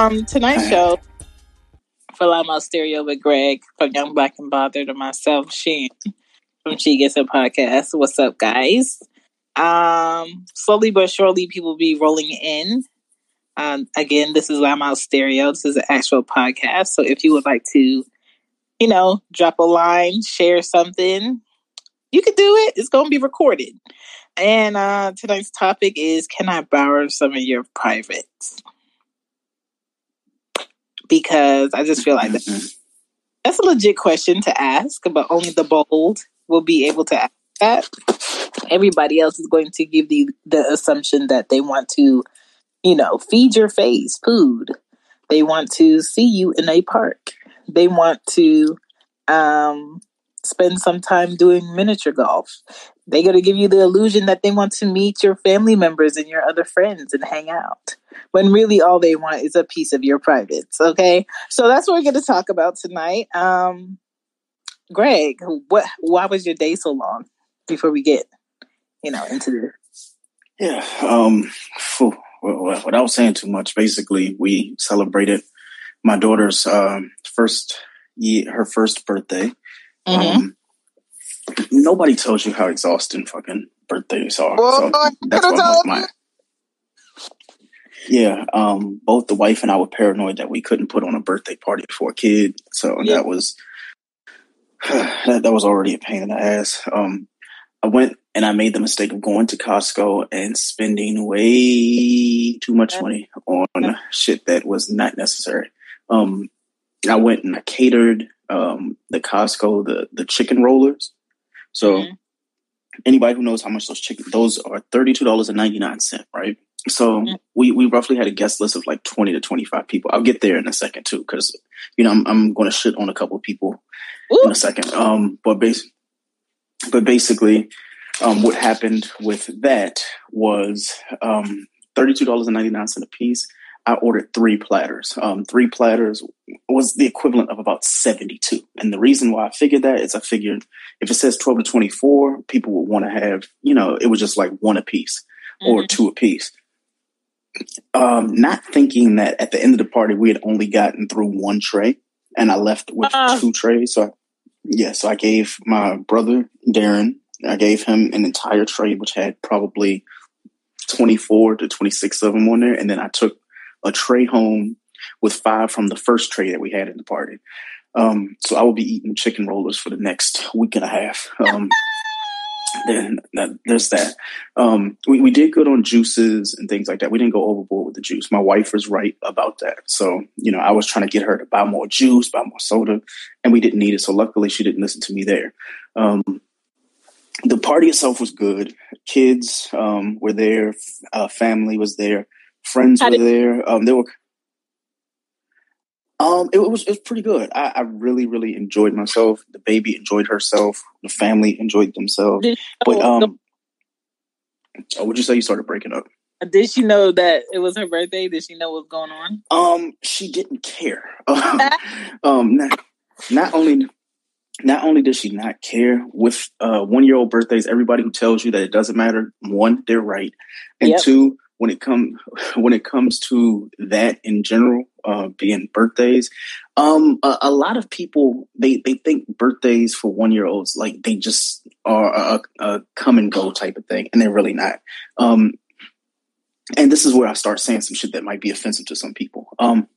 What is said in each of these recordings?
Um, tonight's show for Loudmouth Stereo with Greg from Young Black and Bothered and myself, Sheen from She Gets a Podcast. What's up, guys? Um, slowly but surely, people be rolling in. Um, again, this is Loudmouth Stereo. This is an actual podcast. So if you would like to, you know, drop a line, share something, you can do it. It's going to be recorded. And uh, tonight's topic is Can I borrow some of your privates? Because I just feel like that, that's a legit question to ask, but only the bold will be able to ask that. Everybody else is going to give the, the assumption that they want to, you know, feed your face food. They want to see you in a park. They want to um, spend some time doing miniature golf. They're going to give you the illusion that they want to meet your family members and your other friends and hang out. When really all they want is a piece of your privates. Okay. So that's what we're going to talk about tonight. Um, Greg, what, why was your day so long before we get, you know, into this? Yeah. Um, without saying too much, basically we celebrated my daughter's, um, first year, her first birthday. Mm-hmm. Um, nobody tells you how exhausting fucking birthdays are. Well, so that's why my yeah, um, both the wife and I were paranoid that we couldn't put on a birthday party for a kid, so Yeah. that was that, that was already a pain in the ass. Um, I went and I made the mistake of going to Costco and spending way too much money on shit that was not necessary. Um, I went and I catered um, the Costco the the chicken rollers. So Mhm. anybody who knows how much those chicken those are thirty two dollars and ninety nine cent, right? So Mhm. we we roughly had a guest list of like twenty to twenty five people. I'll get there in a second too, because you know I'm I'm going to shit on a couple of people Ooh. in a second. Um, but bas- but basically, um, what happened with that was um, thirty two dollars and ninety nine cent a piece. I ordered three platters. Um, three platters was the equivalent of about seventy two. And the reason why I figured that is I figured if it says twelve to twenty four, people would want to have you know it was just like one a piece or Mhm. two a piece. Um, not thinking that at the end of the party we had only gotten through one tray, and I left with Ah. two trays. So, I, yeah, so I gave my brother Darren, I gave him an entire tray which had probably twenty four to twenty six of them on there, and then I took a tray home with five from the first tray that we had in the party. Um, so I will be eating chicken rollers for the next week and a half. Um, then that, there's that. Um, we, we did good on juices and things like that. We didn't go overboard with the juice. My wife was right about that. So, you know, I was trying to get her to buy more juice, buy more soda, and we didn't need it. So luckily she didn't listen to me there. Um, the party itself was good. Kids um, were there. Uh, family was there. Friends were there. Um, there were. Um, it was it was pretty good. I, I really really enjoyed myself. The baby enjoyed herself. The family enjoyed themselves. Did, But um, oh, would you say you started breaking up? did she know that it was her birthday? Did she know what was going on? Um, she didn't care. um, not, not only not only does she not care with uh one year old birthdays, everybody who tells you that it doesn't matter, one, they're right, and Yep. two, when it come when it comes to that in general, uh, being birthdays, um, a, a lot of people they they think birthdays for one year olds like they just are a, a come and go type of thing, and they're really not. Um, and this is where I start saying some shit that might be offensive to some people. Um,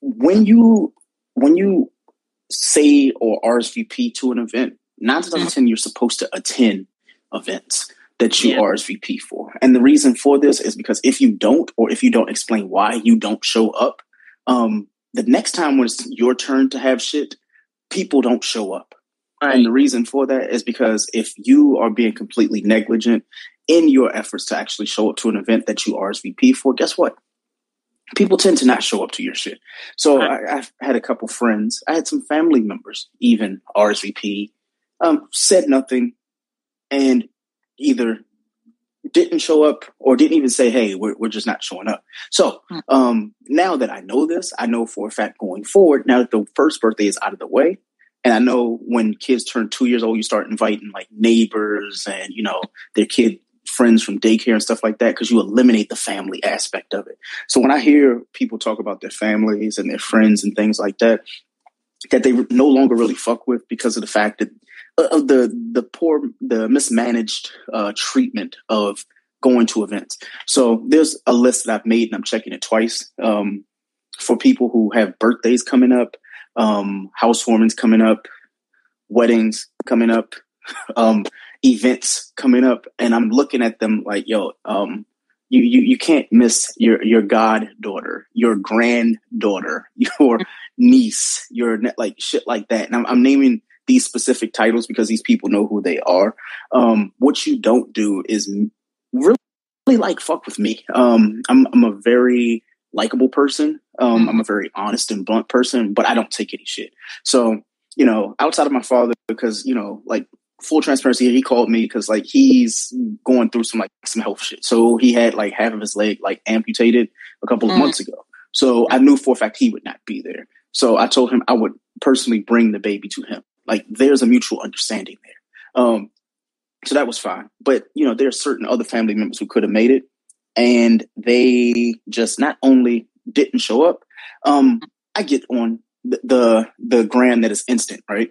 when you when you say or RSVP to an event, nine out of ten you're supposed to attend events that you Yeah. RSVP for. And the reason for this is because if you don't, or if you don't explain why you don't show up, um, the next time when it's your turn to have shit, people don't show up. And the reason for that is because if you are being completely negligent in your efforts to actually show up to an event that you RSVP for, guess what? People tend to not show up to your shit. So Right. I, I've had a couple friends, I had some family members even RSVP, um, said nothing, and either didn't show up or didn't even say, "Hey, we're we're just not showing up." So Hmm. um, now that I know this, I know for a fact going forward. Now that the first birthday is out of the way, and I know when kids turn two years old, you start inviting like neighbors and you know their kid friends from daycare and stuff like that because you eliminate the family aspect of it. So when I hear people talk about their families and their friends and things like that, that they no longer really fuck with because of the fact that of the the poor the mismanaged uh, treatment of going to events. So there's a list that I've made and I'm checking it twice um, for people who have birthdays coming up, um, housewarmings coming up, weddings coming up, um, events coming up, and I'm looking at them like, yo, um, you, you you can't miss your your goddaughter, your granddaughter, your niece, your like shit like that. And I'm, I'm naming these specific titles because these people know who they are. Um, what you don't do is really, really like fuck with me. Um, I'm I'm a very likable person. Um. I'm a very honest and blunt person, but I don't take any shit. So you know, outside of my father, because you know, like full transparency, he called me because like he's going through some like some health shit. So he had like half of his leg like amputated a couple of mm. months ago. So I knew for a fact he would not be there. So I told him I would personally bring the baby to him. Like there's a mutual understanding there. Um, so that was fine. But you know, there are certain other family members who could have made it, and they just not only didn't show up. Um, I get on the the, the gram that is instant, right?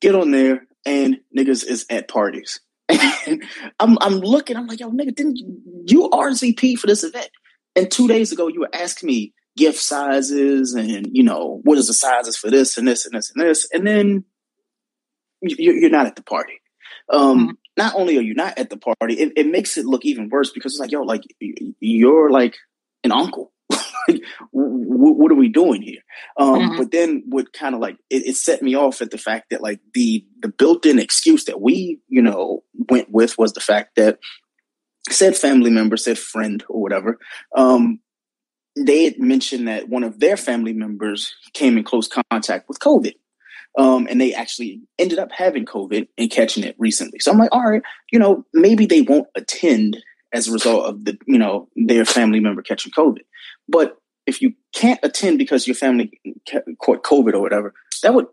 Get on there, and niggas is at parties. And I'm I'm looking, I'm like, yo, nigga, didn't you, you RSVP for this event? And two days ago, you were asking me gift sizes and you know what is the sizes for this and this and this and this, and then you're not at the party. Um, mm-hmm. Not only are you not at the party, it, it, makes it look even worse because it's like, yo, like you're like an uncle. what, what, are we doing here? Um, mm-hmm. But then, what kind of like it, it, set me off at the fact that like the the built-in excuse that we you know went with was the fact that said family member, said friend or whatever, um, they had mentioned that one of their family members came in close contact with COVID. Um, and they actually ended up having COVID and catching it recently. So I'm like, all right, you know, maybe they won't attend as a result of the, you know, their family member catching COVID. But if you can't attend because your family caught COVID or whatever, that would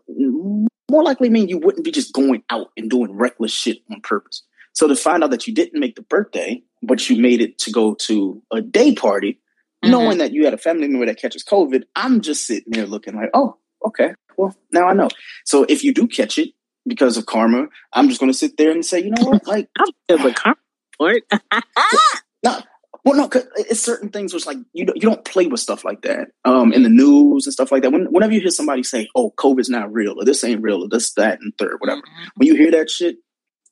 more likely mean you wouldn't be just going out and doing reckless shit on purpose. So to find out that you didn't make the birthday, but you made it to go to a day party, mm-hmm. knowing that you had a family member that catches COVID, I'm just sitting there looking like, oh, okay, well, now I know. So if you do catch it because of karma, I'm just going to sit there and say, you know what, like, I'm a karma no, well, no, cause it's certain things which like you don't, you don't play with stuff like that um, in the news and stuff like that. When, whenever you hear somebody say, "Oh, COVID's not real," or "This ain't real," or "This, that, and third, whatever," mm-hmm. when you hear that shit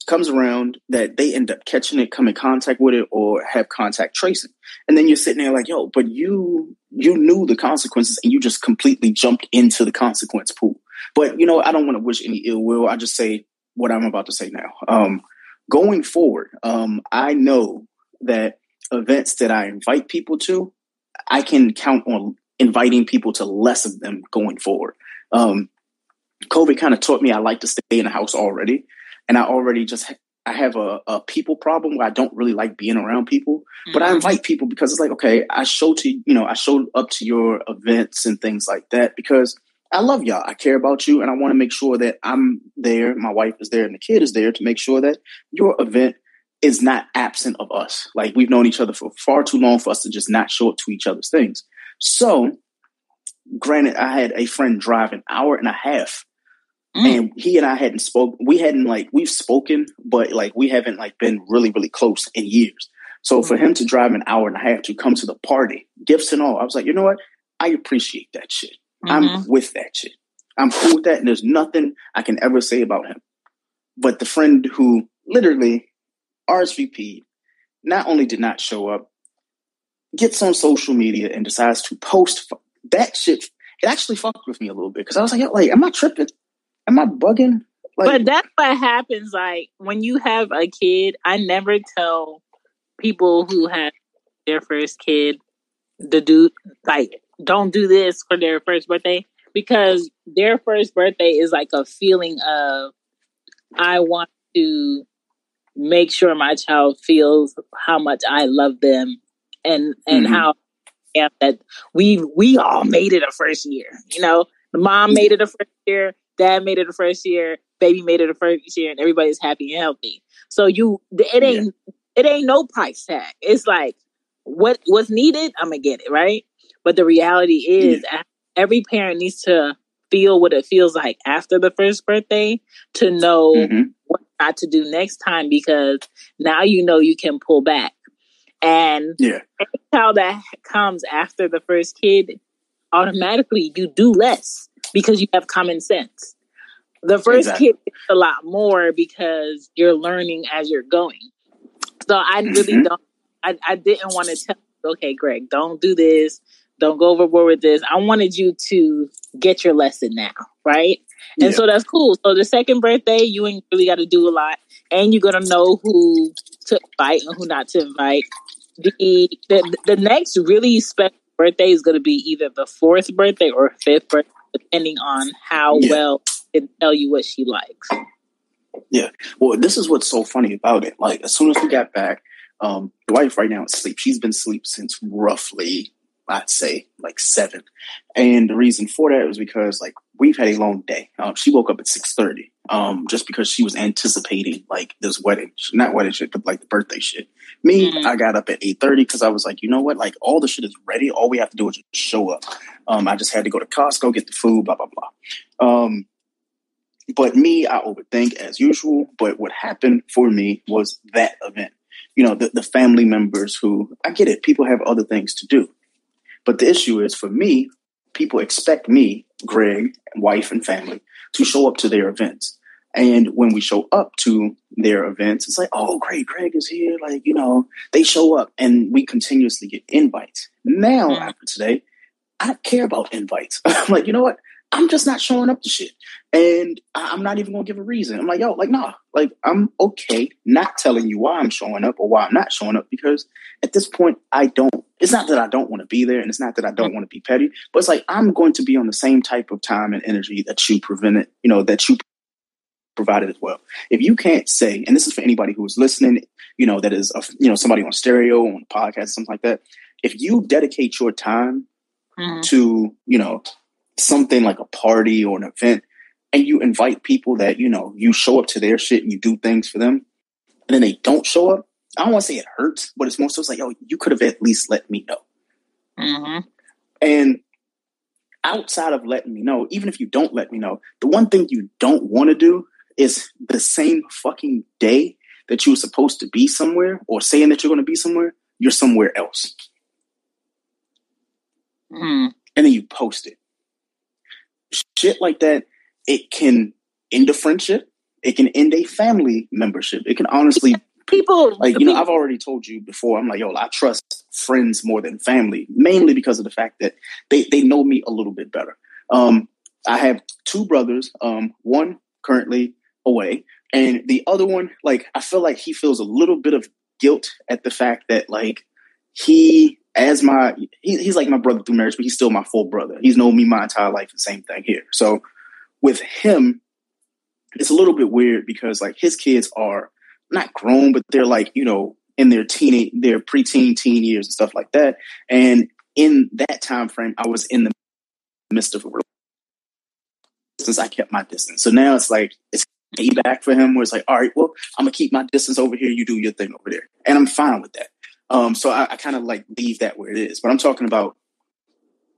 comes around, that they end up catching it, come in contact with it, or have contact tracing, and then you're sitting there like, "Yo," but you you knew the consequences and you just completely jumped into the consequence pool. But you know, I don't want to wish any ill will. I just say what I'm about to say now. Um, going forward, um, I know that events that I invite people to, I can count on inviting people to less of them going forward. Um, COVID kind of taught me I like to stay in the house already, and I already just I have a, a people problem where I don't really like being around people, mm-hmm. but I mm-hmm. invite people because it's like okay, I show to you know I showed up to your events and things like that because I love y'all. I care about you, and I want to make sure that I'm there. My wife is there, and the kid is there to make sure that your event is not absent of us. Like we've known each other for far too long for us to just not show up to each other's things. So, granted, I had a friend drive an hour and a half, mm. and he and I hadn't spoke. We hadn't like we've spoken, but like we haven't like been really really close in years. So for him to drive an hour and a half to come to the party, gifts and all, I was like, you know what? I appreciate that shit. Mm-hmm. I'm with that shit. I'm cool with that, and there's nothing I can ever say about him. But the friend who literally RSVP not only did not show up, gets on social media and decides to post that shit. It actually fucked with me a little bit because I was like, like, am I tripping? Am I bugging? Like, but that's what happens. Like when you have a kid, I never tell people who have their first kid to do like don't do this for their first birthday because their first birthday is like a feeling of I want to make sure my child feels how much I love them and and mm-hmm. how yeah, that we we all made it a first year. You know, the mom made it a first year, dad made it a first year, baby made it a first year, and everybody's happy and healthy. So you, it ain't it ain't no price tag. It's like what what's needed, I'm gonna get it right. But the reality is, yeah. every parent needs to feel what it feels like after the first birthday to know mm-hmm. what not to do next time because now you know you can pull back. And yeah. how that comes after the first kid, automatically you do less because you have common sense. The first exactly. kid a lot more because you're learning as you're going. So I really mm-hmm. don't. I, I didn't want to tell. Okay, Greg, don't do this. Don't go overboard with this. I wanted you to get your lesson now, right? And yeah. so that's cool. So the second birthday, you ain't really got to do a lot, and you're gonna know who to invite and who not to invite. The the, the next really special birthday is gonna be either the fourth birthday or fifth birthday, depending on how yeah. well it tell you what she likes. Yeah. Well, this is what's so funny about it. Like as soon as we got back, um, the wife right now is asleep. She's been asleep since roughly I'd say like seven. And the reason for that was because like we've had a long day. Um, she woke up at six thirty, um, just because she was anticipating like this wedding, not wedding shit, but like the birthday shit. Me, mm-hmm. I got up at eight thirty because I was like, you know what, like all the shit is ready. All we have to do is just show up. Um, I just had to go to Costco, get the food, blah blah blah. Um, but me, I overthink as usual. But what happened for me was that event. You know, the, the family members who I get it. People have other things to do but the issue is for me, people expect me, Greg, wife, and family to show up to their events. And when we show up to their events, it's like, oh, great, Greg is here. Like, you know, they show up and we continuously get invites. Now, mm-hmm. after today, I don't care about invites. I'm like, you know what? I'm just not showing up to shit. And I'm not even gonna give a reason. I'm like, yo, like, nah, like I'm okay not telling you why I'm showing up or why I'm not showing up because at this point I don't it's not that I don't want to be there and it's not that I don't want to be petty, but it's like I'm going to be on the same type of time and energy that you prevented, you know, that you provided as well. If you can't say, and this is for anybody who is listening, you know, that is, a, you know, somebody on stereo, on a podcast, something like that. If you dedicate your time mm-hmm. to, you know, something like a party or an event and you invite people that, you know, you show up to their shit and you do things for them and then they don't show up, I don't want to say it hurts, but it's more so it's like, oh, you could have at least let me know. Mm-hmm. And outside of letting me know, even if you don't let me know, the one thing you don't want to do is the same fucking day that you were supposed to be somewhere or saying that you're going to be somewhere, you're somewhere else. Mm. And then you post it shit like that, it can end a friendship. It can end a family membership. It can honestly people like you people. know I've already told you before. I'm like yo, I trust friends more than family, mainly because of the fact that they they know me a little bit better. Um, I have two brothers. Um, one currently away, and the other one, like I feel like he feels a little bit of guilt at the fact that like he as my he, he's like my brother through marriage, but he's still my full brother. He's known me my entire life. The same thing here. So with him, it's a little bit weird because like his kids are not grown, but they're like you know in their teenage, their preteen, teen years and stuff like that. And in that time frame, I was in the midst of a relationship since I kept my distance. So now it's like it's back for him where it's like, all right, well, I'm gonna keep my distance over here. You do your thing over there, and I'm fine with that. Um, so I, I kind of like leave that where it is. But I'm talking about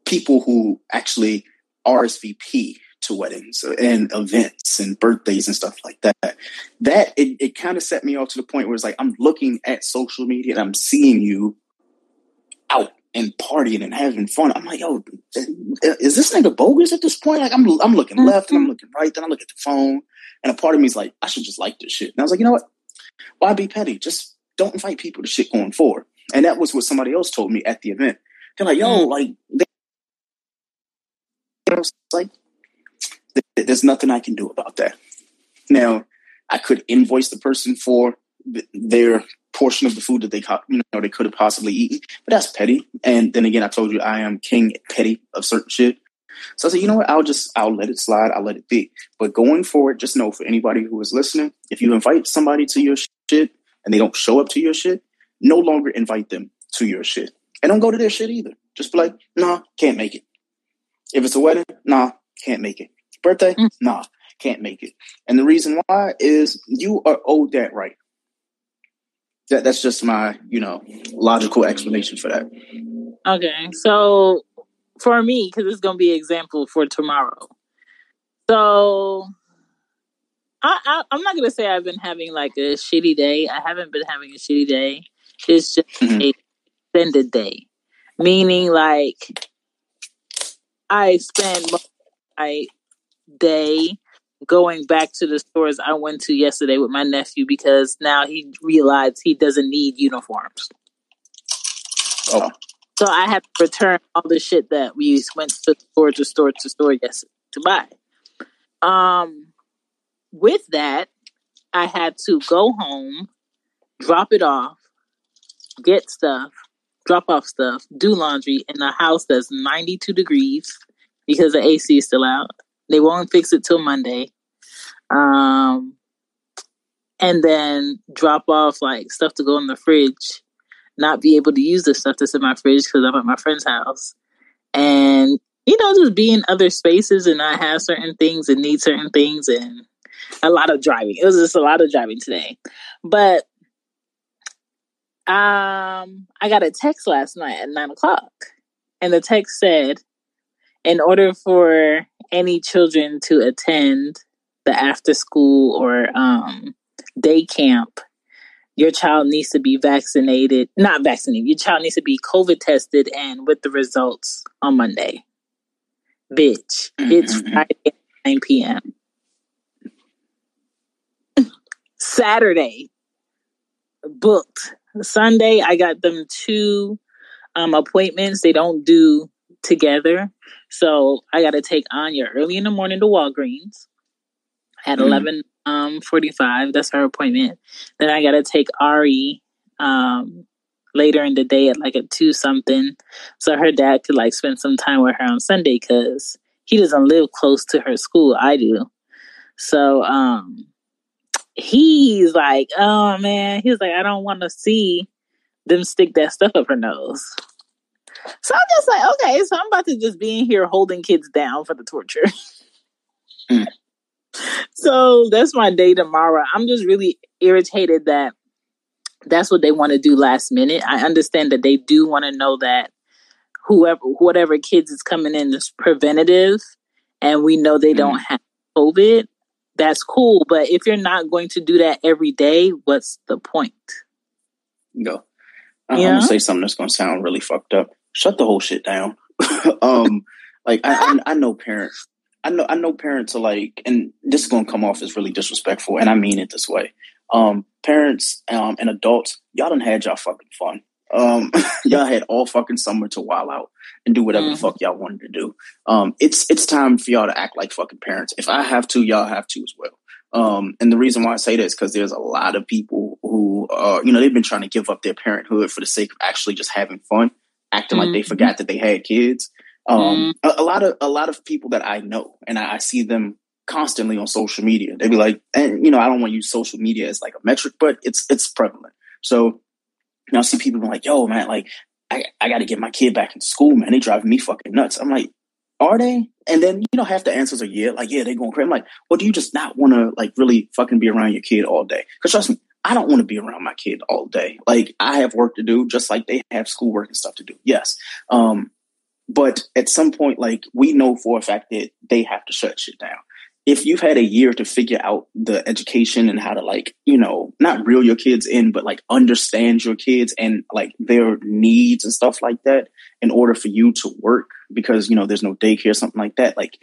people who actually RSVP to weddings and events and birthdays and stuff like that. That it, it kind of set me off to the point where it's like I'm looking at social media and I'm seeing you out and partying and having fun. I'm like, yo, is this nigga bogus at this point? Like I'm I'm looking left and I'm mm-hmm. looking right, then I look at the phone, and a part of me is like, I should just like this shit. And I was like, you know what? Why be petty? Just don't invite people to shit going forward. And that was what somebody else told me at the event. They're like, yo, mm. like, they, I was like, there's nothing I can do about that. Now, I could invoice the person for their portion of the food that they you know they could have possibly eaten, but that's petty. And then again, I told you I am king petty of certain shit. So I said, you know what? I'll just I'll let it slide. I'll let it be. But going forward, just know for anybody who is listening, if you invite somebody to your shit, and they don't show up to your shit, no longer invite them to your shit. And don't go to their shit either. Just be like, nah, can't make it. If it's a wedding, nah, can't make it. Birthday, mm. nah, can't make it. And the reason why is you are owed that right. that, that's just my you know logical explanation for that. Okay, so for me, because it's gonna be an example for tomorrow. So I, I I'm not gonna say I've been having like a shitty day. I haven't been having a shitty day. It's just mm-hmm. a extended day, meaning like I spend my day going back to the stores I went to yesterday with my nephew because now he realized he doesn't need uniforms. Oh. So I have to return all the shit that we went to store to store to store yesterday to buy. Um, with that, I had to go home, drop it off, get stuff, drop off stuff, do laundry in a house that's 92 degrees because the AC is still out. They won't fix it till Monday. Um, and then drop off like stuff to go in the fridge, not be able to use the stuff that's in my fridge because I'm at my friend's house. And, you know, just be in other spaces and not have certain things and need certain things and a lot of driving. It was just a lot of driving today. But um I got a text last night at nine o'clock. And the text said, in order for any children to attend the after school or um, day camp, your child needs to be vaccinated, not vaccinated, your child needs to be COVID tested and with the results on Monday. Bitch, mm-hmm. it's Friday at 9 p.m. Saturday, booked. Sunday, I got them two um, appointments. They don't do together. So I got to take Anya early in the morning to Walgreens at mm. 11 um, 45. That's her appointment. Then I got to take Ari um, later in the day at like a 2 something. So her dad could like spend some time with her on Sunday because he doesn't live close to her school. I do. So um, he's like, oh man, he's like, I don't want to see them stick that stuff up her nose. So I'm just like, okay, so I'm about to just be in here holding kids down for the torture. Mm. So that's my day tomorrow. I'm just really irritated that that's what they want to do last minute. I understand that they do want to know that whoever whatever kids is coming in is preventative and we know they mm. don't have COVID. That's cool, but if you're not going to do that every day, what's the point? Go. I'm gonna say something that's gonna sound really fucked up shut the whole shit down. um, like I, I, I know parents. I know I know parents are like, and this is gonna come off as really disrespectful, and I mean it this way. Um, parents um, and adults, y'all done had y'all fucking fun. Um, y'all had all fucking summer to wild out and do whatever mm. the fuck y'all wanted to do. Um, it's it's time for y'all to act like fucking parents. If I have to, y'all have to as well. Um, and the reason why I say that is because there's a lot of people who, uh, you know, they've been trying to give up their parenthood for the sake of actually just having fun acting mm-hmm. like they mm-hmm. forgot that they had kids. Um, mm-hmm. a, a, lot of a lot of people that I know, and I, I, see them constantly on social media. They be like, and you know, I don't want to use social media as like a metric, but it's it's prevalent. So you know, I see people being like, "Yo, man, like I I got to get my kid back in school, man. They driving me fucking nuts." I'm like, "Are they?" And then you know, half the answers are yeah, like yeah, they going crazy. I'm like, well, do you just not want to like really fucking be around your kid all day? Because trust me, I don't want to be around my kid all day. Like I have work to do, just like they have schoolwork and stuff to do. Yes. Um, but at some point, like we know for a fact that they have to shut shit down. If you've had a year to figure out the education and how to like, you know, not reel your kids in, but like understand your kids and like their needs and stuff like that in order for you to work because, you know, there's no daycare, something like that. Like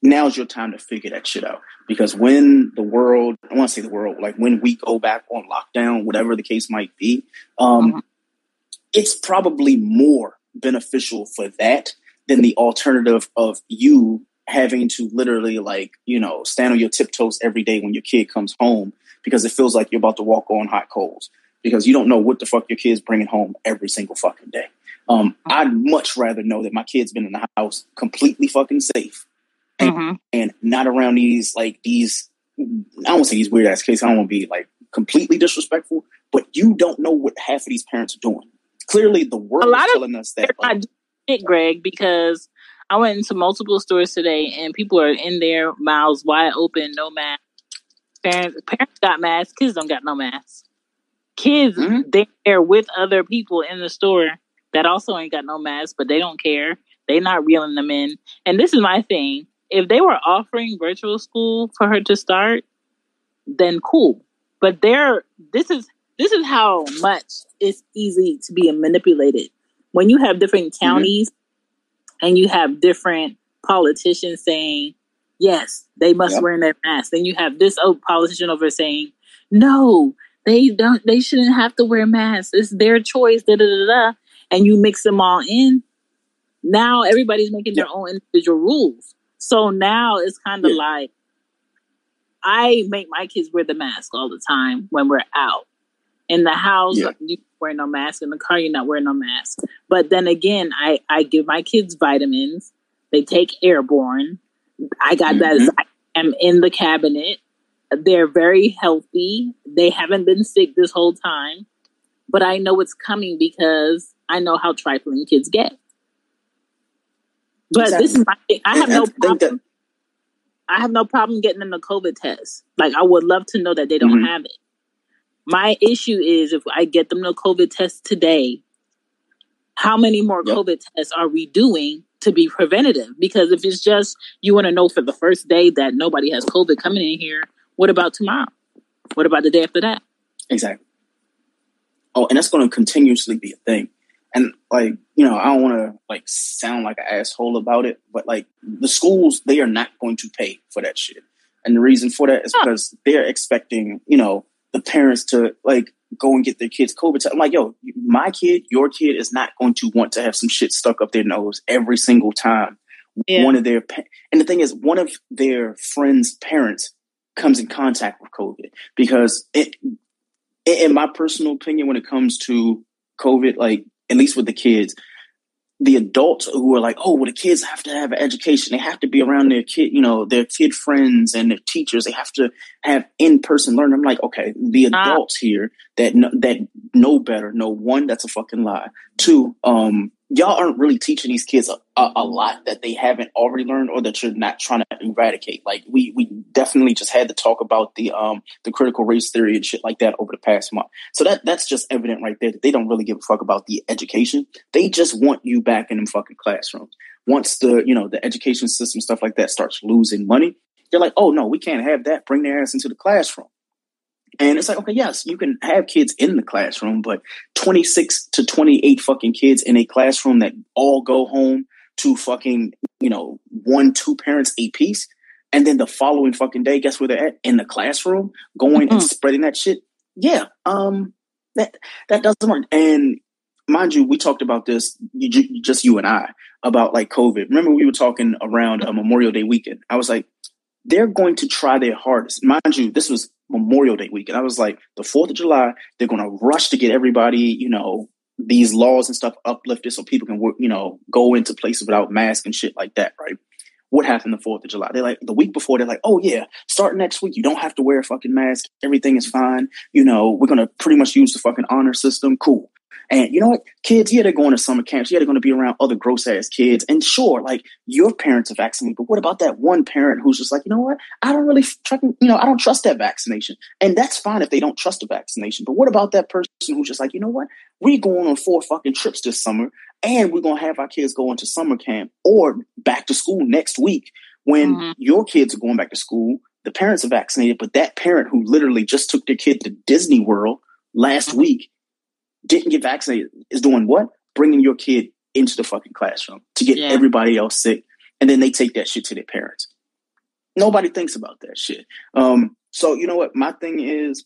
now's your time to figure that shit out. Because when the world, I want to say the world, like when we go back on lockdown, whatever the case might be, um, mm-hmm. it's probably more beneficial for that than the alternative of you having to literally like, you know, stand on your tiptoes every day when your kid comes home because it feels like you're about to walk on hot coals because you don't know what the fuck your kid's bringing home every single fucking day. Um, mm-hmm. I'd much rather know that my kid's been in the house completely fucking safe and, mm-hmm. and not around these like these. I don't want to say these weird ass cases. I don't want to be like completely disrespectful, but you don't know what half of these parents are doing. Clearly, the world a lot is telling us that. Like, it, Greg, because I went into multiple stores today and people are in their mouths wide open, no mask. Parents, parents got masks, kids don't got no masks. Kids mm-hmm. they're with other people in the store that also ain't got no masks, but they don't care. They not reeling them in. And this is my thing. If they were offering virtual school for her to start, then cool. But they're this is this is how much it's easy to be manipulated. When you have different mm-hmm. counties mm-hmm. And you have different politicians saying, yes, they must yep. wear their mask. Then you have this politician over saying, no, they don't, they shouldn't have to wear masks. It's their choice, da da da da. And you mix them all in. Now everybody's making yep. their own individual rules. So now it's kind of yeah. like, I make my kids wear the mask all the time when we're out. In the house, yeah. you wear no mask. In the car, you're not wearing no mask. But then again, I, I give my kids vitamins. They take airborne. I got mm-hmm. that. I am in the cabinet. They're very healthy. They haven't been sick this whole time. But I know it's coming because I know how trifling kids get. But exactly. this is my I have no problem. I have no problem getting them a COVID test. Like I would love to know that they don't mm-hmm. have it. My issue is if I get them a COVID test today, how many more yep. COVID tests are we doing to be preventative? Because if it's just you want to know for the first day that nobody has COVID coming in here, what about tomorrow? What about the day after that? Exactly. Oh, and that's going to continuously be a thing. And like, you know, I don't want to like sound like an asshole about it, but like the schools, they are not going to pay for that shit. And the reason for that is because they're expecting, you know, the parents to like go and get their kids COVID. I'm like, yo, my kid, your kid is not going to want to have some shit stuck up their nose every single time. Yeah. One of their and the thing is, one of their friends' parents comes in contact with COVID because it, in my personal opinion, when it comes to COVID, like at least with the kids, the adults who are like, oh, well, the kids have to have an education. They have to be around their kid, you know, their kid friends and their teachers. They have to have in person learning. I'm like, okay, the ah. adults here that that know better know one, that's a fucking lie. Two, um, y'all aren't really teaching these kids a, a, a, lot that they haven't already learned or that you're not trying to eradicate. Like we we definitely just had to talk about the um the critical race theory and shit like that over the past month. So that that's just evident right there that they don't really give a fuck about the education. They just want you back in them fucking classrooms. Once the you know the education system stuff like that starts losing money, they're like, oh no, we can't have that. Bring their ass into the classroom. And it's like, okay, yes, you can have kids in the classroom, but 26 to 28 fucking kids in a classroom that all go home to fucking, you know, one, two parents a piece. And then the following fucking day, guess where they're at? In the classroom, going mm-hmm. and spreading that shit. Yeah. Um, that, that doesn't work. And mind you, we talked about this, you, just you and I, about like COVID. Remember we were talking around a Memorial Day weekend. I was like, they're going to try their hardest. Mind you, this was Memorial Day weekend. I was like, the 4th of July, they're going to rush to get everybody, you know, these laws and stuff uplifted so people can, you know, go into places without masks and shit like that, right? What happened the 4th of July? They're like, the week before, they're like, oh yeah, start next week. You don't have to wear a fucking mask. Everything is fine. You know, we're going to pretty much use the fucking honor system. Cool. And you know what? Kids, yeah, they're going to summer camps. Yeah, they're going to be around other gross ass kids. And sure, like your parents are vaccinated, but what about that one parent who's just like, you know what? I don't really, you know, I don't trust that vaccination. And that's fine if they don't trust the vaccination. But what about that person who's just like, you know what? We're going on four fucking trips this summer and we're going to have our kids go into summer camp or back to school next week when mm-hmm. your kids are going back to school. The parents are vaccinated, but that parent who literally just took their kid to Disney World last mm-hmm. week didn't get vaccinated is doing what? Bringing your kid into the fucking classroom to get yeah. everybody else sick. And then they take that shit to their parents. Nobody thinks about that shit. Um, so you know what? My thing is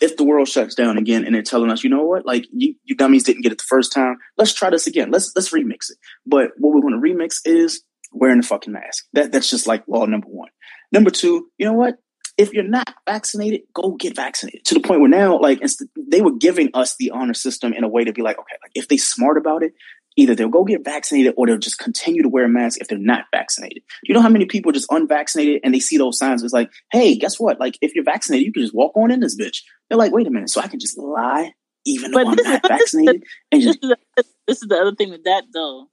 if the world shuts down again and they're telling us, you know what, like you, you dummies didn't get it the first time, let's try this again. Let's let's remix it. But what we're going to remix is wearing the fucking mask. That that's just like law number one. Number two, you know what? If you're not vaccinated, go get vaccinated. To the point where now, like, they were giving us the honor system in a way to be like, okay, like if they smart about it, either they'll go get vaccinated or they'll just continue to wear a mask if they're not vaccinated. You know how many people are just unvaccinated and they see those signs? It's like, hey, guess what? Like, if you're vaccinated, you can just walk on in this bitch. They're like, wait a minute, so I can just lie even but though I'm not vaccinated. And just, this, is the, this is the other thing with that though.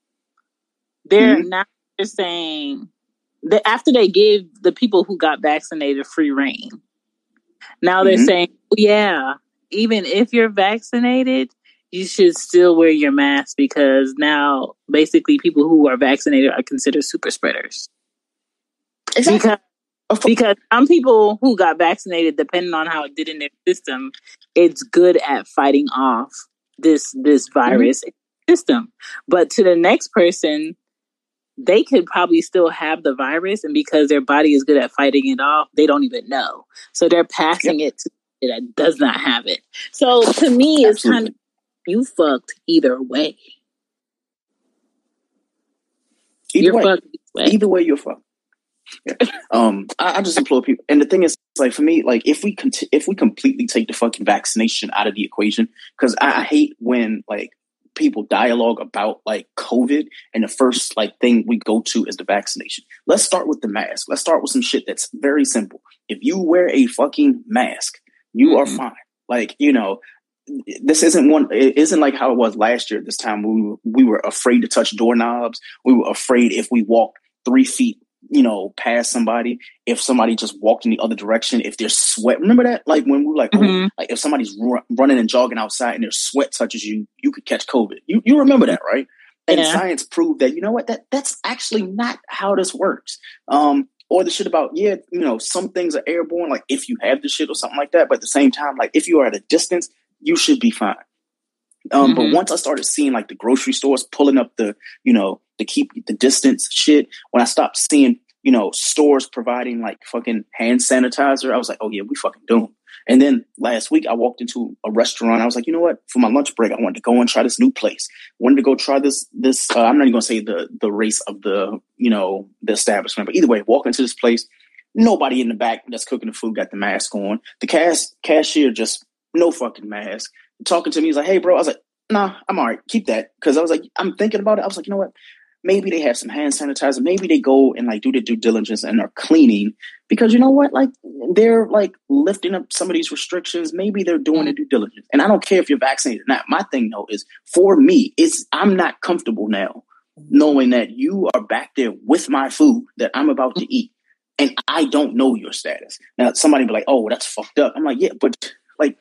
They're mm-hmm. not just saying the, after they gave the people who got vaccinated free reign, now they're mm-hmm. saying, oh, yeah, even if you're vaccinated, you should still wear your mask because now basically people who are vaccinated are considered super spreaders. Exactly. Because because some people who got vaccinated, depending on how it did in their system, it's good at fighting off this this virus mm-hmm. system. But to the next person, they could probably still have the virus, and because their body is good at fighting it off, they don't even know. So they're passing yep. it to that does not have it. So to me, it's kind of you fucked either way. Either you're way. fucked either way. Either way, you're fucked. Yeah. Um, I, I, just implore people, and the thing is, like for me, like if we conti- if we completely take the fucking vaccination out of the equation, because I, I hate when like people dialogue about like COVID and the first like thing we go to is the vaccination. Let's start with the mask. Let's start with some shit that's very simple. If you wear a fucking mask, you mm-hmm. are fine. Like, you know, this isn't one it isn't like how it was last year this time we we were afraid to touch doorknobs. We were afraid if we walked three feet you know, past somebody, if somebody just walked in the other direction, if there's sweat, remember that? Like when we were like, mm-hmm. oh, like if somebody's r- running and jogging outside and their sweat touches you, you could catch COVID. You you remember that, right? And yeah. science proved that you know what that that's actually not how this works. Um, or the shit about yeah, you know, some things are airborne, like if you have the shit or something like that. But at the same time, like if you are at a distance, you should be fine. Um, mm-hmm. But once I started seeing like the grocery stores pulling up the, you know, to keep the distance shit, when I stopped seeing, you know, stores providing like fucking hand sanitizer, I was like, oh yeah, we fucking doomed. And then last week I walked into a restaurant. I was like, you know what? For my lunch break, I wanted to go and try this new place. wanted to go try this. This uh, I'm not even gonna say the the race of the you know the establishment, but either way, walk into this place. Nobody in the back that's cooking the food got the mask on. The cash cashier just no fucking mask talking to me. He's like, "Hey, bro." I was like, "Nah, I'm all right. Keep that." Because I was like, I'm thinking about it. I was like, you know what? Maybe they have some hand sanitizer. Maybe they go and like do the due diligence and are cleaning because you know what? Like they're like lifting up some of these restrictions. Maybe they're doing the due diligence. And I don't care if you're vaccinated or not. My thing though is for me, it's I'm not comfortable now knowing that you are back there with my food that I'm about to eat and I don't know your status. Now somebody be like, "Oh, that's fucked up." I'm like, "Yeah, but like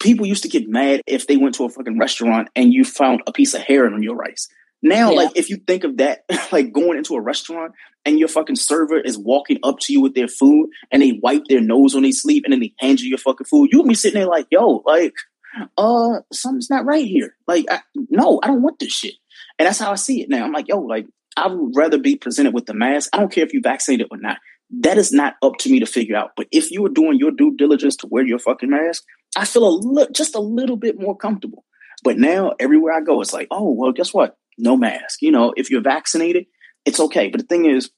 people used to get mad if they went to a fucking restaurant and you found a piece of hair on your rice. Now, yeah. like if you think of that, like going into a restaurant and your fucking server is walking up to you with their food and they wipe their nose when they sleep and then they hand you your fucking food, you'll be sitting there like, yo, like, uh, something's not right here. Like, I, no, I don't want this shit. And that's how I see it now. I'm like, yo, like, I would rather be presented with the mask. I don't care if you vaccinated or not. That is not up to me to figure out. But if you are doing your due diligence to wear your fucking mask, I feel a li- just a little bit more comfortable. But now everywhere I go, it's like, oh, well, guess what? No mask. You know, if you're vaccinated, it's okay. But the thing is,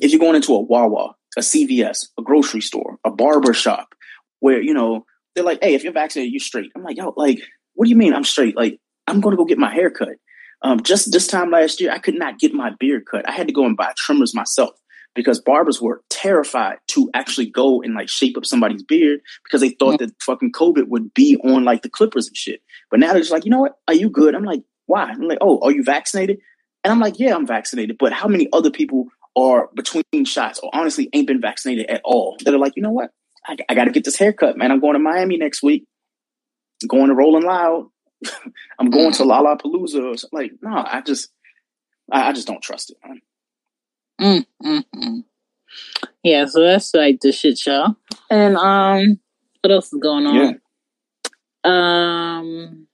if you're going into a Wawa, a CVS, a grocery store, a barber shop, where, you know, they're like, hey, if you're vaccinated, you're straight. I'm like, yo, like, what do you mean I'm straight? Like, I'm going to go get my hair cut. Um, just this time last year, I could not get my beard cut. I had to go and buy trimmers myself because barbers were terrified to actually go and like shape up somebody's beard because they thought that fucking COVID would be on like the clippers and shit. But now they're just like, you know what? Are you good? I'm like, why? I'm like, oh, are you vaccinated? And I'm like, yeah, I'm vaccinated. But how many other people are between shots or honestly ain't been vaccinated at all that are like, you know what? I, I got to get this haircut, man. I'm going to Miami next week. I'm going to Rolling Loud. I'm going to Lollapalooza. I'm like, no, I just, I, I just don't trust it, man. Mm, mm, mm. Yeah, so that's like the shit show. And um, what else is going on? Yeah. Um,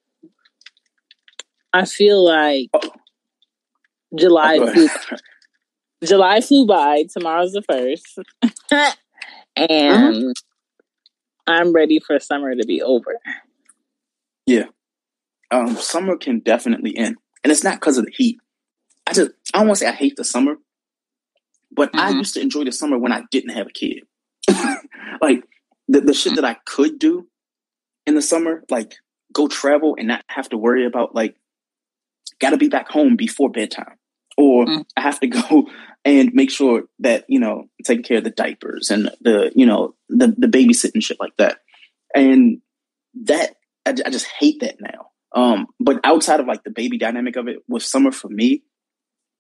I feel like oh. July oh, flew, July flew by. Tomorrow's the first, and mm-hmm. I'm ready for summer to be over. Yeah, um, summer can definitely end, and it's not because of the heat. I just I don't want to say I hate the summer, but mm-hmm. I used to enjoy the summer when I didn't have a kid. like the, the shit that I could do in the summer, like go travel and not have to worry about like gotta be back home before bedtime. Or mm. I have to go and make sure that, you know, taking care of the diapers and the, you know, the, the babysitting shit like that. And that I, I just hate that now. Um, but outside of like the baby dynamic of it with summer for me,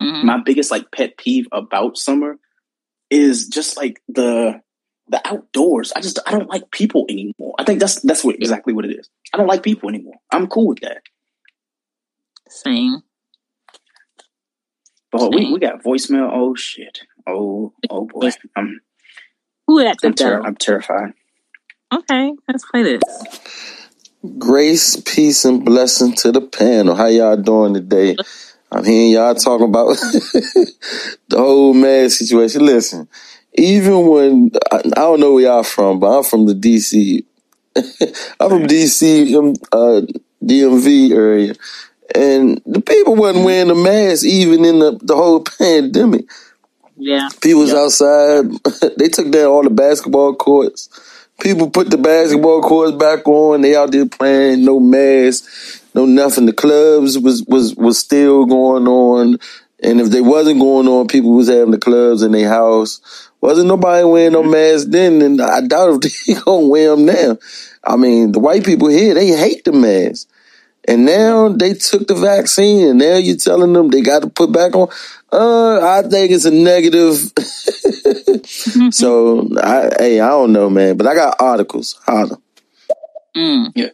Mm-hmm. My biggest like pet peeve about summer is just like the the outdoors. I just I don't like people anymore. I think that's that's what exactly what it is. I don't like people anymore. I'm cool with that. Same. But we, we got voicemail. Oh shit. Oh oh boy. I'm Who at the I'm, ter- I'm terrified. Okay, let's play this. Grace, peace, and blessing to the panel. How y'all doing today? I'm hearing y'all talking about the whole mad situation. Listen, even when I, I don't know where y'all from, but I'm from the DC. I'm from DC, um, uh, DMV area, and the people wasn't wearing the mask even in the, the whole pandemic. Yeah, people was outside. they took down all the basketball courts. People put the basketball courts back on. They out there playing, no mask, no nothing. The clubs was was was still going on, and if they wasn't going on, people was having the clubs in their house. Wasn't nobody wearing no mm-hmm. mask then, and I doubt if they gonna wear them now. I mean, the white people here they hate the mask. And now they took the vaccine, and now you're telling them they got to put back on. Uh, I think it's a negative. so, I, hey, I don't know, man, but I got articles. Holler. Mm. Yeah.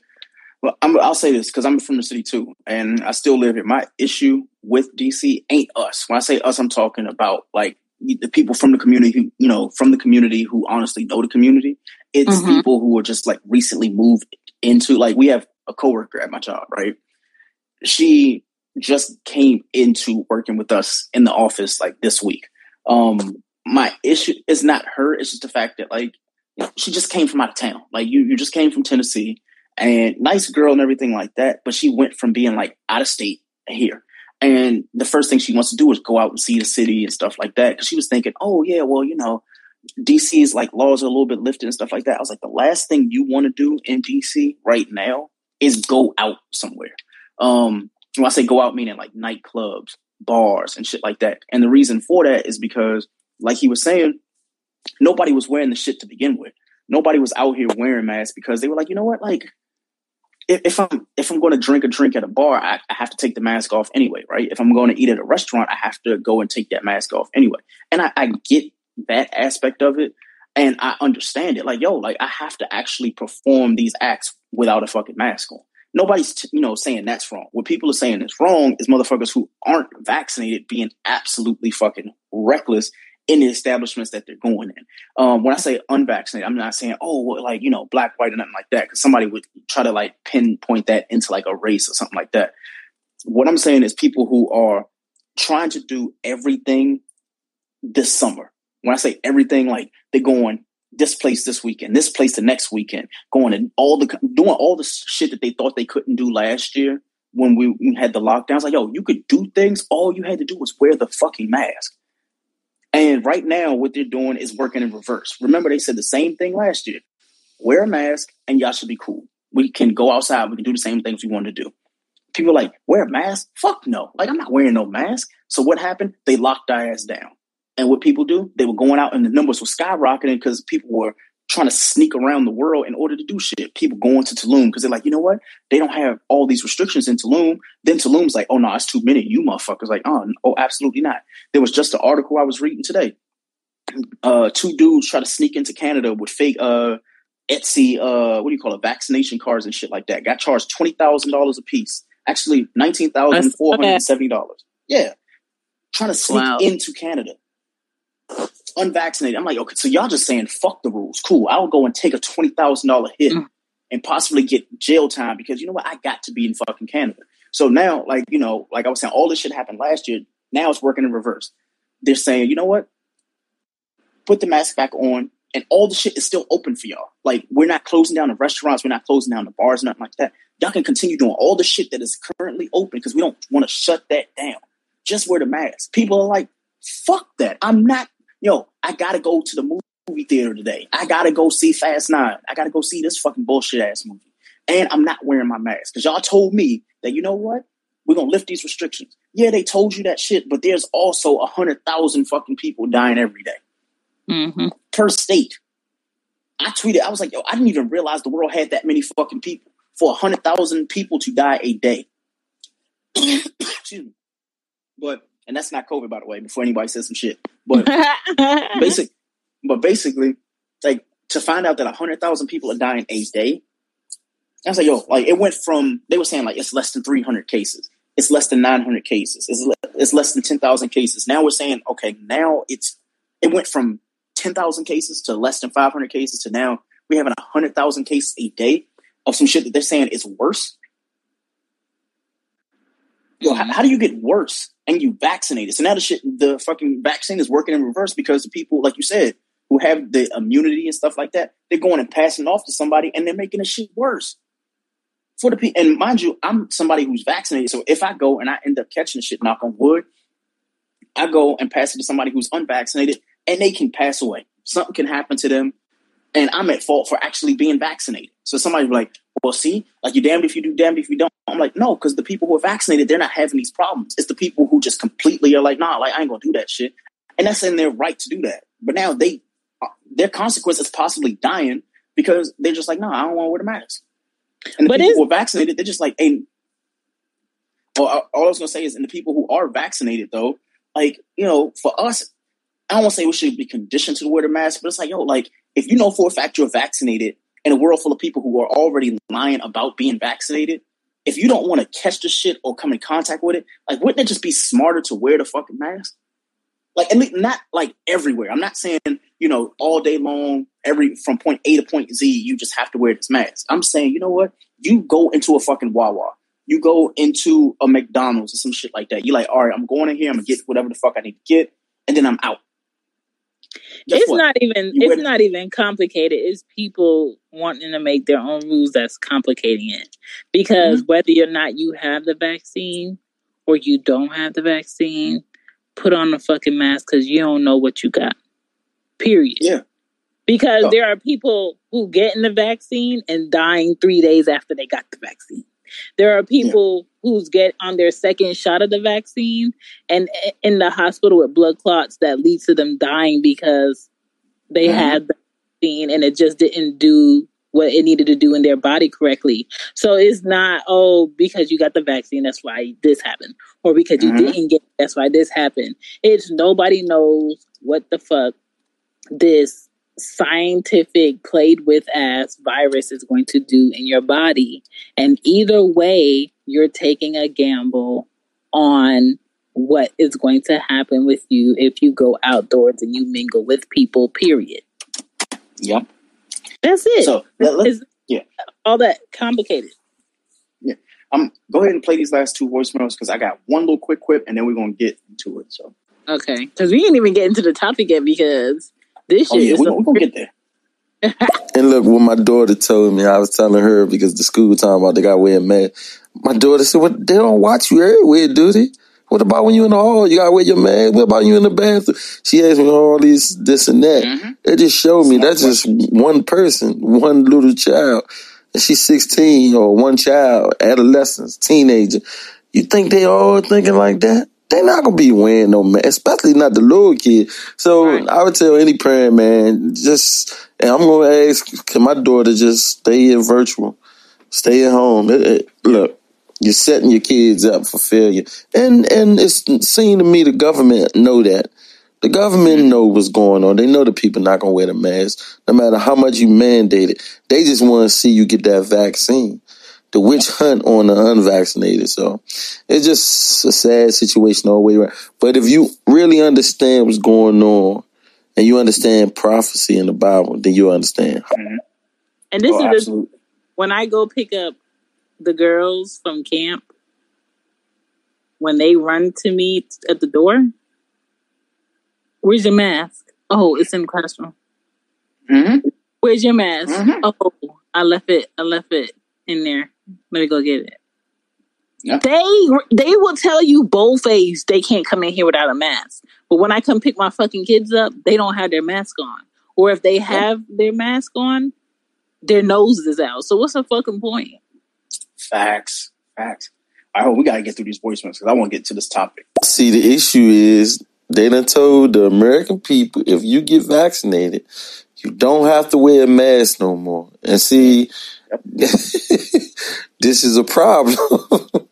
Well, i will say this because I'm from the city too, and I still live here. My issue with DC ain't us. When I say us, I'm talking about like the people from the community who, you know, from the community who honestly know the community. It's mm-hmm. people who are just like recently moved into like we have a coworker at my job, right? She just came into working with us in the office like this week. Um, my issue is not her; it's just the fact that like she just came from out of town. Like you, you just came from Tennessee, and nice girl and everything like that. But she went from being like out of state here. And the first thing she wants to do is go out and see the city and stuff like that. Because she was thinking, oh yeah, well you know, DC's like laws are a little bit lifted and stuff like that. I was like, the last thing you want to do in DC right now is go out somewhere. Um, when I say go out, meaning like nightclubs, bars, and shit like that. And the reason for that is because, like he was saying, nobody was wearing the shit to begin with. Nobody was out here wearing masks because they were like, you know what, like if, I'm if I'm going to drink a drink at a bar, I, I, have to take the mask off anyway, right? If I'm going to eat at a restaurant, I have to go and take that mask off anyway. And I, I get that aspect of it, and I understand it. Like, yo, like I have to actually perform these acts without a fucking mask on. Nobody's, t- you know, saying that's wrong. What people are saying is wrong is motherfuckers who aren't vaccinated being absolutely fucking reckless in the establishments that they're going in. Um, when I say unvaccinated, I'm not saying, oh, well, like, you know, black, white, or nothing like that, because somebody would try to like pinpoint that into like a race or something like that. What I'm saying is people who are trying to do everything this summer. When I say everything, like they're going this place this weekend, this place the next weekend, going and all the doing all the shit that they thought they couldn't do last year when we had the lockdowns. Like, yo, you could do things. All you had to do was wear the fucking mask. And right now, what they're doing is working in reverse. Remember, they said the same thing last year: wear a mask, and y'all should be cool. We can go outside. We can do the same things we want to do. People like wear a mask. Fuck no. Like I'm not wearing no mask. So what happened? They locked our ass down. And what people do, they were going out and the numbers were skyrocketing because people were trying to sneak around the world in order to do shit. People going to Tulum because they're like, you know what? They don't have all these restrictions in Tulum. Then Tulum's like, oh no, it's too many. You motherfuckers like, oh, oh, absolutely not. There was just an article I was reading today. Uh, two dudes try to sneak into Canada with fake uh, Etsy, uh, what do you call it, vaccination cards and shit like that. Got charged twenty thousand dollars a piece. Actually, nineteen thousand four hundred seventy dollars. Yeah, trying to sneak wow. into Canada unvaccinated. I'm like, okay, so y'all just saying fuck the rules. Cool. I'll go and take a twenty thousand dollar hit mm. and possibly get jail time because you know what? I got to be in fucking Canada. So now, like, you know, like I was saying, all this shit happened last year. Now it's working in reverse. They're saying, you know what? Put the mask back on, and all the shit is still open for y'all. Like, we're not closing down the restaurants, we're not closing down the bars, nothing like that. Y'all can continue doing all the shit that is currently open because we don't want to shut that down. Just wear the mask. People are like, fuck that. I'm not yo, I gotta go to the movie theater today. I gotta go see Fast Nine. I gotta go see this fucking bullshit ass movie. And I'm not wearing my mask because y'all told me that you know what? We're gonna lift these restrictions. Yeah, they told you that shit, but there's also a hundred thousand fucking people dying every day. Mm-hmm. per state. I tweeted, I was like, yo, I didn't even realize the world had that many fucking people for a hundred thousand people to die a day. Excuse me. But and that's not COVID, by the way. Before anybody says some shit, but basic, but basically, like to find out that hundred thousand people are dying a day. I was like, yo, like it went from they were saying like it's less than three hundred cases, it's less than nine hundred cases, it's le- it's less than ten thousand cases. Now we're saying, okay, now it's it went from ten thousand cases to less than five hundred cases to now we're having hundred thousand cases a day of some shit that they're saying is worse. Yo, how, how do you get worse and you vaccinated? So now the shit, the fucking vaccine is working in reverse because the people, like you said, who have the immunity and stuff like that, they're going and passing off to somebody and they're making the shit worse. For the people, and mind you, I'm somebody who's vaccinated. So if I go and I end up catching the shit, knock on wood, I go and pass it to somebody who's unvaccinated and they can pass away. Something can happen to them and I'm at fault for actually being vaccinated. So somebody's like, well, see, like you damned if you do, damned if you don't. I'm like, no, because the people who are vaccinated, they're not having these problems. It's the people who just completely are like, nah, like I ain't gonna do that shit, and that's in their right to do that. But now they, uh, their consequence is possibly dying because they're just like, nah, I don't want to wear the mask. And the but people who are vaccinated, they're just like, hey. Well, all I was gonna say is, and the people who are vaccinated though, like you know, for us, I don't want to say we should be conditioned to wear the mask, but it's like, yo, like if you know for a fact you're vaccinated in a world full of people who are already lying about being vaccinated, if you don't want to catch the shit or come in contact with it, like wouldn't it just be smarter to wear the fucking mask? Like at least not like everywhere. I'm not saying, you know, all day long, every from point A to point Z, you just have to wear this mask. I'm saying, you know what? You go into a fucking Wawa. You go into a McDonald's or some shit like that. You're like, all right, I'm going in here, I'm gonna get whatever the fuck I need to get, and then I'm out. Guess it's what? not even you it's not even complicated. It's people wanting to make their own rules that's complicating it. Because mm-hmm. whether or not you have the vaccine or you don't have the vaccine, put on a fucking mask because you don't know what you got. Period. Yeah. Because oh. there are people who getting the vaccine and dying three days after they got the vaccine. There are people yeah. who's get on their second shot of the vaccine and in the hospital with blood clots that leads to them dying because they mm-hmm. had the vaccine and it just didn't do what it needed to do in their body correctly. So it's not, oh, because you got the vaccine, that's why this happened. Or because you mm-hmm. didn't get that's why this happened. It's nobody knows what the fuck this scientific played with as virus is going to do in your body. And either way, you're taking a gamble on what is going to happen with you if you go outdoors and you mingle with people, period. Yep. That's it. So let, yeah. All that complicated. Yeah. Um go ahead and play these last two voicemails because I got one little quick quip and then we're gonna get into it. So Okay. Because we didn't even get into the topic yet because this oh, shit yeah, is we're, gonna get there. and look, when my daughter told me, I was telling her because the school time about they got wear a mask. My daughter said, "What? they don't watch you everywhere, do they? What about when you in the hall? You gotta wear your mask. What about you in the bathroom?" She asked me all these, this and that. Mm-hmm. It just showed me that's just one person, one little child. And she's 16 or one child, adolescence, teenager. You think they all thinking like that? They're not gonna be wearing no mask, especially not the little kid. So right. I would tell any parent, man, just and I'm gonna ask, can my daughter just stay in virtual, stay at home? It, it, look, you're setting your kids up for failure, and and it's seen to me the government know that. The government mm-hmm. know what's going on. They know the people not gonna wear the mask, no matter how much you mandate it. They just want to see you get that vaccine the witch hunt on the unvaccinated. So it's just a sad situation all the way around. But if you really understand what's going on and you understand prophecy in the Bible, then you understand. Mm-hmm. And this oh, is the, when I go pick up the girls from camp, when they run to me at the door, where's your mask? Oh, it's in the classroom. Mm-hmm. Where's your mask? Mm-hmm. Oh, I left it. I left it in there. Let me go get it. Yeah. They they will tell you both ways they can't come in here without a mask. But when I come pick my fucking kids up, they don't have their mask on. Or if they have their mask on, their nose is out. So what's the fucking point? Facts. Facts. I hope we gotta get through these voicemails because I want to get to this topic. See, the issue is they done told the American people if you get vaccinated, you don't have to wear a mask no more. And see, this is a problem.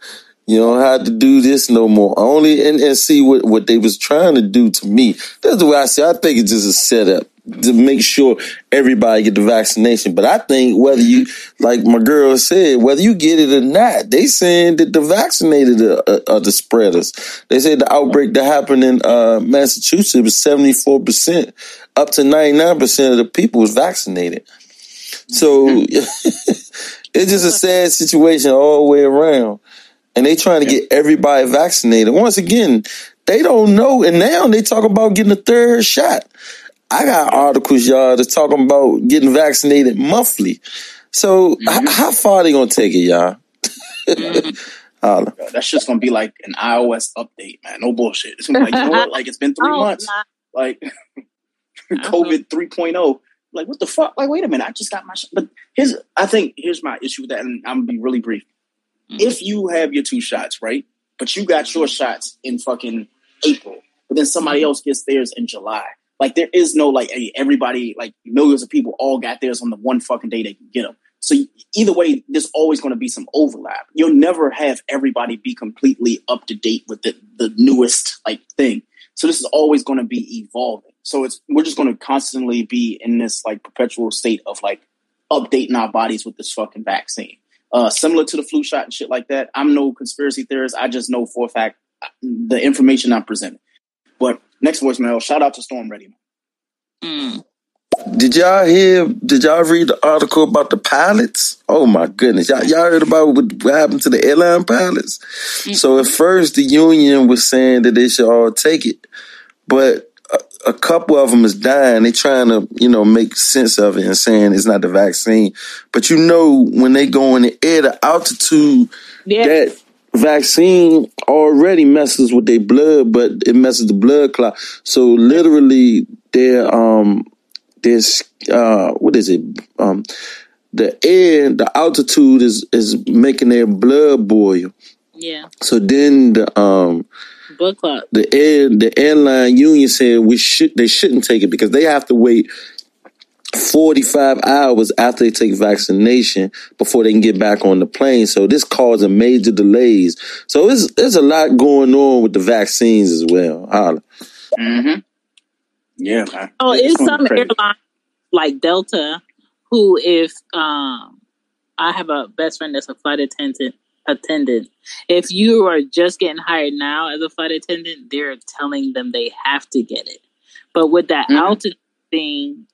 You don't have to do this no more. Only and, and see what, what they was trying to do to me. That's the way I say. I think it's just a setup to make sure everybody get the vaccination. But I think whether you, like my girl said, whether you get it or not, they saying that the vaccinated are, are the spreaders. They said the outbreak that happened in uh, Massachusetts was seventy four percent, up to ninety nine percent of the people was vaccinated. So it's just a sad situation all the way around. And they trying to get everybody vaccinated. Once again, they don't know. And now they talk about getting a third shot. I got articles, y'all, that's talking about getting vaccinated monthly. So mm-hmm. h- how far they gonna take it, y'all? mm-hmm. That's just gonna be like an iOS update, man. No bullshit. It's gonna be like, you know what? Like it's been three oh, months. Nah. Like COVID 3.0. Like what the fuck? Like wait a minute, I just got my. Sh-. But here's, I think here's my issue with that, and I'm gonna be really brief. Mm-hmm. If you have your two shots, right, but you got your shots in fucking April, but then somebody else gets theirs in July like there is no like hey, everybody like millions of people all got theirs on the one fucking day they can get them. So either way, there's always going to be some overlap. You'll never have everybody be completely up to date with the, the newest like thing. So this is always going to be evolving. So it's we're just going to constantly be in this like perpetual state of like updating our bodies with this fucking vaccine. Uh, similar to the flu shot and shit like that. I'm no conspiracy theorist. I just know for a fact the information I'm presenting. But next voicemail, shout out to Storm Ready. Mm. Did y'all hear? Did y'all read the article about the pilots? Oh my goodness, y'all, y'all heard about what, what happened to the airline pilots? Mm-hmm. So at first, the union was saying that they should all take it, but a, a, couple of them is dying. They trying to, you know, make sense of it and saying it's not the vaccine. But you know, when they go in the air, the altitude yeah. that vaccine already messes with their blood, but it messes the blood clot. So literally, their um, there's uh, what is it? Um, the air, the altitude is is making their blood boil. Yeah. So then the um blood clot. The air the airline union said we should they shouldn't take it because they have to wait 45 hours after they take vaccination before they can get back on the plane. So this causing major delays. So there's, there's a lot going on with the vaccines as well. Holla. Mm-hmm. Yeah. Man. Oh, it's some airline like Delta who if um I have a best friend that's a flight attendant attendant. If you are just getting hired now as a flight attendant, they're telling them they have to get it. But with that mm-hmm. altitude thing,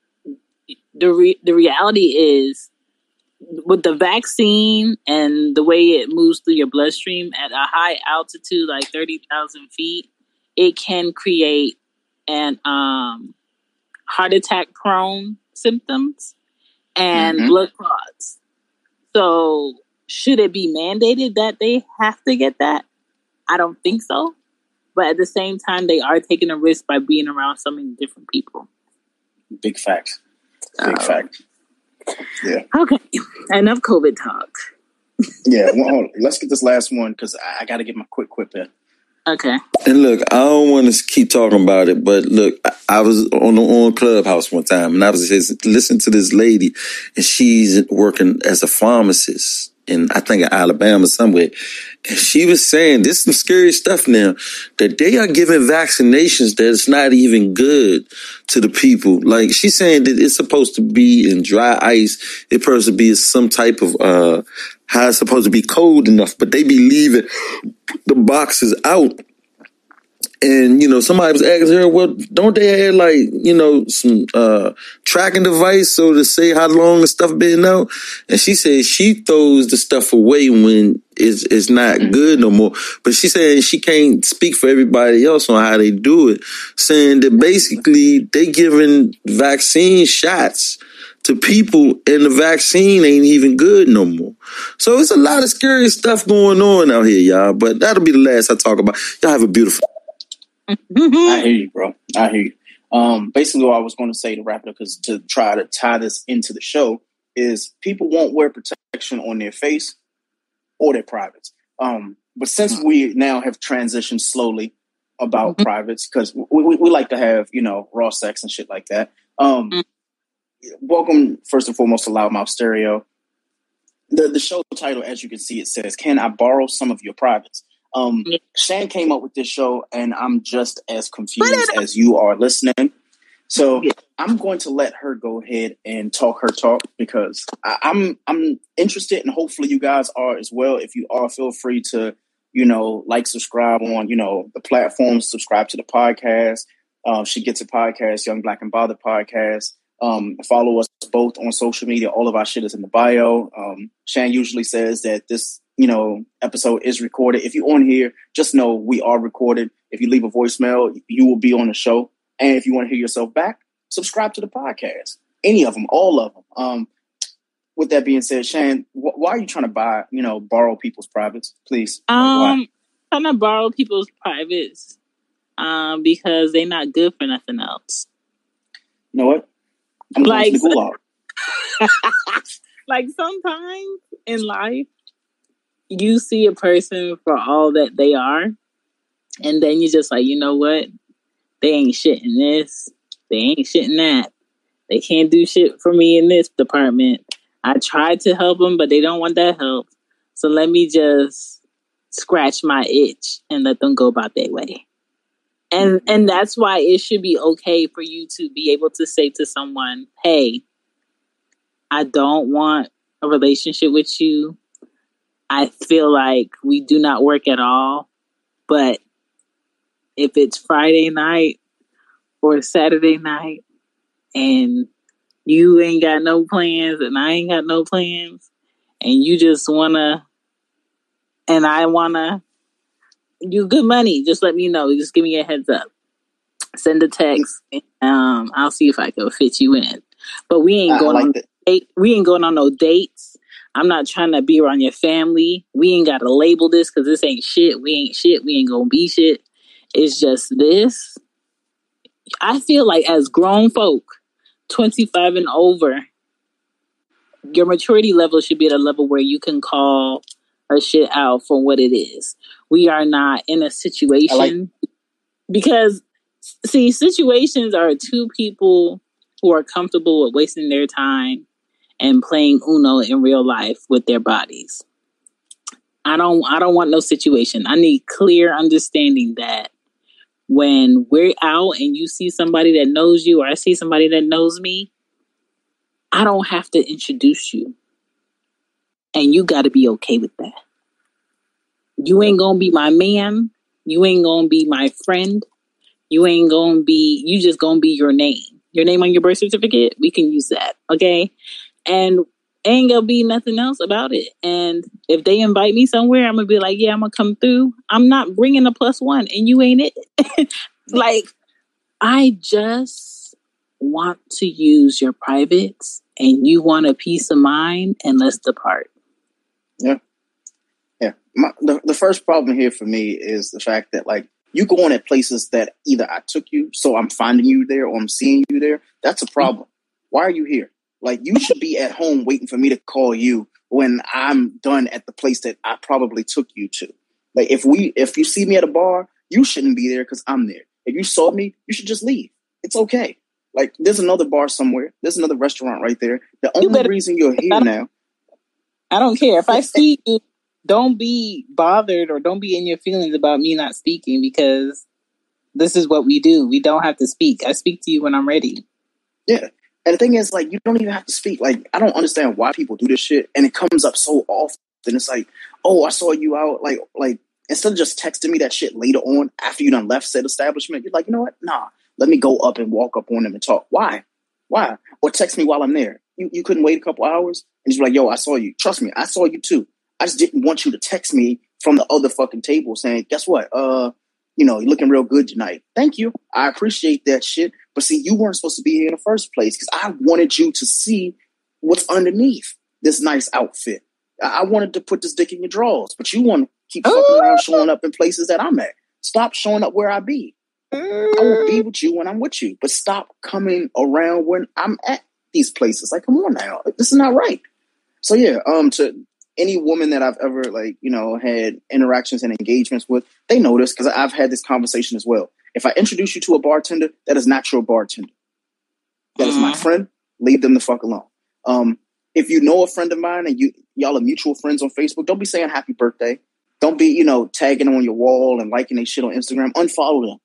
the re- the reality is with the vaccine and the way it moves through your bloodstream at a high altitude, like thirty thousand feet, it can create an um, heart attack prone symptoms and mm-hmm. blood clots. So, should it be mandated that they have to get that? I don't think so. But at the same time, they are taking a risk by being around so many different people. Big facts. Big um, fact. Yeah. Okay. Enough COVID talk. yeah. Well, Let's get this last one because I, I got to get my quick quip in. Okay. And look, I don't want to keep talking about it, but look, I, I was on the on Clubhouse one time, and I was listening to this lady, and she's working as a pharmacist in I think in Alabama somewhere. And she was saying this is some scary stuff now that they are giving vaccinations that's not even good to the people. Like she's saying that it's supposed to be in dry ice. It's supposed to be some type of uh how it's supposed to be cold enough, but they be leaving the boxes out and you know somebody was asking her, well, don't they have like you know some uh, tracking device so to say how long the stuff been out? And she said she throws the stuff away when it's it's not mm-hmm. good no more. But she said she can't speak for everybody else on how they do it, saying that basically they giving vaccine shots to people and the vaccine ain't even good no more. So it's a lot of scary stuff going on out here, y'all. But that'll be the last I talk about. Y'all have a beautiful I hear you, bro. I hear you. Um, basically, what I was going to say to wrap it up, because to try to tie this into the show, is people won't wear protection on their face or their privates. Um, but since we now have transitioned slowly about mm-hmm. privates, because we, we, we, like to have you know raw sex and shit like that. Um, mm-hmm. Welcome first and foremost to Loudmouth Stereo. the the show title, as you can see, it says, "Can I borrow some of your privates?" Um. Shan came up with this show, and I'm just as confused as you are listening. So. I'm going to let her go ahead and talk her talk because I, I'm I'm interested, and hopefully you guys are as well. If you are, feel free to you know like, subscribe on you know the platforms, subscribe to the podcast. Um, she gets a podcast, Young Black and Bothered podcast. Um, follow us both on social media. All of our shit is in the bio. Um, Shan usually says that this, you know, episode is recorded. If you're on here, just know we are recorded. If you leave a voicemail, you will be on the show. And if you want to hear yourself back, subscribe to the podcast. Any of them, all of them. Um, with that being said, Shan, wh- why are you trying to buy, you know, borrow people's privates? Please. Um, trying to borrow people's privates um, because they're not good for nothing else. You know what? I'm like, like sometimes in life, you see a person for all that they are, and then you just like, you know what? They ain't shit in this. They ain't shit in that. They can't do shit for me in this department. I tried to help them, but they don't want that help. So let me just scratch my itch and let them go about their way and mm-hmm. and that's why it should be okay for you to be able to say to someone hey i don't want a relationship with you i feel like we do not work at all but if it's friday night or saturday night and you ain't got no plans and i ain't got no plans and you just wanna and i wanna you good money, just let me know. Just give me a heads up. Send a text. Um, I'll see if I can fit you in. But we ain't going like on date, we ain't going on no dates. I'm not trying to be around your family. We ain't got to label this because this ain't shit. We ain't shit. We ain't gonna be shit. It's just this. I feel like as grown folk, 25 and over, your maturity level should be at a level where you can call a shit out for what it is we are not in a situation like- because see situations are two people who are comfortable with wasting their time and playing uno in real life with their bodies i don't i don't want no situation i need clear understanding that when we're out and you see somebody that knows you or i see somebody that knows me i don't have to introduce you and you got to be okay with that you ain't gonna be my man. You ain't gonna be my friend. You ain't gonna be, you just gonna be your name. Your name on your birth certificate, we can use that. Okay. And ain't gonna be nothing else about it. And if they invite me somewhere, I'm gonna be like, yeah, I'm gonna come through. I'm not bringing a plus one, and you ain't it. like, I just want to use your privates, and you want a peace of mind, and let's depart. Yeah my, the, the first problem here for me is the fact that like you going at places that either I took you, so I'm finding you there, or I'm seeing you there. That's a mm-hmm. problem. Why are you here? Like you should be at home waiting for me to call you when I'm done at the place that I probably took you to. Like if we if you see me at a bar, you shouldn't be there because I'm there. If you saw me, you should just leave. It's okay. Like there's another bar somewhere. There's another restaurant right there. The only better, reason you're here now. I don't care if I see you don't be bothered or don't be in your feelings about me not speaking because this is what we do. We don't have to speak. I speak to you when I'm ready. Yeah. And the thing is, like, you don't even have to speak. Like, I don't understand why people do this shit. And it comes up so often. It's like, oh, I saw you out. Like, like instead of just texting me that shit later on after you done left said establishment, you're like, you know what? Nah, let me go up and walk up on them and talk. Why? Why? Or text me while I'm there. You, you couldn't wait a couple hours and just like, yo, I saw you. Trust me, I saw you too. I just didn't want you to text me from the other fucking table saying, guess what? Uh, you know, you're looking real good tonight. Thank you. I appreciate that shit. But see, you weren't supposed to be here in the first place because I wanted you to see what's underneath this nice outfit. I wanted to put this dick in your drawers, but you want to keep fucking oh. around showing up in places that I'm at. Stop showing up where I be. I will be with you when I'm with you, but stop coming around when I'm at these places. Like, come on now, this is not right. So yeah, um, to any woman that I've ever like, you know, had interactions and engagements with, they know this because I've had this conversation as well. If I introduce you to a bartender, that is not your bartender. That is my mm-hmm. friend. Leave them the fuck alone. Um, if you know a friend of mine and you y'all are mutual friends on Facebook, don't be saying happy birthday. Don't be, you know, tagging on your wall and liking their shit on Instagram. Unfollow them.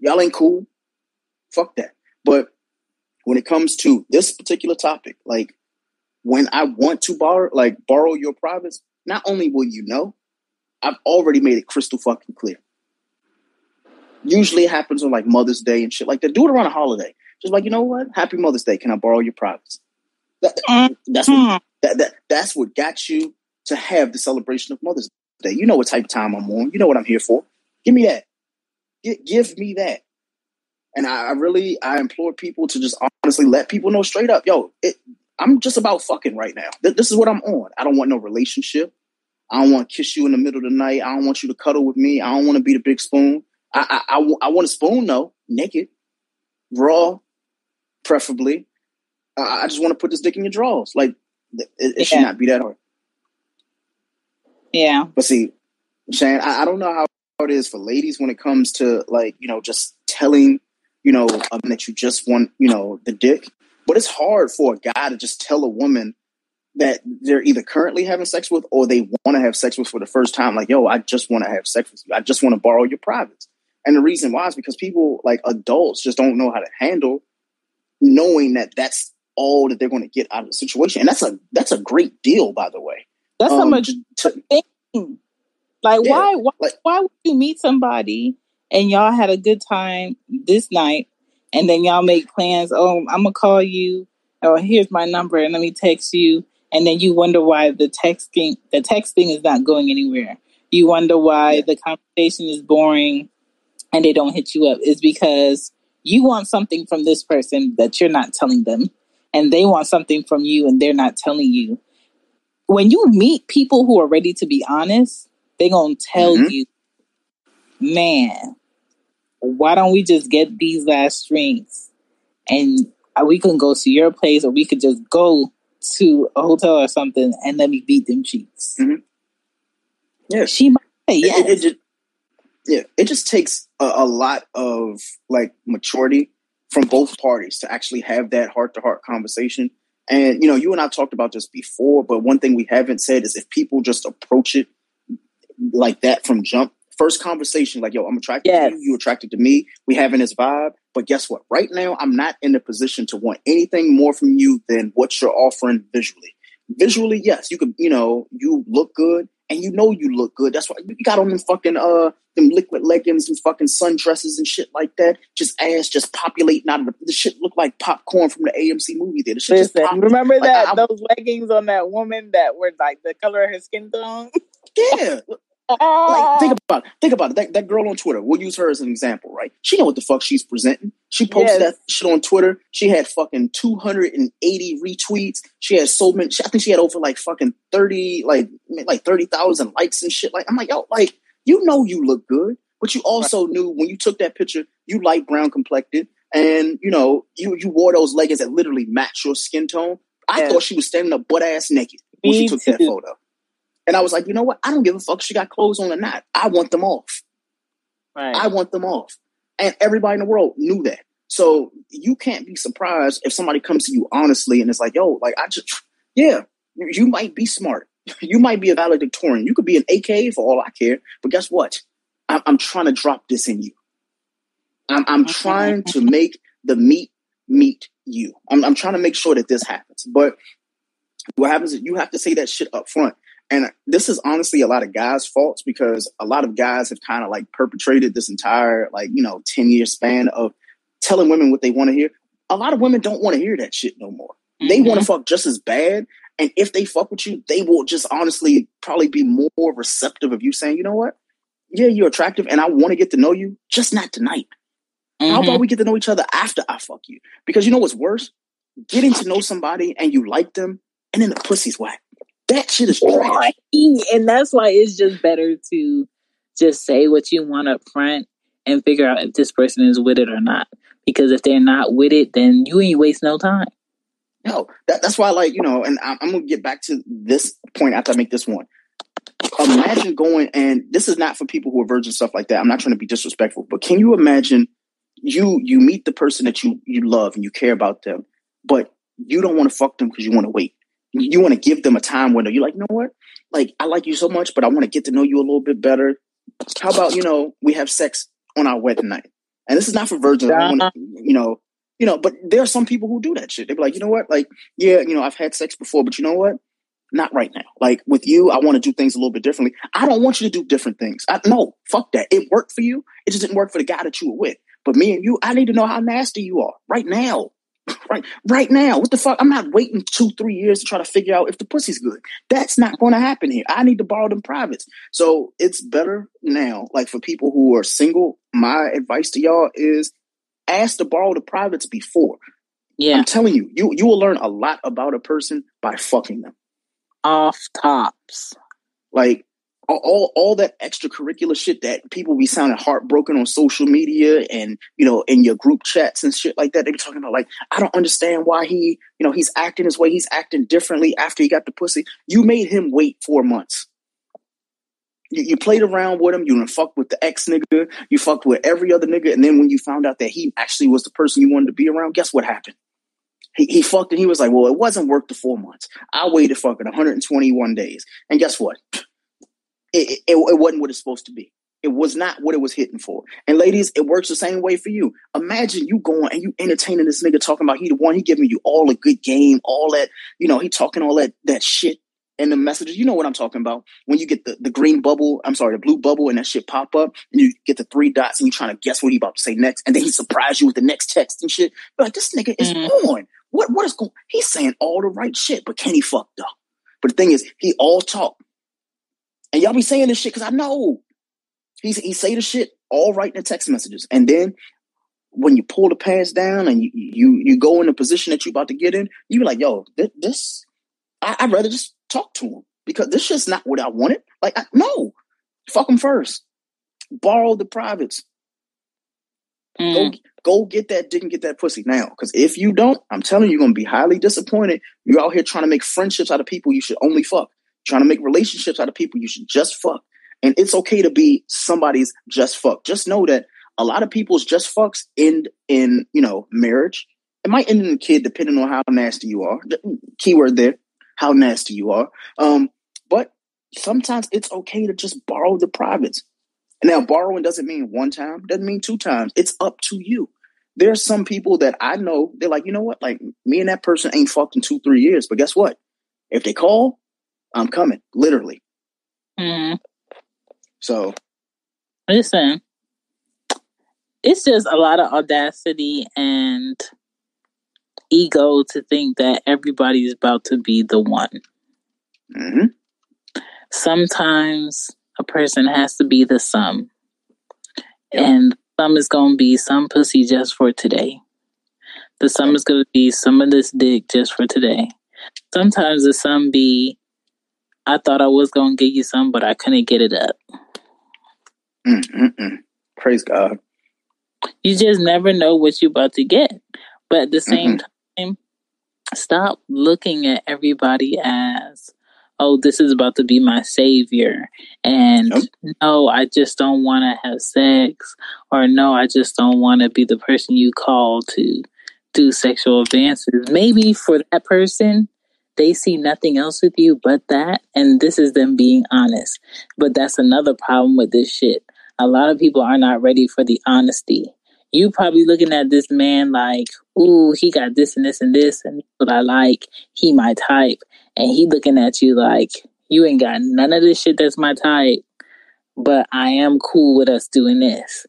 Y'all ain't cool. Fuck that. But when it comes to this particular topic, like when I want to borrow, like borrow your privates, not only will you know, I've already made it crystal fucking clear. Usually it happens on like Mother's Day and shit like that. Do it around a holiday. Just like, you know what? Happy Mother's Day. Can I borrow your privates? That, that's what mm-hmm. that, that that's what got you to have the celebration of Mother's Day. You know what type of time I'm on. You know what I'm here for. Give me that. G- give me that. And I, I really I implore people to just honestly let people know straight up, yo, it, I'm just about fucking right now. Th- this is what I'm on. I don't want no relationship. I don't want to kiss you in the middle of the night. I don't want you to cuddle with me. I don't want to be the big spoon. I I, I, I want a spoon though, naked, raw, preferably. I, I just want to put this dick in your drawers. Like it, it yeah. should not be that hard. Yeah. But see, Shane, I, I don't know how it is for ladies when it comes to like you know just telling you know um, that you just want you know the dick. But it's hard for a guy to just tell a woman that they're either currently having sex with or they want to have sex with for the first time. Like, yo, I just want to have sex with you. I just want to borrow your privates. And the reason why is because people, like adults, just don't know how to handle knowing that that's all that they're going to get out of the situation. And that's a that's a great deal, by the way. That's um, how much to, thing. Like, yeah, why why, like, why would you meet somebody and y'all had a good time this night, and then y'all make plans? Oh, I'm gonna call you. Oh, here's my number, and let me text you. And then you wonder why the texting the texting is not going anywhere. You wonder why yeah. the conversation is boring and they don't hit you up is because you want something from this person that you're not telling them and they want something from you and they're not telling you when you meet people who are ready to be honest they're to tell mm-hmm. you man why don't we just get these last drinks and we can go to your place or we could just go to a hotel or something and let me beat them cheeks mm-hmm. yeah she might say yes it, it, it, yeah, it just takes a, a lot of like maturity from both parties to actually have that heart to heart conversation. And you know, you and I talked about this before, but one thing we haven't said is if people just approach it like that from jump, first conversation, like, yo, I'm attracted yes. to you, you attracted to me, we having this vibe. But guess what? Right now, I'm not in a position to want anything more from you than what you're offering visually. Visually, yes, you could, you know, you look good and you know you look good. That's why you got on them fucking uh them liquid leggings and fucking sundresses and shit like that. Just ass just populating out of the, the shit look like popcorn from the AMC movie there. The shit Listen, just remember like, that I, those leggings on that woman that were like the color of her skin tone? Yeah. Like think uh. about it. Think about it. That, that girl on Twitter, we'll use her as an example, right? She know what the fuck she's presenting. She posted yes. that shit on Twitter. She had fucking 280 retweets. She had so many. I think she had over like fucking 30, like like 30,000 likes and shit. Like I'm like, yo, like you know you look good, but you also right. knew when you took that picture, you light brown complected, and you know you you wore those leggings that literally match your skin tone. I yes. thought she was standing up butt ass naked when Me she took too. that photo. And I was like, you know what? I don't give a fuck if she got clothes on or not. I want them off. Right. I want them off. And everybody in the world knew that. So you can't be surprised if somebody comes to you honestly and it's like, yo, like I just, yeah, you, you might be smart. You might be a valedictorian. You could be an AK for all I care. But guess what? I'm, I'm trying to drop this in you. I'm, I'm trying to make the meat meet you. I'm, I'm trying to make sure that this happens. But what happens is you have to say that shit up front. And this is honestly a lot of guys' faults because a lot of guys have kind of like perpetrated this entire like, you know, 10 year span of telling women what they want to hear. A lot of women don't want to hear that shit no more. Mm-hmm. They want to fuck just as bad. And if they fuck with you, they will just honestly probably be more receptive of you saying, you know what? Yeah, you're attractive and I want to get to know you, just not tonight. Mm-hmm. How about mm-hmm. we get to know each other after I fuck you? Because you know what's worse? Getting to know somebody and you like them and then the pussy's whack. That shit is trash. And that's why it's just better to just say what you want up front and figure out if this person is with it or not. Because if they're not with it, then you ain't waste no time. No, that, that's why, like, you know, and I'm, I'm going to get back to this point after I make this one. Imagine going, and this is not for people who are virgin stuff like that. I'm not trying to be disrespectful, but can you imagine you you meet the person that you you love and you care about them, but you don't want to fuck them because you want to wait. You want to give them a time window. You're like, you know what? Like, I like you so much, but I want to get to know you a little bit better. How about, you know, we have sex on our wedding night? And this is not for virgins. Wanna, you know, you know, but there are some people who do that shit. They're like, you know what? Like, yeah, you know, I've had sex before, but you know what? Not right now. Like with you, I want to do things a little bit differently. I don't want you to do different things. I, no, fuck that. It worked for you. It just didn't work for the guy that you were with. But me and you, I need to know how nasty you are right now. right, right now. What the fuck? I'm not waiting two, three years to try to figure out if the pussy's good. That's not going to happen here. I need to borrow them privates. So it's better now. Like for people who are single, my advice to y'all is ask to borrow the privates before. Yeah. I'm telling you, you you will learn a lot about a person by fucking them. Off tops. Like all all that extracurricular shit that people be sounding heartbroken on social media and you know in your group chats and shit like that. They be talking about like I don't understand why he you know he's acting his way. He's acting differently after he got the pussy. You made him wait four months. You, you played around with him. You done fucked with the ex nigga. You fucked with every other nigga. And then when you found out that he actually was the person you wanted to be around, guess what happened? He, he fucked and he was like, well, it wasn't worth the four months. I waited fucking 121 days. And guess what? It, it, it wasn't what it's supposed to be. It was not what it was hitting for. And ladies, it works the same way for you. Imagine you going and you entertaining this nigga talking about he the one, he giving you all a good game, all that, you know, he talking all that that shit and the messages. You know what I'm talking about. When you get the, the green bubble, I'm sorry, the blue bubble and that shit pop up and you get the three dots and you're trying to guess what he about to say next. And then he surprise you with the next text and shit. But like, this nigga is mm-hmm. on. What what is going He's saying all the right shit, but can he fuck though? But the thing is, he all talk. And y'all be saying this shit because I know. He's, he say the shit all right in the text messages. And then when you pull the pants down and you you you go in the position that you about to get in, you be like, yo, this, this I, would rather just talk to him because this shit's not what I wanted. Like, I, no, fuck him first. Borrow the privates. Mm. Go, go get that dick and get that pussy now. Because if you don't, I'm telling you, you're gonna be highly disappointed. You're out here trying to make friendships out of people you should only fuck trying to make relationships out of people you should just fuck. And it's okay to be somebody's just fuck. Just know that a lot of people's just fucks end in, you know, marriage. It might end in a kid depending on how nasty you are. Keyword there, how nasty you are. Um, but sometimes it's okay to just borrow the privates. And now, borrowing doesn't mean one time, doesn't mean two times. It's up to you. There's some people that I know, they're like, you know what? Like, me and that person ain't fucked in two, three years. But guess what? If they call, I'm coming, literally. Mm. So, listen, it's just a lot of audacity and ego to think that everybody's about to be the one. Mm-hmm. Sometimes a person has to be the sum, and some is going to be some pussy just for today. The sum is going to be some of this dick just for today. Sometimes the sum be I thought I was gonna get you some, but I couldn't get it up. Mm-mm-mm. Praise God. You just never know what you're about to get. But at the same mm-hmm. time, stop looking at everybody as, oh, this is about to be my savior. And nope. no, I just don't want to have sex. Or no, I just don't want to be the person you call to do sexual advances. Maybe for that person, they see nothing else with you but that. And this is them being honest. But that's another problem with this shit. A lot of people are not ready for the honesty. You probably looking at this man like, ooh, he got this and this and this, and what I like. He my type, and he looking at you like, you ain't got none of this shit that's my type, but I am cool with us doing this.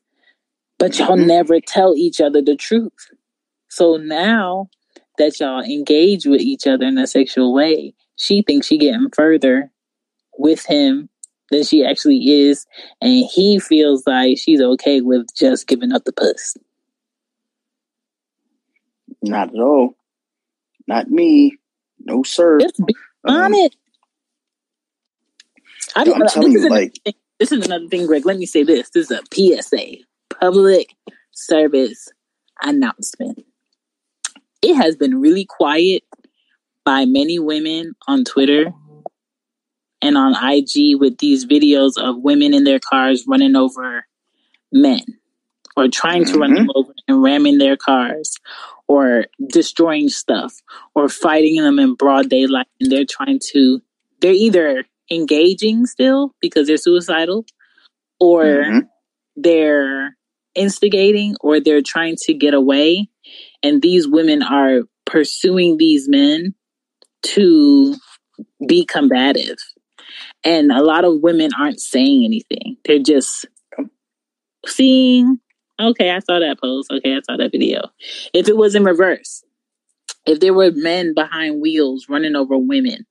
But y'all mm-hmm. never tell each other the truth. So now that y'all engage with each other in a sexual way, she thinks she getting further with him than she actually is, and he feels like she's okay with just giving up the puss. Not at all. Not me. No, sir. Just be um, on it. I am telling you, like, thing, this is another thing, Greg. Let me say this. This is a PSA, public service announcement it has been really quiet by many women on Twitter and on IG with these videos of women in their cars running over men or trying to mm-hmm. run them over and ramming their cars or destroying stuff or fighting them in broad daylight and they're trying to they're either engaging still because they're suicidal or mm-hmm. they're instigating or they're trying to get away. And these women are pursuing these men to be combative. And a lot of women aren't saying anything. They're just seeing okay i saw that post. Okay i saw that video. If it was in reverse if there were men behind wheels running over women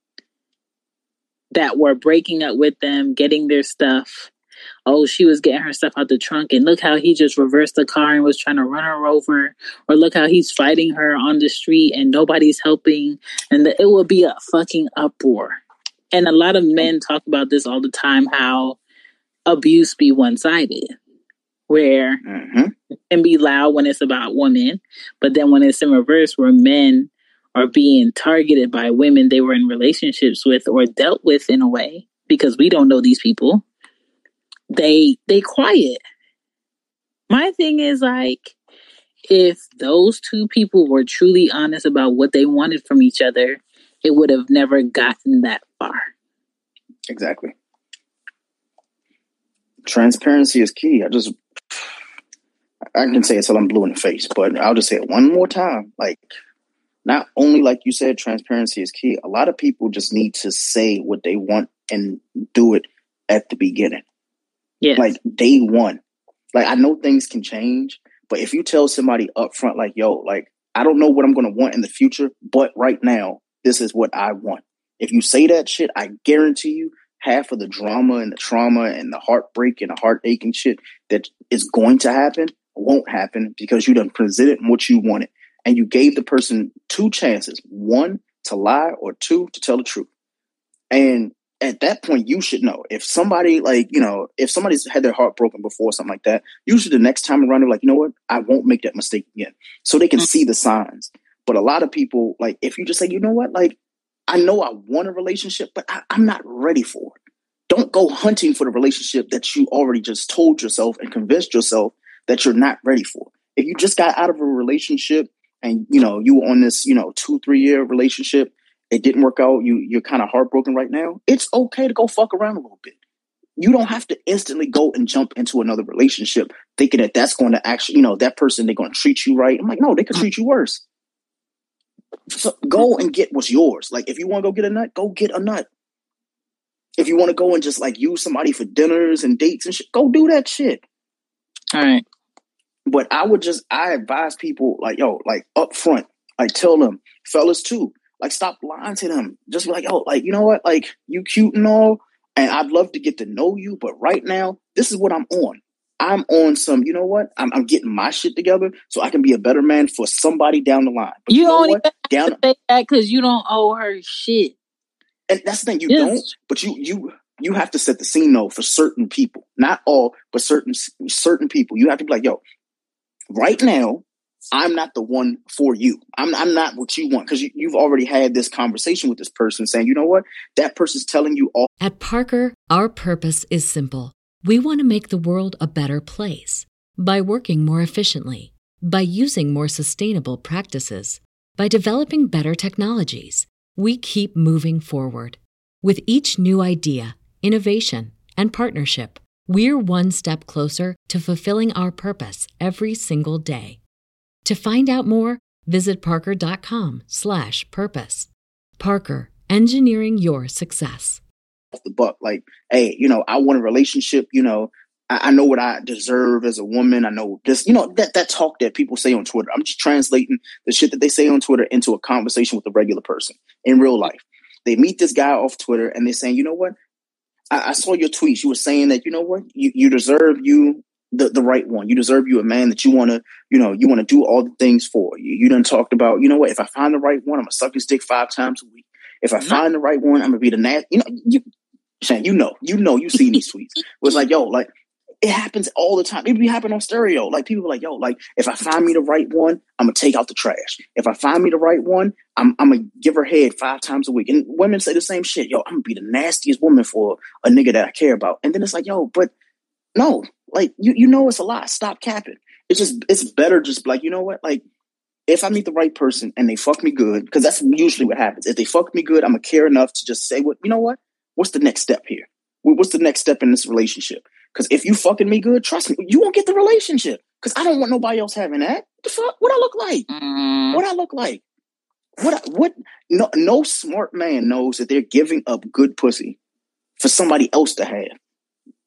that were breaking up with them getting their stuff oh, she was getting her stuff out the trunk, and look how he just reversed the car and was trying to run her over, or look how he's fighting her on the street and nobody's helping, and the, it will be a fucking uproar. And a lot of men talk about this all the time how abuse be one sided, where mm-hmm. it can be loud when it's about women, but then when it's in reverse, where men are being targeted by women they were in relationships with or dealt with in a way because we don't know these people they they quiet. My thing is like if those two people were truly honest about what they wanted from each other, it would have never gotten that far. Exactly. Transparency is key. I just I can say it till I'm blue in the face, but I'll just say it one more time. Like not only like you said, transparency is key. A lot of people just need to say what they want and do it at the beginning. Yes. Like day one. Like I know things can change, but if you tell somebody up front, like, yo, like I don't know what I'm gonna want in the future, but right now, this is what I want. If you say that shit, I guarantee you half of the drama and the trauma and the heartbreak and the heartache and shit that is going to happen won't happen because you done presented what you wanted. And you gave the person two chances. One to lie or two to tell the truth. And at that point you should know. If somebody like you know if somebody's had their heart broken before something like that usually the next time around they're like you know what? I won't make that mistake again. So they can mm-hmm. see the signs. But a lot of people like if you just say you know what? Like i know i want a relationship but I, i'm not ready for it. Don't go hunting for the relationship that you already just told yourself and convinced yourself that you're not ready for. If you just got out of a relationship and you know you were on this you know two three year relationship it didn't work out, you you're kind of heartbroken right now, it's okay to go fuck around a little bit. You don't have to instantly go and jump into another relationship thinking that that's going to actually, you know, that person they're going to treat you right. I'm like, no, they could treat you worse. So go and get what's yours. Like if you want to go get a nut, go get a nut. If you want to go and just like use somebody for dinners and dates and shit, go do that shit. All right. But I would just I advise people like yo, like up front, like tell them, fellas too, like, stop lying to them. Just be like, oh, like, you know what? Like, you cute and all, and I'd love to get to know you, but right now, this is what I'm on. I'm on some, you know what? I'm, I'm getting my shit together so I can be a better man for somebody down the line. But you, you know don't what? down say that because you don't owe her shit. And that's the thing, you yes. don't. But you you you have to set the scene though for certain people, not all, but certain certain people. You have to be like, yo, right now, I'm not the one for you. I'm, I'm not what you want because you, you've already had this conversation with this person saying, you know what? That person's telling you all. At Parker, our purpose is simple. We want to make the world a better place by working more efficiently, by using more sustainable practices, by developing better technologies. We keep moving forward. With each new idea, innovation, and partnership, we're one step closer to fulfilling our purpose every single day. To find out more, visit parker.com/purpose. Parker, engineering your success. Off the buck, like, hey, you know, I want a relationship. You know, I, I know what I deserve as a woman. I know this. You know that that talk that people say on Twitter. I'm just translating the shit that they say on Twitter into a conversation with a regular person in real life. They meet this guy off Twitter and they're saying, you know what? I, I saw your tweets. You were saying that, you know what? You, you deserve you the, the right one. You deserve you a man that you want to, you know, you want to do all the things for. You, you done talked about, you know what, if I find the right one, I'm going to suck his dick five times a week. If I find the right one, I'm going to be the nasty, you know, you, Shane, you know, you know, you see these tweets. It was like, yo, like, it happens all the time. It be happening on stereo. Like people like, yo, like if I find me the right one, I'm gonna take out the trash. If I find me the right one, I'm, I'm gonna give her head five times a week. And women say the same shit. Yo, I'm gonna be the nastiest woman for a nigga that I care about. And then it's like, yo, but no, like you, you know it's a lot. Stop capping. It's just it's better just like, you know what? Like if I meet the right person and they fuck me good, because that's usually what happens. If they fuck me good, I'm gonna care enough to just say, "What you know? What? What's the next step here? What's the next step in this relationship?" Because if you fucking me good, trust me, you won't get the relationship. Because I don't want nobody else having that. The fuck? What I look like? Mm. What I look like? What? What? No, no smart man knows that they're giving up good pussy for somebody else to have.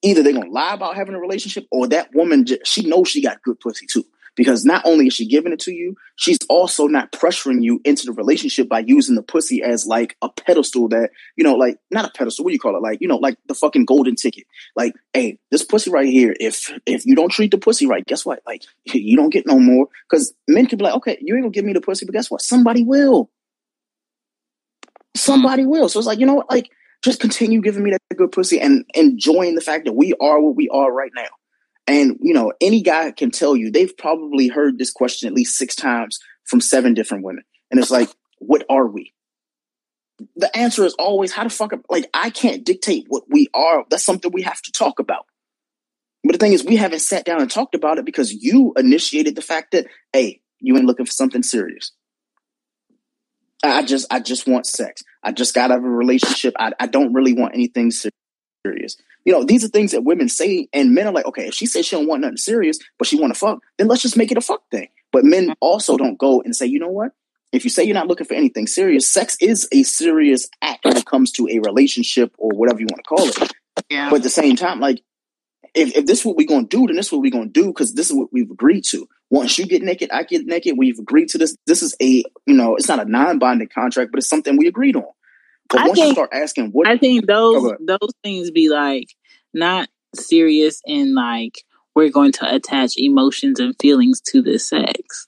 Either they're gonna lie about having a relationship, or that woman she knows she got good pussy too because not only is she giving it to you, she's also not pressuring you into the relationship by using the pussy as like a pedestal that, you know, like not a pedestal, what do you call it? Like, you know, like the fucking golden ticket. Like, hey, this pussy right here, if if you don't treat the pussy right, guess what? Like you don't get no more. Cause men can be like, okay, you ain't gonna give me the pussy, but guess what? Somebody will. Somebody will. So it's like, you know what? Like, just continue giving me that good pussy and enjoying the fact that we are what we are right now. And, you know, any guy can tell you they've probably heard this question at least six times from seven different women. And it's like, what are we? The answer is always how the fuck, like, I can't dictate what we are. That's something we have to talk about. But the thing is, we haven't sat down and talked about it because you initiated the fact that, hey, you ain't looking for something serious. I just, I just want sex. I just got out of a relationship. I, I don't really want anything serious. You know, these are things that women say, and men are like, okay, if she says she don't want nothing serious, but she want to fuck, then let's just make it a fuck thing. But men mm-hmm. also don't go and say, you know what? If you say you're not looking for anything serious, sex is a serious act when it comes to a relationship or whatever you want to call it. Yeah. But at the same time, like, if, if this is what we're going to do, then this is what we're going to do because this is what we've agreed to. Once you get naked, I get naked. We've agreed to this. This is a, you know, it's not a non-binding contract, but it's something we agreed on. But I once think, you start asking what I think those those things be like not serious and like we're going to attach emotions and feelings to the sex.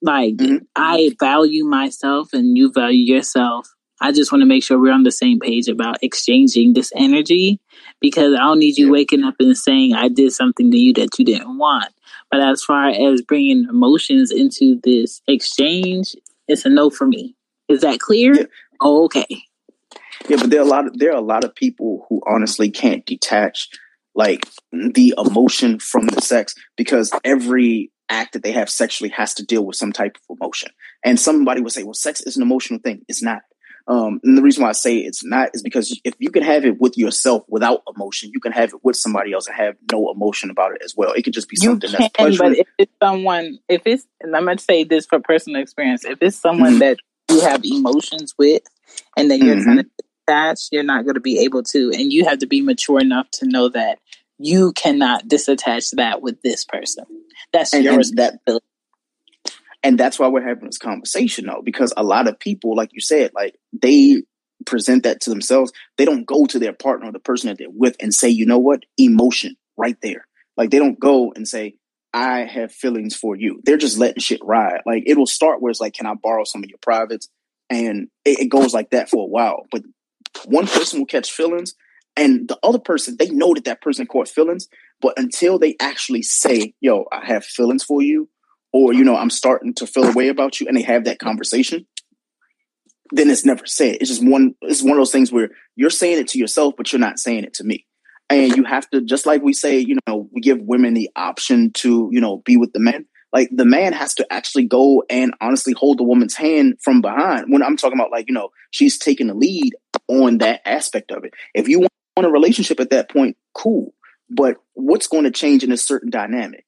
Like mm-hmm. I value myself and you value yourself. I just want to make sure we're on the same page about exchanging this energy because I don't need you waking up and saying I did something to you that you didn't want. But as far as bringing emotions into this exchange, it's a no for me. Is that clear? Yeah. Oh, okay. Yeah, but there are a lot of there are a lot of people who honestly can't detach like the emotion from the sex because every act that they have sexually has to deal with some type of emotion. And somebody would say, "Well, sex is an emotional thing." It's not. Um, and the reason why I say it's not is because if you can have it with yourself without emotion, you can have it with somebody else and have no emotion about it as well. It could just be something you can, that's pleasurable. But if it's someone, if it's, and I'm going to say this for personal experience, if it's someone mm-hmm. that you have emotions with and that you're mm-hmm. trying to you're not going to be able to. And you have to be mature enough to know that you cannot disattach that with this person. That's and, your responsibility. That, and that's why we're having this conversation, though, because a lot of people, like you said, like they present that to themselves. They don't go to their partner or the person that they're with and say, you know what, emotion right there. Like they don't go and say, I have feelings for you. They're just letting shit ride. Like it'll start where it's like, can I borrow some of your privates? And it, it goes like that for a while. But one person will catch feelings and the other person they know that that person caught feelings but until they actually say yo i have feelings for you or you know i'm starting to feel a way about you and they have that conversation then it's never said it's just one it's one of those things where you're saying it to yourself but you're not saying it to me and you have to just like we say you know we give women the option to you know be with the men like the man has to actually go and honestly hold the woman's hand from behind when i'm talking about like you know she's taking the lead on that aspect of it. If you want a relationship at that point, cool. But what's going to change in a certain dynamic?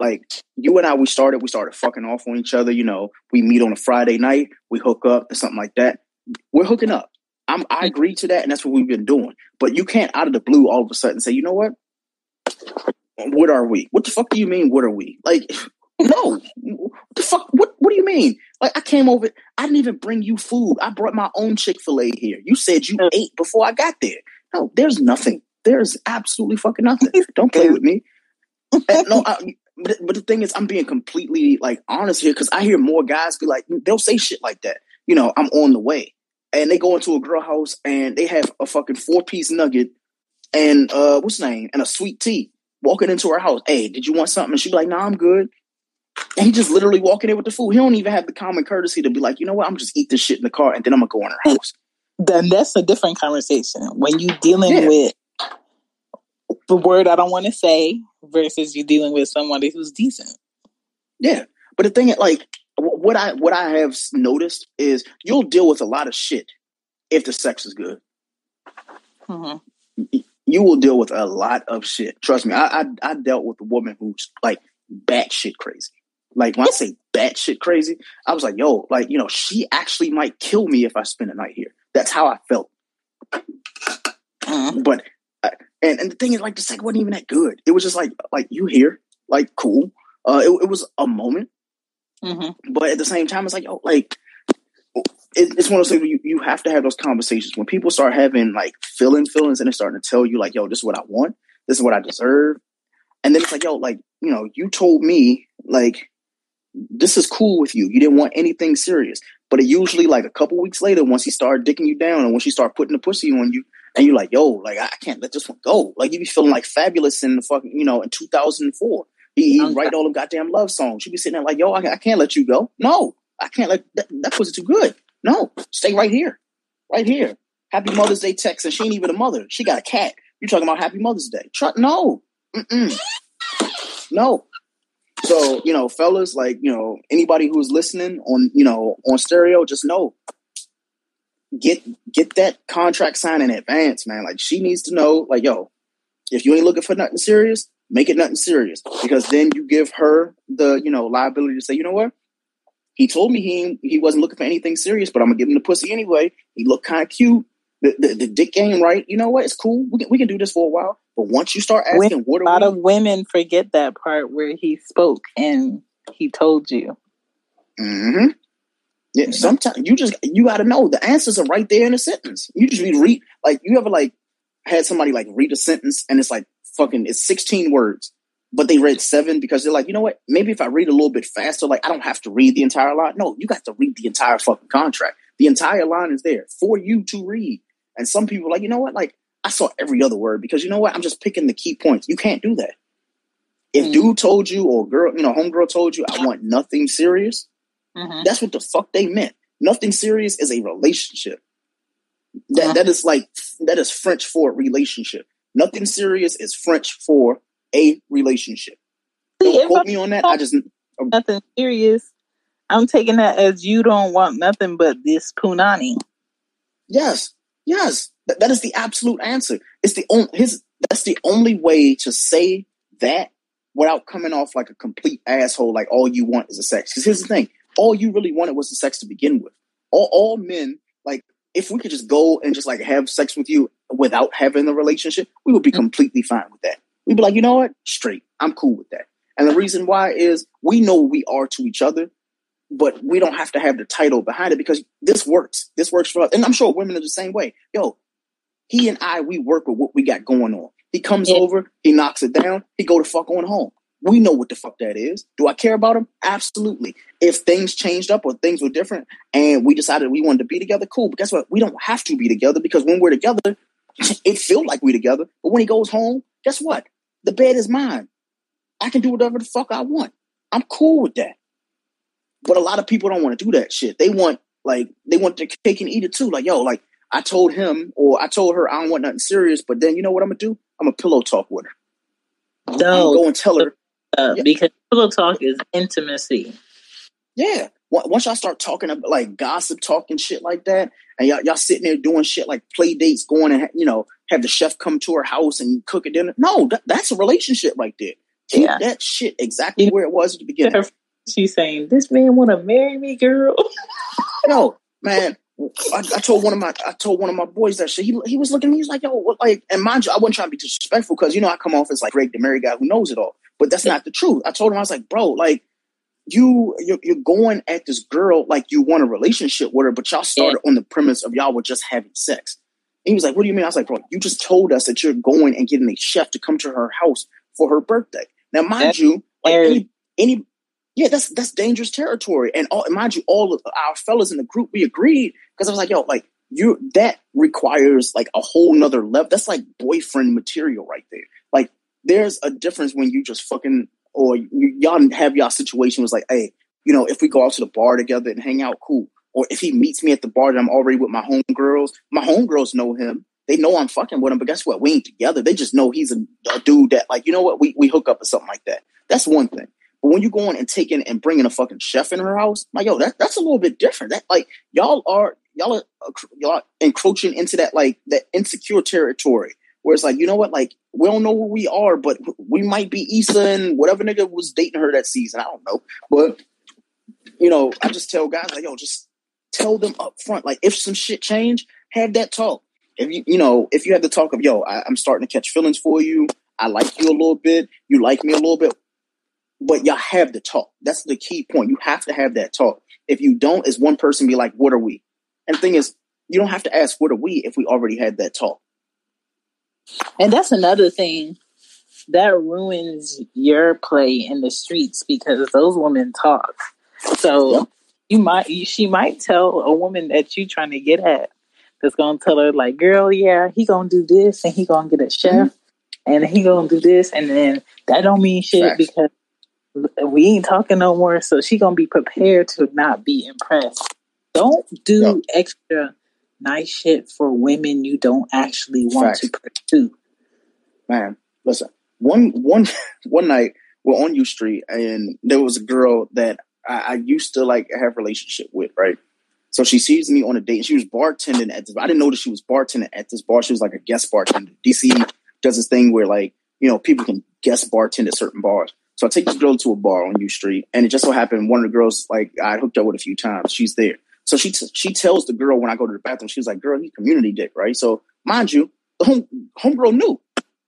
Like you and I, we started, we started fucking off on each other. You know, we meet on a Friday night, we hook up or something like that. We're hooking up. I'm, I mm-hmm. agree to that, and that's what we've been doing. But you can't out of the blue all of a sudden say, you know what? What are we? What the fuck do you mean? What are we? Like, no. What the fuck? What What do you mean? Like I came over, I didn't even bring you food. I brought my own Chick Fil A here. You said you ate before I got there. No, there's nothing. There's absolutely fucking nothing. Don't play with me. Eh, no, I, but, but the thing is, I'm being completely like honest here because I hear more guys be like, they'll say shit like that. You know, I'm on the way, and they go into a girl house and they have a fucking four piece nugget and uh, what's name and a sweet tea. Walking into her house, hey, did you want something? And she'd be like, Nah, I'm good. And he just literally walking in with the food. He don't even have the common courtesy to be like, you know what, I'm just eat this shit in the car and then I'm gonna go in her house. Then that's a different conversation. When you dealing yeah. with the word I don't want to say versus you dealing with somebody who's decent. Yeah. But the thing like what I what I have noticed is you'll deal with a lot of shit if the sex is good. Mm-hmm. You will deal with a lot of shit. Trust me. I I, I dealt with a woman who's like batshit crazy. Like when I say batshit crazy, I was like, yo, like you know, she actually might kill me if I spend a night here. That's how I felt. Mm-hmm. But and and the thing is, like the sex wasn't even that good. It was just like like you here, like cool. Uh, it, it was a moment, mm-hmm. but at the same time, it's like oh, like it, it's one of those things you, you have to have those conversations when people start having like feeling feelings and they're starting to tell you like yo, this is what I want, this is what I deserve, and then it's like yo, like you know, you told me like this is cool with you. You didn't want anything serious. But it usually like a couple weeks later, once he started dicking you down and once he started putting the pussy on you, and you're like, yo, like I can't let this one go. Like you be feeling like Fabolous in the fucking, you know, in 2004. He, he write all them goddamn love songs. You be sitting there like, yo, I, I can't let you go. No, I can't let that, that pussy too good. No, stay right here, right here. Happy Mother's Day text, and she ain't even a mother. She got a cat. You talking about Happy Mother's Day? Tr- no, Mm-mm. no. So you know, fellas, like you know, anybody who's listening on you know on stereo, just know get get that contract signed in advance, man. Like she needs to know, like, yo, if you ain't looking for nothing serious, make it nothing serious. Because then you give her the, you know, liability to say, you know what? He told me he he wasn't looking for anything serious, but I'm gonna give him the pussy anyway. He looked kind of cute. The, the, the, dick game, right? You know what? It's cool. We can, we can do this for a while. But once you start asking, what a lot we? of women forget that part where he spoke and he told you. Mm-hmm. Yeah, sometimes you just you got to know the answers are right there in a sentence. You just read like you ever like had somebody like read a sentence and it's like fucking it's sixteen words, but they read seven because they're like, you know what? Maybe if I read a little bit faster, like I don't have to read the entire line. No, you got to read the entire fucking contract. The entire line is there for you to read. And some people like, you know what? Like I saw every other word because you know what? I'm just picking the key points. You can't do that. If mm. dude told you or girl, you know, homegirl told you, I want nothing serious Mm-hmm. That's what the fuck they meant. Nothing serious is a relationship. That uh-huh. that is like that is French for relationship. Nothing serious is French for a relationship. Don't quote me on that. I just um, nothing serious. I'm taking that as you don't want nothing but this punani. Yes, yes, that, that is the absolute answer. It's the only his. That's the only way to say that without coming off like a complete asshole. Like all you want is a sex. Because here's the thing: all you really wanted was the sex to begin with. All, all men, like, if we could just go and just like have sex with you without having a relationship, we would be mm-hmm. completely fine with that. We'd be like, you know what? Straight. I'm cool with that. And the reason why is we know we are to each other, but we don't have to have the title behind it because this works. This works for us. And I'm sure women are the same way. Yo, he and I, we work with what we got going on. He comes yeah. over, he knocks it down, he go to fuck on home. We know what the fuck that is. Do I care about him? Absolutely. If things changed up or things were different and we decided we wanted to be together, cool. But guess what? We don't have to be together because when we're together, it feels like we're together. But when he goes home, guess what? The bed is mine. I can do whatever the fuck I want. I'm cool with that. But a lot of people don't want to do that shit. They want like they want their cake and eat it too. Like, yo, like I told him or I told her I don't want nothing serious, but then you know what I'm gonna do? I'm gonna pillow talk with her. No, go and tell her uh, yeah. because pillow talk is intimacy. Yeah. Once y'all start talking about like gossip talking shit like that, and y'all, y'all sitting there doing shit like play dates, going and you know have the chef come to her house and cook a dinner. No, that, that's a relationship right there. Keep yeah. that shit exactly where it was at the beginning. She's saying, "This man want to marry me, girl." no, man. I, I, told one of my I told one of my boys that shit. He, he was looking at me. He's like, "Yo, what, like?" And mind you, I wasn't trying to be disrespectful because you know I come off as like Greg, the married guy who knows it all. But that's not the truth. I told him I was like, "Bro, like you you're, you're, going at this girl like you want a relationship with her, but y'all started on the premise of y'all were just having sex." And he was like, "What do you mean?" I was like, "Bro, you just told us that you're going and getting a chef to come to her house for her birthday." Now, mind that's you, like any, any yeah, that's that's dangerous territory. And all, mind you, all of our fellas in the group, we agreed because I was like, yo, like you that requires like a whole nother level. That's like boyfriend material right there. Like there's a difference when you just fucking or you, y'all have y'all situation was like, hey, you know, if we go out to the bar together and hang out, cool. Or if he meets me at the bar and I'm already with my homegirls, my homegirls know him. They know I'm fucking with him, but guess what? We ain't together. They just know he's a, a dude that, like, you know what? We we hook up or something like that. That's one thing. But when you go on and taking and bringing a fucking chef in her house, like yo, that that's a little bit different. That like y'all are y'all are y'all are encroaching into that like that insecure territory where it's like you know what, like we don't know who we are, but we might be Issa and whatever nigga was dating her that season. I don't know, but you know, I just tell guys like yo, just tell them up front. Like if some shit change, have that talk. If you you know if you have the talk of yo, I, I'm starting to catch feelings for you. I like you a little bit. You like me a little bit but y'all have the talk. That's the key point. You have to have that talk. If you don't, is one person be like, "What are we?" And thing is, you don't have to ask, "What are we?" if we already had that talk. And that's another thing that ruins your play in the streets because those women talk. So yep. you might, she might tell a woman that you trying to get at that's gonna tell her like, "Girl, yeah, he gonna do this and he gonna get a chef." Mm-hmm. And he gonna do this, and then that don't mean shit Facts. because we ain't talking no more. So she gonna be prepared to not be impressed. Don't do yep. extra nice shit for women you don't actually want Fact. to pursue. Man, listen. One one one night we're on U Street and there was a girl that I, I used to like have relationship with, right? So she sees me on a date and she was bartending at this. I didn't know that she was bartending at this bar. She was like a guest bartender. DC does this thing where like, you know, people can guest bartend at certain bars. So I take this girl to a bar on U Street, and it just so happened one of the girls like I hooked up with a few times. She's there, so she t- she tells the girl when I go to the bathroom, she's like, "Girl, you community dick, right?" So mind you, the home homegirl knew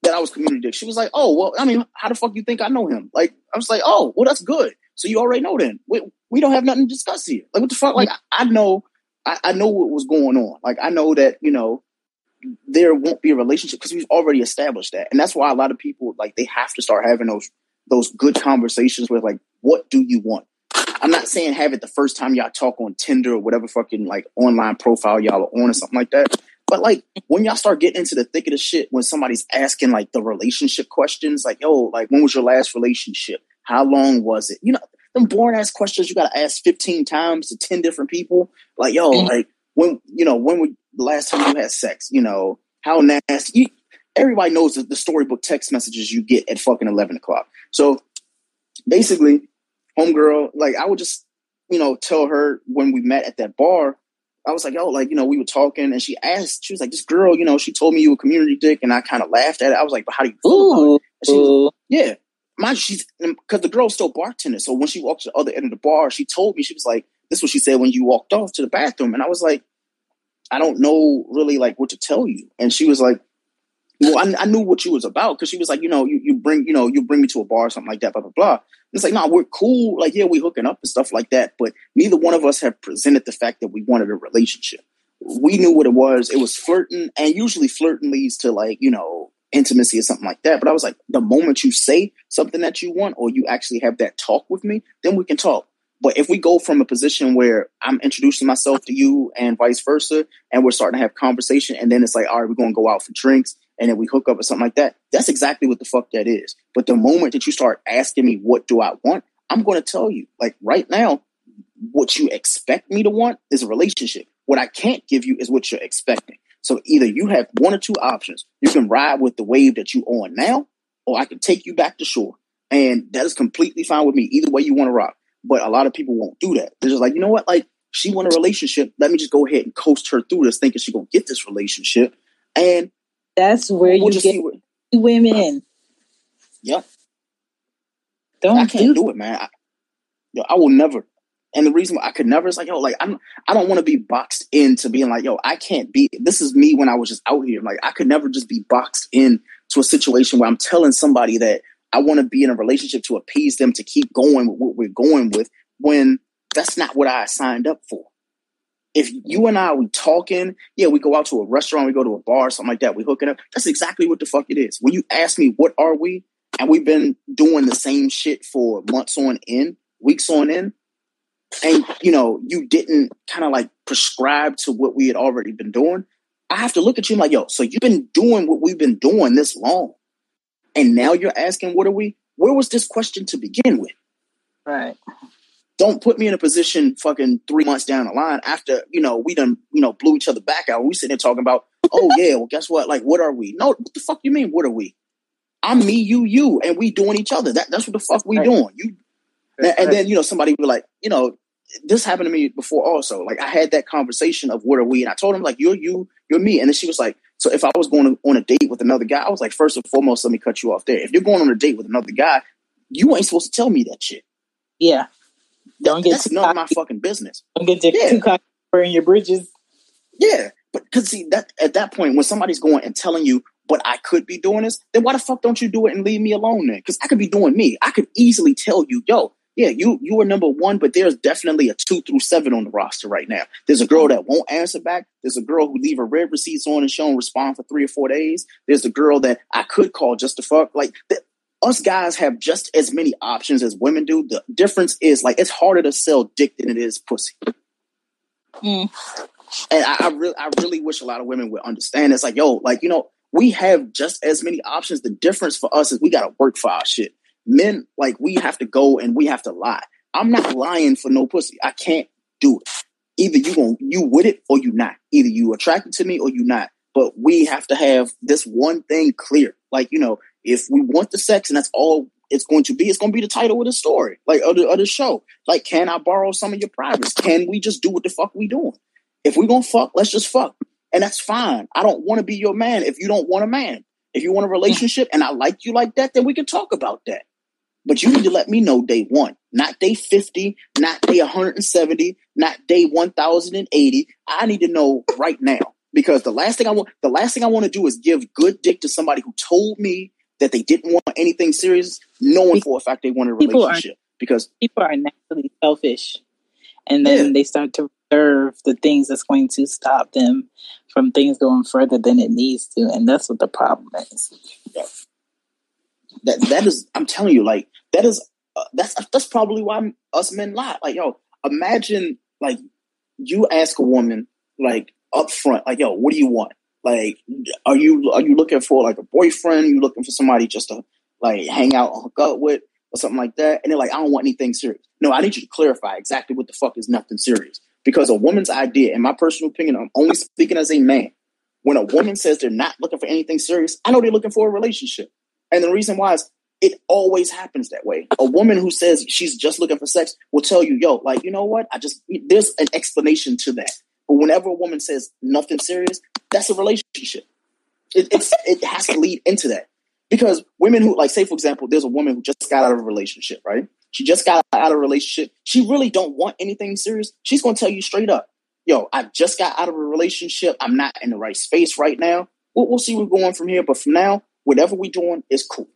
that I was community dick. She was like, "Oh, well, I mean, how the fuck you think I know him?" Like I was like, "Oh, well, that's good. So you already know then. We, we don't have nothing to discuss here. Like what the fuck? Like I, I know, I, I know what was going on. Like I know that you know." there won't be a relationship because we've already established that. And that's why a lot of people like they have to start having those those good conversations with like, what do you want? I'm not saying have it the first time y'all talk on Tinder or whatever fucking like online profile y'all are on or something like that. But like when y'all start getting into the thick of the shit, when somebody's asking like the relationship questions, like, yo, like when was your last relationship? How long was it? You know, them boring ass questions you gotta ask 15 times to 10 different people. Like, yo, mm-hmm. like when you know, when would the last time you had sex? You know, how nasty you, everybody knows the, the storybook text messages you get at fucking 11 o'clock. So basically, homegirl, like I would just, you know, tell her when we met at that bar, I was like, oh, like, you know, we were talking and she asked, she was like, this girl, you know, she told me you were community dick. And I kind of laughed at it. I was like, but how do you feel. She was, yeah. Mind she's, because the girl's still bartending. So when she walked to the other end of the bar, she told me, she was like, this is what she said when you walked off to the bathroom. And I was like, I don't know really like what to tell you. And she was like, well, I, I knew what you was about because she was like, you know, you, you bring, you know, you bring me to a bar or something like that, blah, blah, blah. And it's like, nah, we're cool. Like, yeah, we hooking up and stuff like that. But neither one of us have presented the fact that we wanted a relationship. We knew what it was. It was flirting. And usually flirting leads to like, you know, intimacy or something like that. But I was like, the moment you say something that you want or you actually have that talk with me, then we can talk. But if we go from a position where I'm introducing myself to you and vice versa, and we're starting to have conversation, and then it's like, all right, we're going to go out for drinks, and then we hook up or something like that, that's exactly what the fuck that is. But the moment that you start asking me, what do I want? I'm going to tell you, like right now, what you expect me to want is a relationship. What I can't give you is what you're expecting. So either you have one or two options. You can ride with the wave that you are on now, or I can take you back to shore. And that is completely fine with me. Either way you want to rock. But a lot of people won't do that. They're just like, you know what? Like, she want a relationship. Let me just go ahead and coast her through this, thinking she's gonna get this relationship. And that's where we'll you get women. Yep. Don't I can't do, do it, man. I, yo, I will never. And the reason why I could never is like, yo, like I'm I don't want to be boxed into being like, yo, I can't be this is me when I was just out here. Like I could never just be boxed in to a situation where I'm telling somebody that I want to be in a relationship to appease them to keep going with what we're going with when that's not what I signed up for. If you and I we talking, yeah, we go out to a restaurant, we go to a bar, something like that, we hooking up. That's exactly what the fuck it is. When you ask me what are we, and we've been doing the same shit for months on end, weeks on end, and you know, you didn't kind of like prescribe to what we had already been doing, I have to look at you like, yo, so you've been doing what we've been doing this long. And now you're asking, what are we? Where was this question to begin with? Right. Don't put me in a position fucking three months down the line after, you know, we done, you know, blew each other back out. We sitting there talking about, oh yeah, well, guess what? Like, what are we? No, what the fuck you mean, what are we? I'm me, you, you, and we doing each other. That, that's what the fuck we right. doing. You And, and then you know somebody be like, you know, this happened to me before also. Like I had that conversation of what are we, and I told him like you're you, you're me, and then she was like, so if I was going on a date with another guy, I was like, first and foremost, let me cut you off there. If you're going on a date with another guy, you ain't supposed to tell me that shit. Yeah. Don't get that's none of my fucking business. Don't get yeah. too cocky burning your bridges. Yeah, but because see that at that point when somebody's going and telling you, but I could be doing this, then why the fuck don't you do it and leave me alone then? Because I could be doing me. I could easily tell you, yo, yeah, you you are number one, but there's definitely a two through seven on the roster right now. There's a girl that won't answer back. There's a girl who leave her red receipts on and she don't respond for three or four days. There's a girl that I could call just to fuck. Like th- us guys have just as many options as women do. The difference is like it's harder to sell dick than it is pussy. Mm. And I, I really, I really wish a lot of women would understand. It's like, yo, like you know, we have just as many options. The difference for us is we got to work for our shit men like we have to go and we have to lie. I'm not lying for no pussy. I can't do it. Either you going you with it or you not. Either you attracted to me or you not. But we have to have this one thing clear. Like you know, if we want the sex and that's all it's going to be, it's going to be the title of the story, like of the, of the show. Like, can I borrow some of your privates? Can we just do what the fuck we doing? If we gonna fuck, let's just fuck, and that's fine. I don't want to be your man if you don't want a man. If you want a relationship and I like you like that, then we can talk about that. But you need to let me know day one, not day 50, not day 170, not day 1080. I need to know right now because the last thing I want, the last thing I want to do is give good dick to somebody who told me that they didn't want anything serious, knowing for a fact they want a relationship. Are, because people are naturally selfish, and then yeah. they start to reserve the things that's going to stop them from things going further than it needs to, and that's what the problem is. Yeah. That that is, I'm telling you, like that is uh, that's that's probably why us men lie. Like, yo, imagine like you ask a woman like up front, like, yo, what do you want? Like, are you are you looking for like a boyfriend? Are you looking for somebody just to like hang out or hook up with or something like that? And they're like, I don't want anything serious. No, I need you to clarify exactly what the fuck is nothing serious. Because a woman's idea, in my personal opinion, I'm only speaking as a man. When a woman says they're not looking for anything serious, I know they're looking for a relationship. And the reason why is it always happens that way. A woman who says she's just looking for sex will tell you, yo, like, you know what? I just, there's an explanation to that. But whenever a woman says nothing serious, that's a relationship. It, it's, it has to lead into that. Because women who, like, say, for example, there's a woman who just got out of a relationship, right? She just got out of a relationship. She really don't want anything serious. She's going to tell you straight up, yo, I just got out of a relationship. I'm not in the right space right now. We'll, we'll see where we're going from here. But from now, whatever we're doing is cool.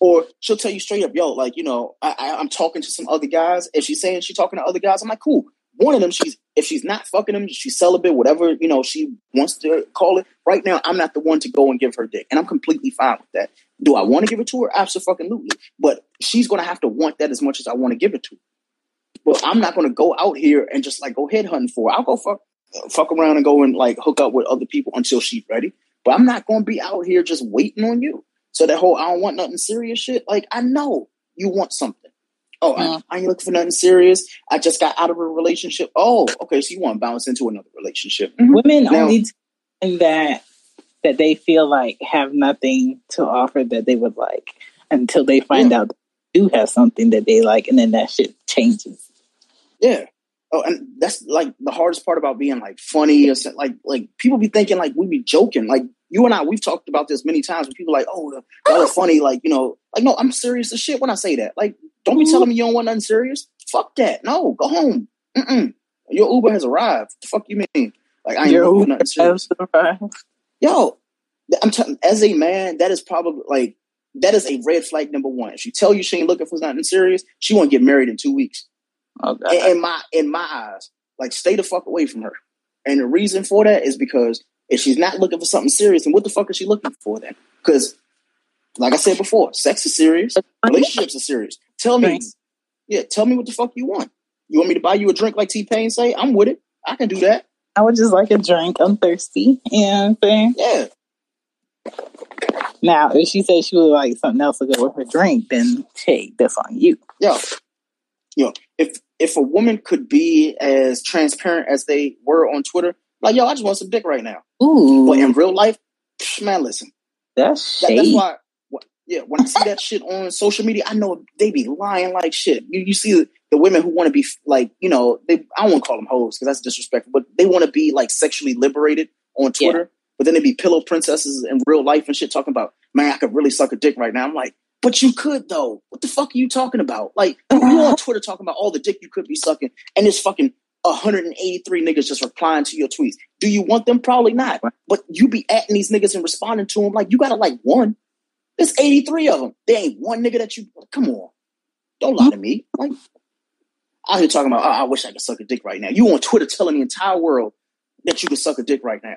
Or she'll tell you straight up, yo, like, you know, I, I, am talking to some other guys. If she's saying she's talking to other guys, I'm like, cool. One of them, she's if she's not fucking them, she's celibate, whatever, you know, she wants to call it. Right now, I'm not the one to go and give her dick. And I'm completely fine with that. Do I want to give it to her? Absolutely. But she's gonna have to want that as much as I want to give it to her. But I'm not gonna go out here and just like go head hunting for her. I'll go fuck fuck around and go and like hook up with other people until she's ready. But I'm not gonna be out here just waiting on you. So that whole I don't want nothing serious shit, like I know you want something. Oh, I, uh-huh. I, ain't looking for nothing serious. I just got out of a relationship. Oh, okay. So you want to bounce into another relationship? Mm-hmm. Women now, only that that they feel like have nothing to offer that they would like until they find yeah. out they do have something that they like, and then that shit changes. Yeah. Oh, and that's like the hardest part about being like funny or like like people be thinking like we be joking. Like you and I, we've talked about this many times. When people are like, oh, that was funny. Like you know, like no, I'm serious as shit when I say that. Like, don't be telling me you don't want nothing serious. Fuck that. No, go home. Mm-mm. Your Uber has arrived. The fuck you mean? Like I ain't Your nothing serious. Yo, I'm telling. As a man, that is probably like that is a red flag number one. If she tell you she ain't looking for nothing serious, she won't get married in two weeks. Okay. In, in my in my eyes, like stay the fuck away from her. And the reason for that is because if she's not looking for something serious, then what the fuck is she looking for then? Because, like I said before, sex is serious, relationships are serious. Tell me, yeah, tell me what the fuck you want. You want me to buy you a drink like T Pain say? I'm with it. I can do that. I would just like a drink. I'm thirsty. You know what I'm saying? Yeah. Now, if she said she would like something else to go with her drink, then hey, that's on you. Yeah. Know, if if a woman could be as transparent as they were on Twitter, like yo, I just want some dick right now. Ooh. But in real life, man, listen. That's that, that's why Yeah, when I see that shit on social media, I know they be lying like shit. You, you see the, the women who want to be like, you know, they I to call them hoes because that's disrespectful, but they want to be like sexually liberated on Twitter. Yeah. But then they be pillow princesses in real life and shit talking about, man, I could really suck a dick right now. I'm like, but you could though. What the fuck are you talking about? Like you on uh-huh. Twitter talking about all the dick you could be sucking, and it's fucking 183 niggas just replying to your tweets. Do you want them? Probably not. But you be atting these niggas and responding to them like you gotta like one. There's 83 of them. There ain't one nigga that you come on. Don't lie to me. Like out here talking about, oh, I wish I could suck a dick right now. You on Twitter telling the entire world that you can suck a dick right now.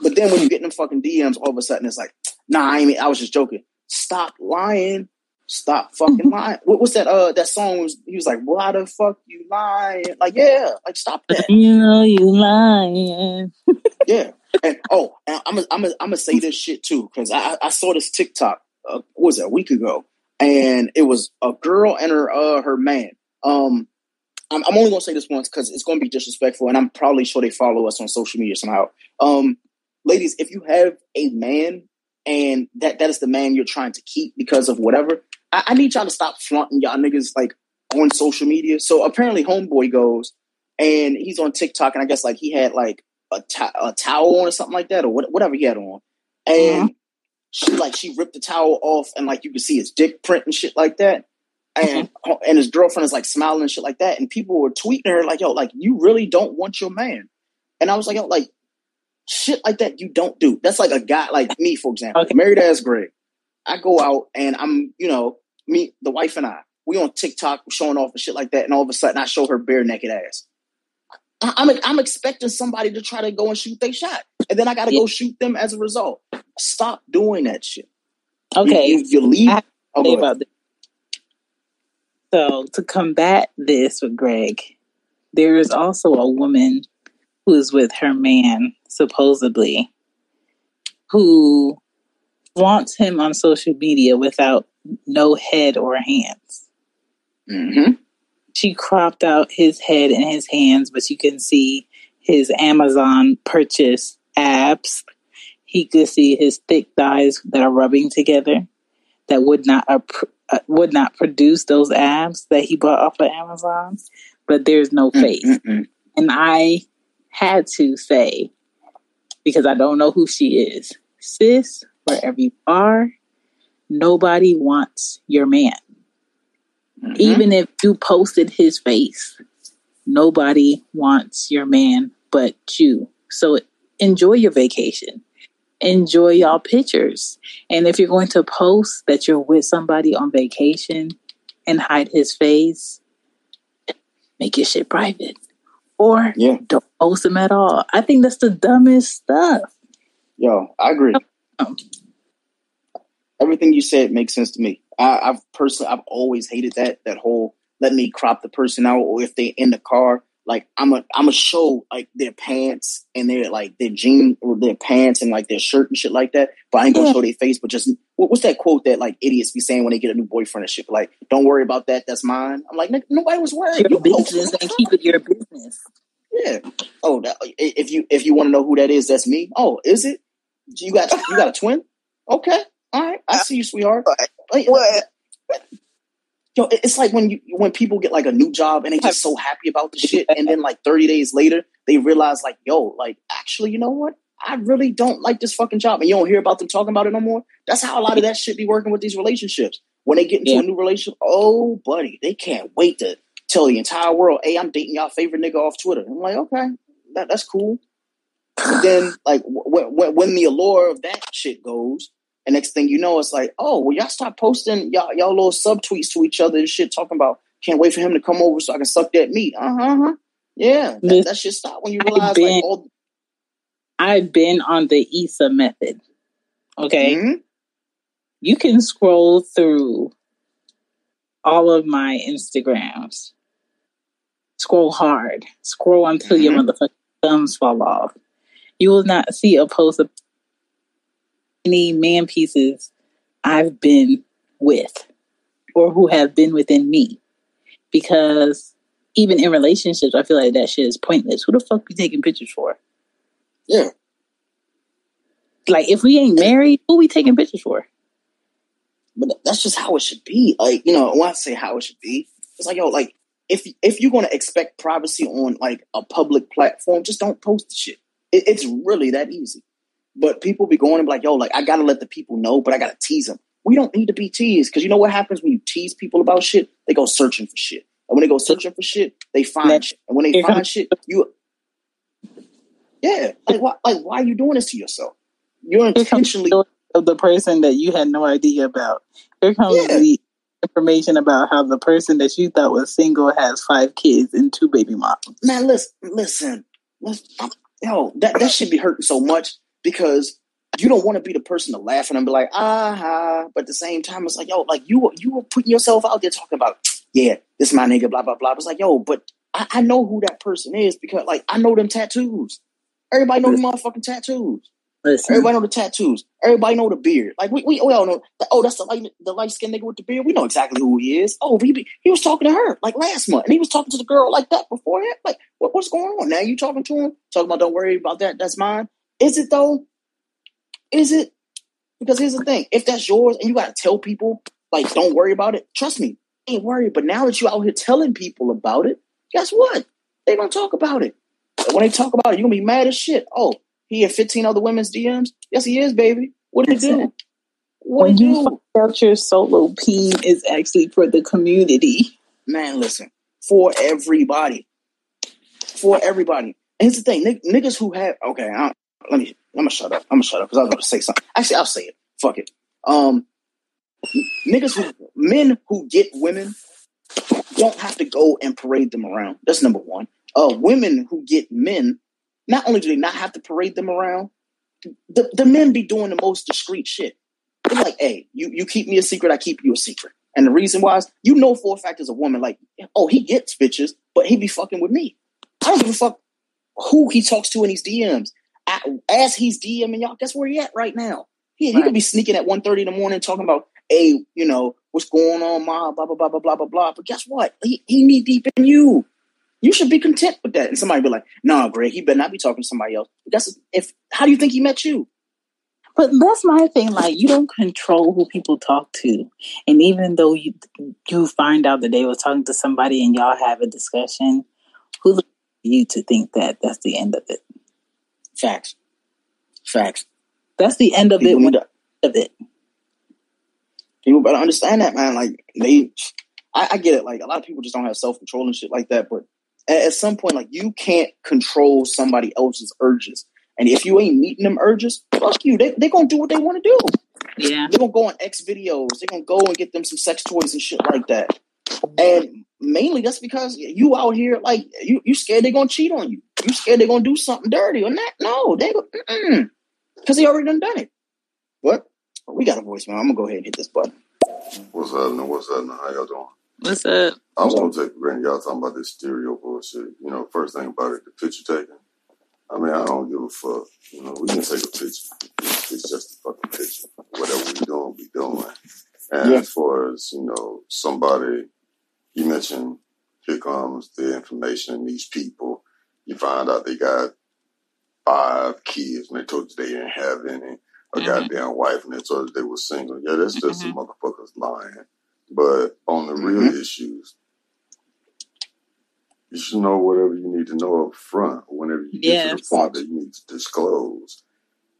But then when you get in them fucking DMs, all of a sudden it's like, nah, I mean, I was just joking. Stop lying. Stop fucking mm-hmm. lying. What was that? Uh, that song was. He was like, "Why the fuck you lying?" Like, yeah, like stop that. You know you lying. yeah, and oh, and I'm i I'm i am gonna say this shit too because I I saw this TikTok. Uh, was it a week ago? And it was a girl and her uh her man. Um, I'm, I'm only gonna say this once because it's gonna be disrespectful, and I'm probably sure they follow us on social media somehow. Um, ladies, if you have a man and that that is the man you're trying to keep because of whatever, I, I need y'all to stop flaunting y'all niggas like on social media. So apparently, homeboy goes and he's on TikTok, and I guess like he had like a, a towel on or something like that, or what, whatever he had on, and uh-huh. she like she ripped the towel off, and like you could see his dick print and shit like that. And mm-hmm. and his girlfriend is like smiling and shit like that, and people were tweeting her like, "Yo, like you really don't want your man," and I was like, "Yo, like shit like that you don't do. That's like a guy like me, for example, okay. married ass Greg. I go out and I'm, you know, me, the wife and I, we on TikTok showing off and shit like that, and all of a sudden I show her bare naked ass. I, am I'm, I'm expecting somebody to try to go and shoot their shot, and then I got to yeah. go shoot them as a result. Stop doing that shit. Okay, you, you, you leave. Oh, about this. So to combat this with Greg, there is also a woman who's with her man, supposedly, who wants him on social media without no head or hands. Mm-hmm. She cropped out his head and his hands, but you can see his Amazon purchase abs. He could see his thick thighs that are rubbing together that would not uh, uh, would not produce those abs that he bought off of Amazon, but there's no face. Mm-mm-mm. And I had to say, because I don't know who she is, sis, wherever you are, nobody wants your man. Mm-hmm. Even if you posted his face, nobody wants your man but you. So enjoy your vacation. Enjoy y'all pictures. And if you're going to post that you're with somebody on vacation and hide his face, make your shit private or yeah. don't post them at all. I think that's the dumbest stuff. Yo, I agree. Um, Everything you said makes sense to me. I, I've personally, I've always hated that that whole let me crop the person out, or if they're in the car, like I'm a I'm a show like their pants and their like their jean or their pants and like their shirt and shit like that. But I ain't gonna yeah. show their face. But just what, what's that quote that like idiots be saying when they get a new boyfriend and shit? Like, don't worry about that. That's mine. I'm like, nobody was worried. Your you business and keep it your business. Yeah. Oh, that, if you if you want to know who that is, that's me. Oh, is it? You got you got a twin? Okay. All right. I see you, sweetheart. What? know, it's like when you when people get like a new job and they just so happy about the shit, and then like 30 days later they realize like, yo, like actually, you know what? I really don't like this fucking job, and you don't hear about them talking about it no more. That's how a lot of that shit be working with these relationships. When they get into yeah. a new relationship, oh buddy, they can't wait to tell the entire world, "Hey, I'm dating y'all favorite nigga off Twitter." I'm like, okay, that, that's cool. Then, like, when, when the allure of that shit goes, and next thing you know, it's like, oh, well, y'all stop posting y'all y'all little subtweets to each other and shit, talking about can't wait for him to come over so I can suck that meat. Uh huh. Uh-huh. Yeah, that, that shit stop when you realize been, like all. I've been on the Issa method. Okay, mm-hmm. you can scroll through all of my Instagrams. Scroll hard. Scroll until mm-hmm. your motherfucking thumbs fall off. You will not see a post of any man pieces I've been with or who have been within me. Because even in relationships, I feel like that shit is pointless. Who the fuck be taking pictures for? Yeah. Like if we ain't married, who we taking pictures for? but that's just how it should be. Like, you know, when I say how it should be, it's like, yo, like, if if you're gonna expect privacy on like a public platform, just don't post the shit. It, it's really that easy. But people be going and be like, yo, like I gotta let the people know, but I gotta tease them. We don't need to be teased because you know what happens when you tease people about shit? They go searching for shit, and when they go searching for shit, they find shit, and when they find shit, you, yeah, like why, like why are you doing this to yourself? You're intentionally of the person that you had no idea about. Here comes yeah. the information about how the person that you thought was single has five kids and two baby moms. Man, listen, listen, listen yo, that that should be hurting so much because you don't want to be the person to laugh and be like, ah, but at the same time, it's like, yo, like you you were putting yourself out there talking about, yeah, this my nigga, blah blah blah. It's like, yo, but I, I know who that person is because like I know them tattoos. Everybody know the motherfucking tattoos. Listen. Everybody know the tattoos. Everybody know the beard. Like we, we, we all know. Oh, that's the light the light skinned nigga with the beard. We know exactly who he is. Oh, he he was talking to her like last month, and he was talking to the girl like that before that. Like, what, what's going on? Now you talking to him? Talking about don't worry about that. That's mine. Is it though? Is it? Because here's the thing: if that's yours, and you got to tell people like don't worry about it. Trust me, ain't worried. But now that you out here telling people about it, guess what? They gonna talk about it. And when they talk about it, you gonna be mad as shit. Oh, he had 15 other women's DMs? Yes, he is, baby. What did he do? What when you find out your solo peen is actually for the community. Man, listen, for everybody. For everybody. And here's the thing, n- niggas who have okay, I, let me I'm gonna shut up. I'm gonna shut up because I was gonna say something. Actually, I'll say it. Fuck it. Um niggas who men who get women don't have to go and parade them around. That's number one. Uh women who get men not only do they not have to parade them around, the, the men be doing the most discreet shit. They're like, hey, you, you keep me a secret, I keep you a secret. And the reason why is you know for a fact as a woman, like, oh, he gets bitches, but he be fucking with me. I don't give a fuck who he talks to in these DMs. I, as he's DMing y'all, guess where he at right now? He, right. he could be sneaking at 1.30 in the morning talking about, hey, you know, what's going on, ma, blah, blah, blah, blah, blah, blah, blah. But guess what? He, he knee deep in you. You should be content with that. And somebody be like, "Nah, Greg, he better not be talking to somebody else." That's if. How do you think he met you? But that's my thing. Like, you don't control who people talk to, and even though you you find out that they was talking to somebody and y'all have a discussion, who you to think that that's the end of it? Facts. Facts. That's the end of people it. To, of it. People better understand that, man. Like they, I, I get it. Like a lot of people just don't have self control and shit like that. But at some point, like you can't control somebody else's urges. And if you ain't meeting them urges, fuck you. They they gonna do what they want to do. Yeah. They're gonna go on X videos. They're gonna go and get them some sex toys and shit like that. And mainly that's because you out here like you you scared they're gonna cheat on you. You scared they're gonna do something dirty or not. No, they go mm because they already done done it. What? We got a voicemail. I'm gonna go ahead and hit this button. What's up? What's up? How y'all doing? What's up? I was gonna take a grand y'all talking about this stereo bullshit. You know, first thing about it, the picture taking. I mean, I don't give a fuck. You know, we can take a picture. It's just a fucking picture. Whatever we doing, we doing. And yeah. as far as, you know, somebody you mentioned here comes the information in these people. You find out they got five kids and they told you they didn't have any. A mm-hmm. goddamn wife and they told you they were single. Yeah, that's just mm-hmm. motherfuckers lying. But on the mm-hmm. real issues, you should know whatever you need to know up front whenever you get yes. to the point that you need to disclose.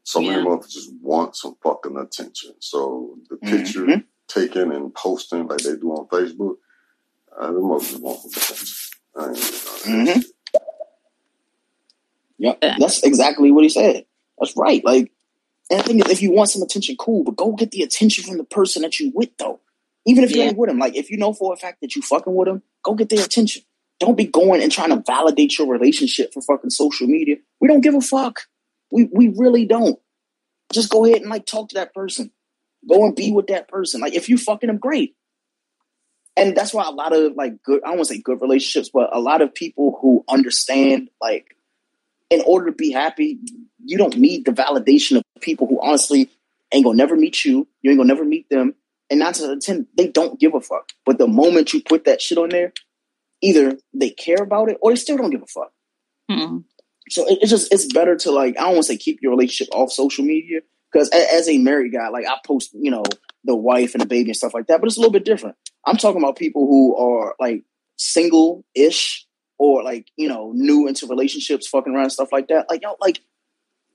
So many yeah. just want some fucking attention. So the picture mm-hmm. taken and posting like they do on Facebook, uh, the motherfuckers want some attention. I ain't mm-hmm. Yep, that's exactly what he said. That's right. Like, and the thing is, if you want some attention, cool, but go get the attention from the person that you with, though. Even if you yeah. ain't with him, like if you know for a fact that you fucking with him, go get their attention. Don't be going and trying to validate your relationship for fucking social media. We don't give a fuck. We we really don't. Just go ahead and like talk to that person. Go and be with that person. Like if you fucking them, great. And that's why a lot of like good, I don't want to say good relationships, but a lot of people who understand like in order to be happy, you don't need the validation of people who honestly ain't gonna never meet you. You ain't gonna never meet them and nine to ten, they don't give a fuck. But the moment you put that shit on there, either they care about it or they still don't give a fuck. Mm-hmm. So it, it's just it's better to like I don't want to say keep your relationship off social media because as, as, a married guy, like I post, you know, the wife and the baby and stuff like that. But it's a little bit different. I'm talking about people who are like single ish or like you know new into relationships, fucking around stuff like that. Like yo, like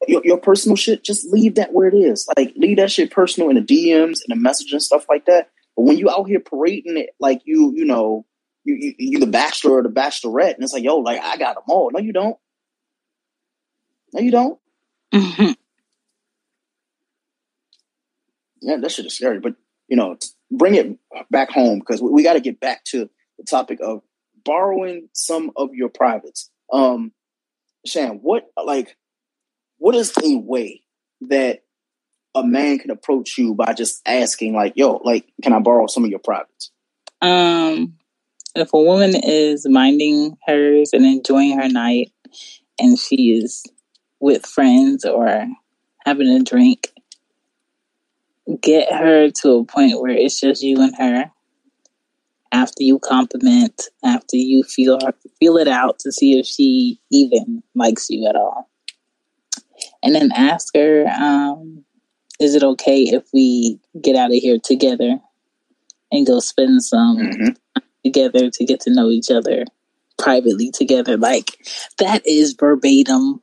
your, your personal shit, just leave that where it is. Like leave that shit personal in the DMs and the messages and stuff like that. But when you out here parading it like you, you know, you you, you the bachelor or the bachelorette, and it's like yo, like I got them all. No, you don't. No, you don't. Mm-hmm. Yeah, that shit is scary. But you know, bring it back home because we, we got to get back to the topic of borrowing some of your privates. Um, Shan, what like what is a way that a man can approach you by just asking, like, yo, like, can I borrow some of your privates? Um, if a woman is minding hers and enjoying her night and she is with friends or having a drink, get her to a point where it's just you and her after you compliment, after you feel feel it out to see if she even likes you at all. And then ask her, um, is it okay if we get out of here together and go spend some mm-hmm. together to get to know each other privately together? Like that is verbatim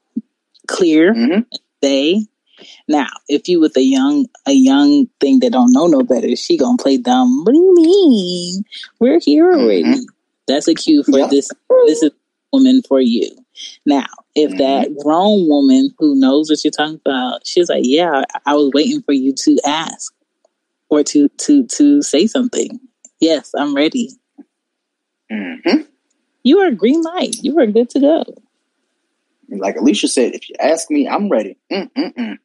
clear. Mm-hmm. They now, if you with a young a young thing that don't know no better, she gonna play dumb. What do you mean? We're here mm-hmm. already. Mm-hmm. That's a cue for this. This is woman for you. Now, if mm-hmm. that grown woman who knows what you're talking about, she's like, "Yeah, I was waiting for you to ask or to to to say something." Yes, I'm ready. Mm-hmm. You are green light. You are good to go. Like Alicia said, if you ask me, I'm ready. Mm-mm-mm.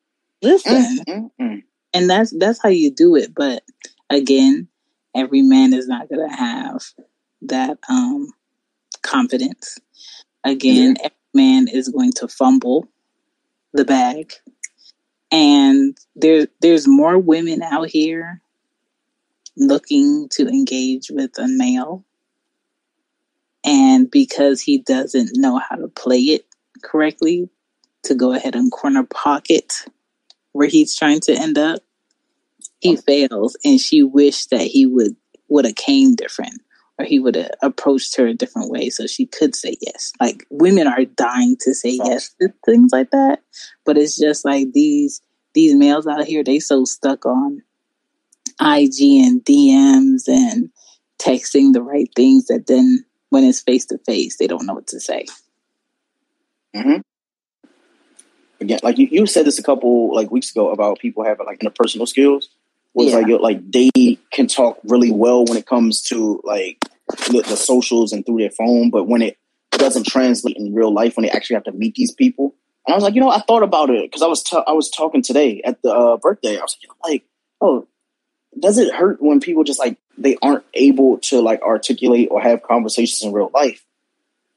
Listen, mm-hmm. and that's that's how you do it. But again, every man is not going to have that um, confidence. Again, yeah. Man is going to fumble the bag, and there there's more women out here looking to engage with a male. And because he doesn't know how to play it correctly to go ahead and corner pocket where he's trying to end up, he oh. fails, and she wished that he would would have came different or he would have approached her a different way so she could say yes. Like women are dying to say yes to things like that, but it's just like these these males out here they so stuck on IG and DMs and texting the right things that then when it's face to face they don't know what to say. Mm-hmm again, like you, you said this a couple like weeks ago about people having like interpersonal skills. Was yeah. like like they can talk really well when it comes to like the, the, socials and through their phone, but when it doesn't translate in real life, when they actually have to meet these people, and I was like, you know, I thought about it because I was t- I was talking today at the uh, birthday. I was like, like, oh, does it hurt when people just like they aren't able to like articulate or have conversations in real life?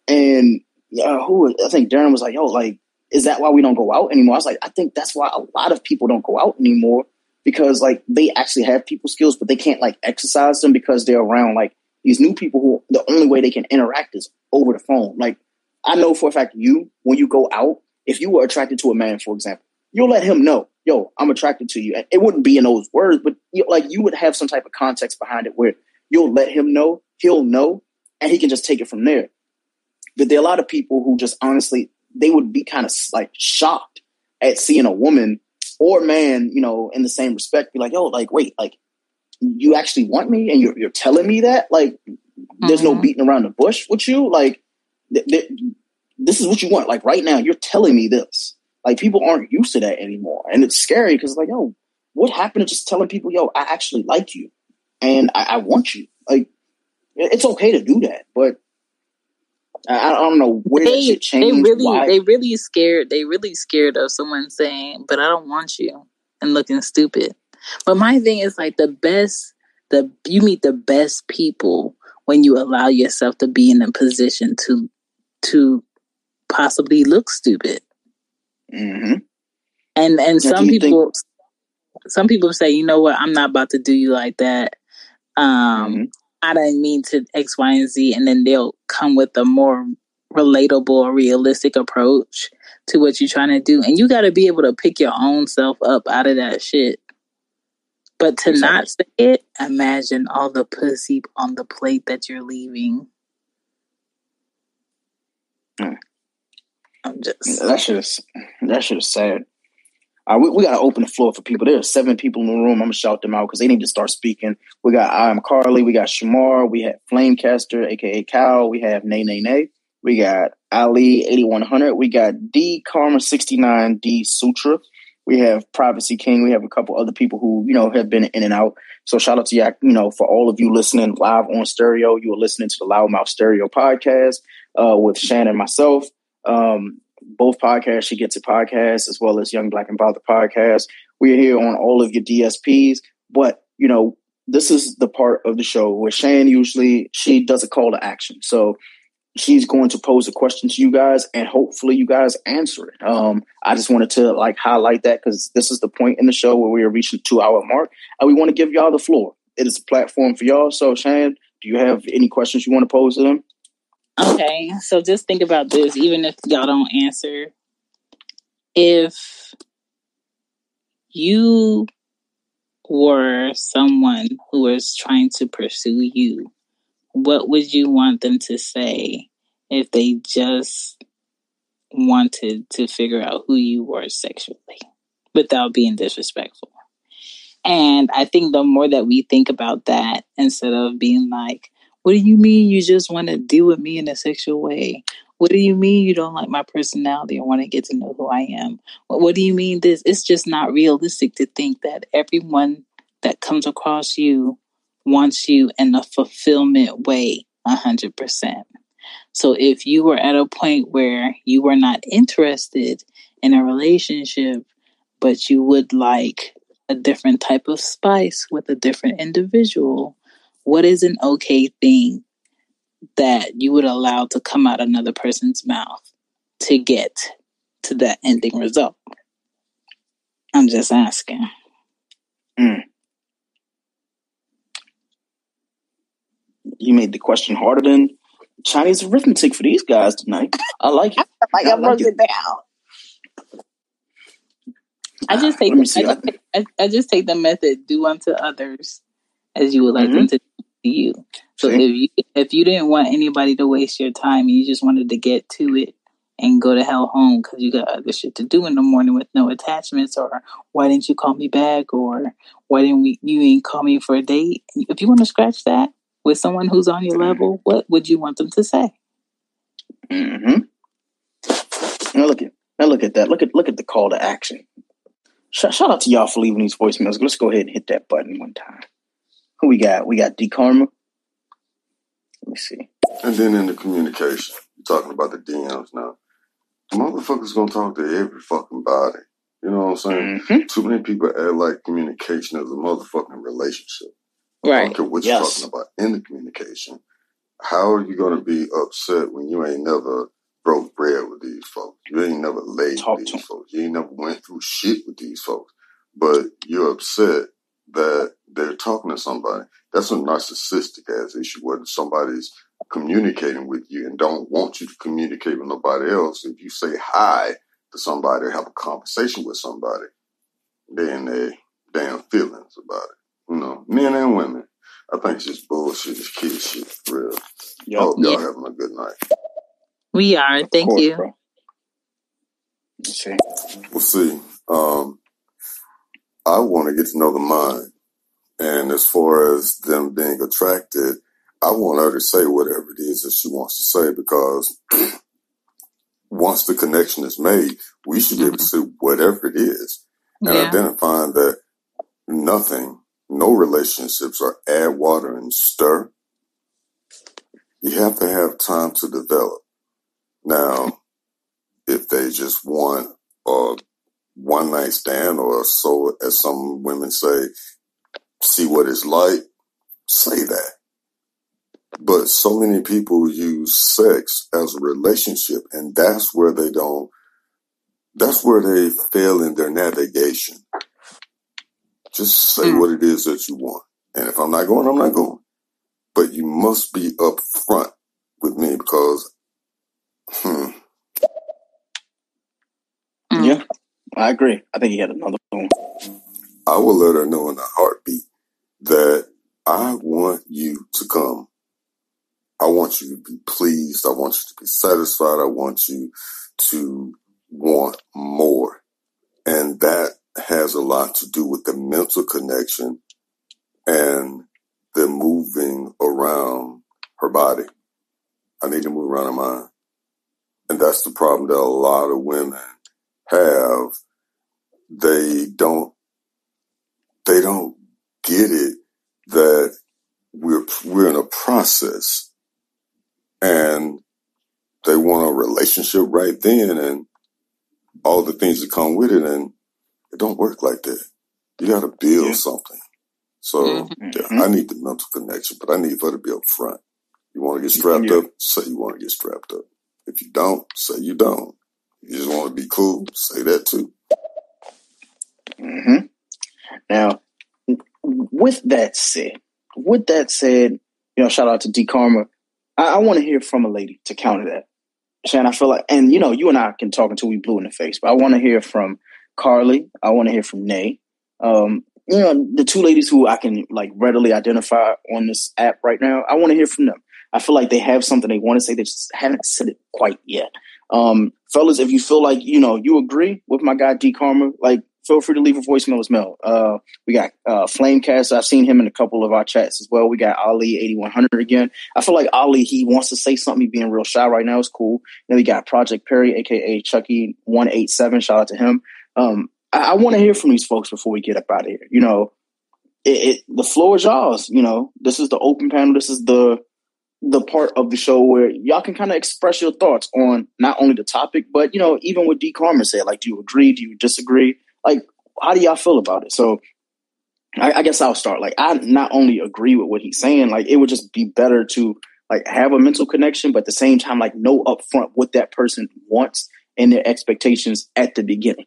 And yeah, who I think Darren was like, yo, like is that why we don't go out anymore? I was like, I think that's why a lot of people don't go out anymore because like they actually have people skills, but they can't like exercise them because they're around like these new people who the only way they can interact is over the phone. Like I know for a fact you, when you go out, if you were attracted to a man, for example, you'll let him know, yo, I'm attracted to you. And it wouldn't be in those words, but you, like you would have some type of context behind it where you'll let him know, he'll know, and he can just take it from there. But there are a lot of people who just honestly they would be kind of like shocked at seeing a woman or man, you know, in the same respect, be like, "Yo, like, wait, like, you actually want me, and you're you're telling me that? Like, mm-hmm. there's no mm-hmm. beating around the bush with you. Like, th- th- this is what you want. Like, right now, you're telling me this. Like, people aren't used to that anymore, and it's scary because, like, yo, what happened to just telling people, yo, I actually like you, and I, I want you. Like, it's okay to do that, but I, don't know where they, They really, why. they really scared. They really scared of someone saying, "But I don't want you," and looking stupid. But my thing is like the best. The you meet the best people when you allow yourself to be in a position to to possibly look stupid. Mm-hmm. And and now, some people, think- some people say, you know what, I'm not about to do you like that. Um, mm-hmm. I didn't mean to X, Y, and Z, and then they'll come with a more relatable or realistic approach to what you're trying to do. And you got to be able to pick your own self up out of that shit. But to exactly. not say it, imagine all the pussy on the plate that you're leaving. Hmm. I'm just that should that should have said. Uh, we, we got to open the floor for people. There are seven people in the room. I'm gonna shout them out because they need to start speaking. We got I am Carly. We got Shamar. We have Flamecaster, aka Cal. We have Nay Nay Nay. We got Ali 8100. We got D Karma 69 D Sutra. We have Privacy King. We have a couple other people who you know have been in and out. So shout out to you, you know, for all of you listening live on stereo. You are listening to the Loudmouth Stereo podcast uh, with Shannon myself. Um, both podcasts, She Gets a Podcast, as well as Young Black and Bother podcast. We are here on all of your DSPs, but you know, this is the part of the show where Shan usually she does a call to action. So she's going to pose a question to you guys and hopefully you guys answer it. Um, I just wanted to like highlight that because this is the point in the show where we are reaching the two hour mark and we want to give y'all the floor. It is a platform for y'all. So Shan, do you have any questions you want to pose to them? Okay, so just think about this, even if y'all don't answer. If you were someone who was trying to pursue you, what would you want them to say if they just wanted to figure out who you were sexually without being disrespectful? And I think the more that we think about that, instead of being like, what do you mean you just want to deal with me in a sexual way? What do you mean you don't like my personality and want to get to know who I am? What, what do you mean this? It's just not realistic to think that everyone that comes across you wants you in a fulfillment way, a hundred percent. So if you were at a point where you were not interested in a relationship, but you would like a different type of spice with a different individual, what is an okay thing that you would allow to come out another person's mouth to get to that ending result? I'm just asking. Mm. You made the question harder than Chinese arithmetic for these guys tonight. I like it. like I, I broke it. it down. I just take, I just take I, I just take the method do unto others as you would like mm-hmm. them to do you. So if you if you didn't want anybody to waste your time, you just wanted to get to it and go to hell home because you got other shit to do in the morning with no attachments, or why didn't you call me back, or why didn't we you ain't call me for a date? If you want to scratch that with someone who's on your mm-hmm. level, what would you want them to say? Mm-hmm. Now look at now look at that. Look at look at the call to action. Shout, shout out to y'all for leaving these voicemails. Let's go ahead and hit that button one time. Who we got? We got D Karma. Let me see. And then in the communication, you're talking about the DMs now. Motherfuckers gonna talk to every fucking body. You know what I'm saying? Mm-hmm. Too many people act like communication is a motherfucking relationship. Right. I don't care what you're yes. talking about in the communication. How are you gonna be upset when you ain't never broke bread with these folks? You ain't never laid Talk with these folks. You ain't never went through shit with these folks. But you're upset that they're talking to somebody. That's a narcissistic ass issue where somebody's communicating with you and don't want you to communicate with nobody else. If you say hi to somebody or have a conversation with somebody, then they damn feelings about it. You know, men and women. I think it's just bullshit. It's kid shit for real. Yep. I hope y'all having a good night. We are. Thank course, you. Bro. See. We'll see. Um, I want to get to know the mind. And as far as them being attracted, I want her to say whatever it is that she wants to say because once the connection is made, we should be able to mm-hmm. see whatever it is and yeah. identifying that nothing, no relationships are add water and stir. You have to have time to develop. Now, if they just want a one night stand or so, as some women say, see what it's like, say that. But so many people use sex as a relationship, and that's where they don't, that's where they fail in their navigation. Just say mm. what it is that you want. And if I'm not going, I'm not going. But you must be upfront with me because, hmm. Yeah. I agree. I think he had another one. I will let her know in a heartbeat that I want you to come. I want you to be pleased. I want you to be satisfied. I want you to want more. And that has a lot to do with the mental connection and the moving around her body. I need to move around her mind. And that's the problem that a lot of women have. They don't, they don't get it that we're, we're in a process and they want a relationship right then and all the things that come with it. And it don't work like that. You got to build yeah. something. So mm-hmm. yeah, I need the mental connection, but I need her to be up front. You want to get strapped yeah. up? Say you want to get strapped up. If you don't, say you don't. You just want to be cool? Say that too. Mm-hmm. Now, with that said, with that said, you know, shout out to D Karma. I, I want to hear from a lady to counter that. Shan, I feel like, and you know, you and I can talk until we blue in the face, but I want to hear from Carly. I want to hear from Nay. Um, you know, the two ladies who I can like readily identify on this app right now. I want to hear from them. I feel like they have something they want to say. They just haven't said it quite yet. Um, fellas, if you feel like you know you agree with my guy D Karma, like feel free to leave a voicemail as well. Uh, we got uh, Flamecast. I've seen him in a couple of our chats as well. We got Ali eighty one hundred again. I feel like Ali he wants to say something. He being real shy right now is cool. Then we got Project Perry, aka Chucky one eight seven. Shout out to him. Um, I, I want to hear from these folks before we get up out of here. You know, it, it, the floor is yours. You know, this is the open panel. This is the the part of the show where y'all can kind of express your thoughts on not only the topic, but you know, even what D. Karma said. Like, do you agree? Do you disagree? Like, how do y'all feel about it? So I, I, guess I'll start. Like I not only agree with what he's saying, like it would just be better to like have a mental connection, but at the same time, like know upfront what that person wants and their expectations at the beginning.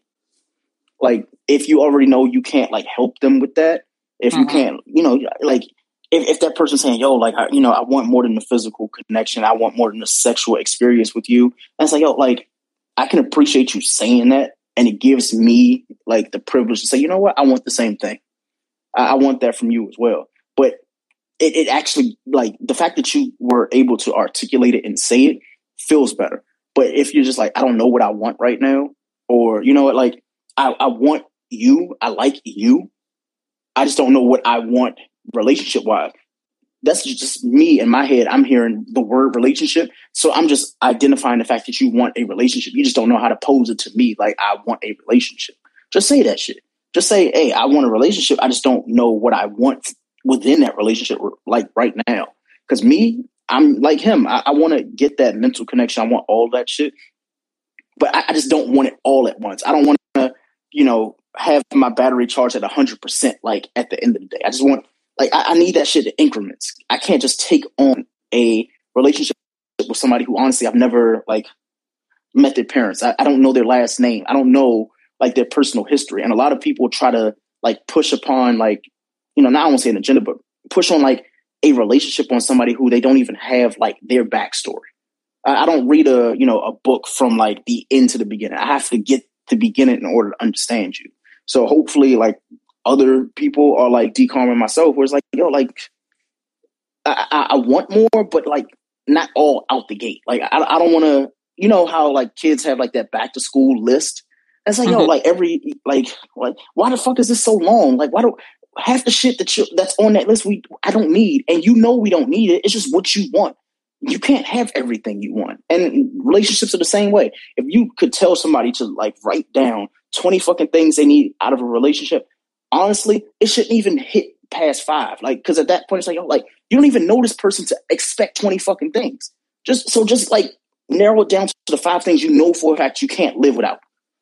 Like if you already know you can't like help them with that, if mm-hmm. you can't, you know, like if, if that person's saying, yo, like, I, you know, I want more than the physical connection. I want more than the sexual experience with you. And it's like, yo, like, I can appreciate you saying that, and it gives me like the privilege to say, you know what, I want the same thing. I, I want that from you as well. But it, it actually like the fact that you were able to articulate it and say it feels better. But if you're just like, I don't know what I want right now, or you know what, like I, I want you, I like you. I just don't know what I want relationship wise that's just me in my head. I'm hearing the word relationship. So I'm just identifying the fact that you want a relationship. You just don't know how to pose it to me like I want a relationship. Just say that shit. Just say, hey, I want a relationship. I just don't know what I want within that relationship like right now. Because me, I'm like him. I, I want to get that mental connection. I want all that shit. But I, I just don't want it all at once. I don't want to, you know, have my battery charged at 100% like at the end of the day. I just want like I, I need that shit in increments. I can't just take on a relationship with somebody who honestly I've never like met their parents. I, I don't know their last name. I don't know like their personal history. And a lot of people try to like push upon like, you know, not I won't say an agenda, but push on like a relationship on somebody who they don't even have like their backstory. I, I don't read a, you know, a book from like the end to the beginning. I have to get to beginning in order to understand you. So hopefully like other people are like D myself, where it's like, yo, like I, I, I want more, but like not all out the gate. Like I, I don't want to, you know how like kids have like that back to school list. It's like, mm-hmm. yo, like every like like why the fuck is this so long? Like why do half the shit that you that's on that list we I don't need, and you know we don't need it. It's just what you want. You can't have everything you want, and relationships are the same way. If you could tell somebody to like write down twenty fucking things they need out of a relationship, honestly, it shouldn't even hit past five. Like, because at that point, it's like, yo, like you don't even know this person to expect twenty fucking things. Just so, just like narrow it down to the five things you know for a fact you can't live without.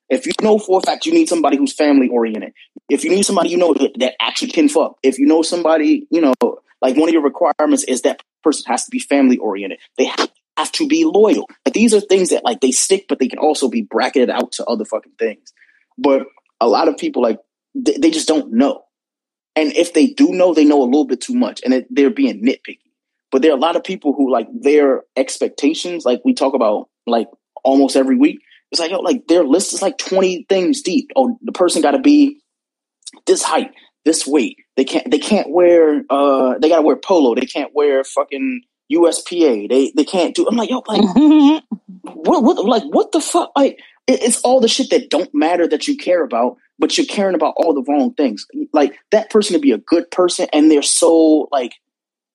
If you know for a fact you need somebody who's family oriented, if you need somebody you know that, that actually can fuck, if you know somebody, you know, like one of your requirements is that person has to be family oriented. They have, have to be loyal. Like these are things that like they stick, but they can also be bracketed out to other fucking things. But a lot of people like they, they just don't know. And if they do know, they know a little bit too much and it, they're being nitpicky. But there are a lot of people who like their expectations, like we talk about like almost every week. It's like, oh, like their list is like 20 things deep. Oh, the person got to be this height, this weight. They can't they can't wear uh they gotta wear polo. They can't wear fucking USPA. They they can't do I'm like, yo, like what what like what the fuck? Like it's all the shit that don't matter that you care about, but you're caring about all the wrong things. Like that person to be a good person and they're so like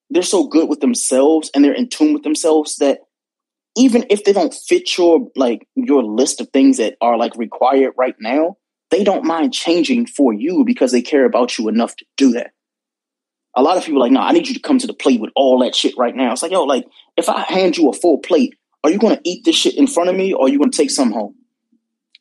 they're so good with themselves and they're in tune with themselves that even if they don't fit your like your list of things that are like required right now, they don't mind changing for you because they care about you enough to do that. A lot of people like, no, I need you to come to the plate with all that shit right now. It's like, yo, like if I hand you a full plate, are you gonna eat this shit in front of me or are you gonna take some home?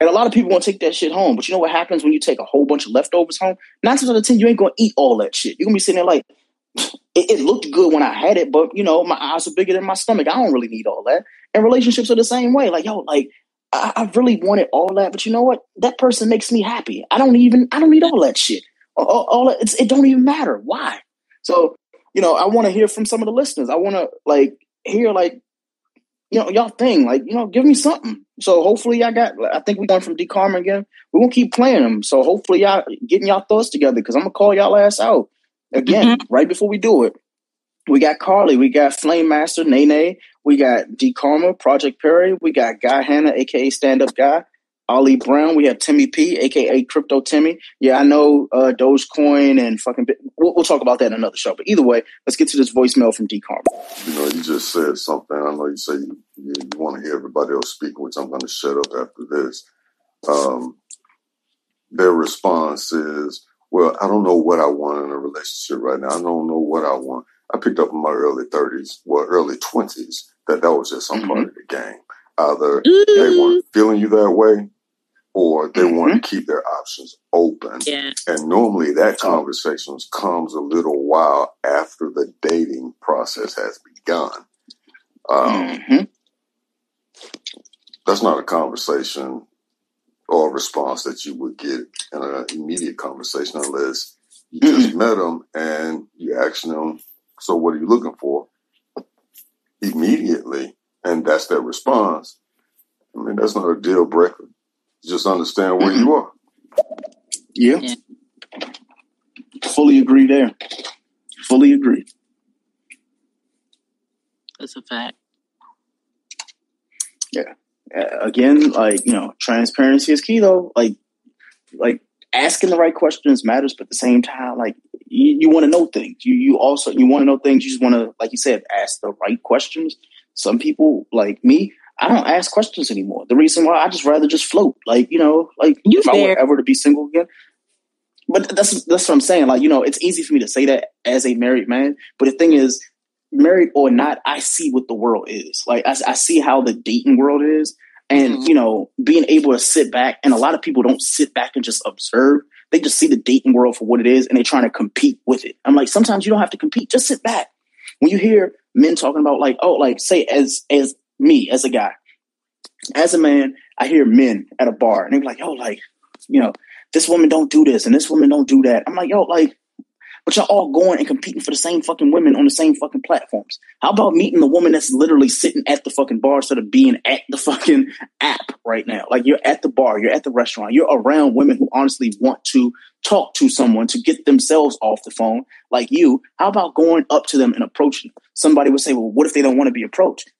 And a lot of people want to take that shit home. But you know what happens when you take a whole bunch of leftovers home? Nine times out of ten, you ain't gonna eat all that shit. You're gonna be sitting there like, it, it, looked good when I had it, but you know, my eyes are bigger than my stomach. I don't really need all that. And relationships are the same way. Like, yo, like I, I really wanted all that, but you know what? That person makes me happy. I don't even I don't need all that shit. All, all, it don't even matter. Why? So, you know, I want to hear from some of the listeners. I want to like hear like you know, y'all thing. Like, you know, give me something. So hopefully I got I think we're going from D Karma again. We're gonna keep playing them. So hopefully y'all getting y'all thoughts together because I'm gonna call y'all ass out again mm-hmm. right before we do it. We got Carly, we got Flame Master, Nene, we got D Karma, Project Perry, we got Guy Hanna, aka Stand Up Guy, Ollie Brown, we have Timmy P, aka Crypto Timmy. Yeah, I know uh, Dogecoin and fucking. We'll, we'll, talk about that in another show. But either way, let's get to this voicemail from D Karma. You know, you just said something. I know you say you, you, you want to hear everybody else speak, which I'm going to shut up after this. Um, their response is, well, I don't know what I want in a relationship right now. I don't know what I want. I picked up in my early 30s, well, early 20s, that that was just some mm-hmm. part of the game. Either mm-hmm. they weren't feeling you that way, or they mm-hmm. want to keep their options open. Yeah. And normally that conversation comes a little while after the dating process has begun. Um, mm-hmm. That's not a conversation or a response that you would get in an immediate conversation unless you just mm-hmm. met them and you ask them, so what are you looking for? Immediately. And that's their response. I mean, that's not a deal breaker. Just understand where you are. Yeah. yeah. Fully agree there. Fully agree. That's a fact. Yeah. Uh, again, like you know, transparency is key though. Like, like asking the right questions matters, but at the same time, like you, you want to know things. You you also you want to know things. You just want to, like you said, ask the right questions. Some people, like me, I don't ask questions anymore. The reason why I just rather just float. Like you know, like you if. I were ever to be single again. But that's that's what I'm saying. Like you know, it's easy for me to say that as a married man. But the thing is, married or not, I see what the world is. Like I, I see how the dating world is, and mm-hmm. you know, being able to sit back. And a lot of people don't sit back and just observe. They just see the dating world for what it is, and they're trying to compete with it. I'm like, sometimes you don't have to compete. Just sit back. When you hear men talking about like, oh, like say as as me as a guy, as a man, I hear men at a bar and they're like, yo, like, you know, this woman don't do this and this woman don't do that. I'm like, yo, like, but you're all going and competing for the same fucking women on the same fucking platforms. How about meeting the woman that's literally sitting at the fucking bar instead of being at the fucking app right now? Like you're at the bar, you're at the restaurant, you're around women who honestly want to talk to someone to get themselves off the phone like you. How about going up to them and approaching? Somebody would say, well, what if they don't want to be approached?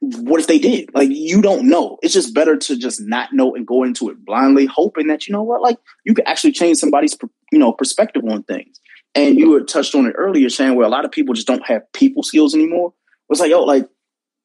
What if they did? Like you don't know. It's just better to just not know and go into it blindly, hoping that you know what, like you could actually change somebody's you know perspective on things. And you had touched on it earlier, saying where a lot of people just don't have people skills anymore. It's like, oh, like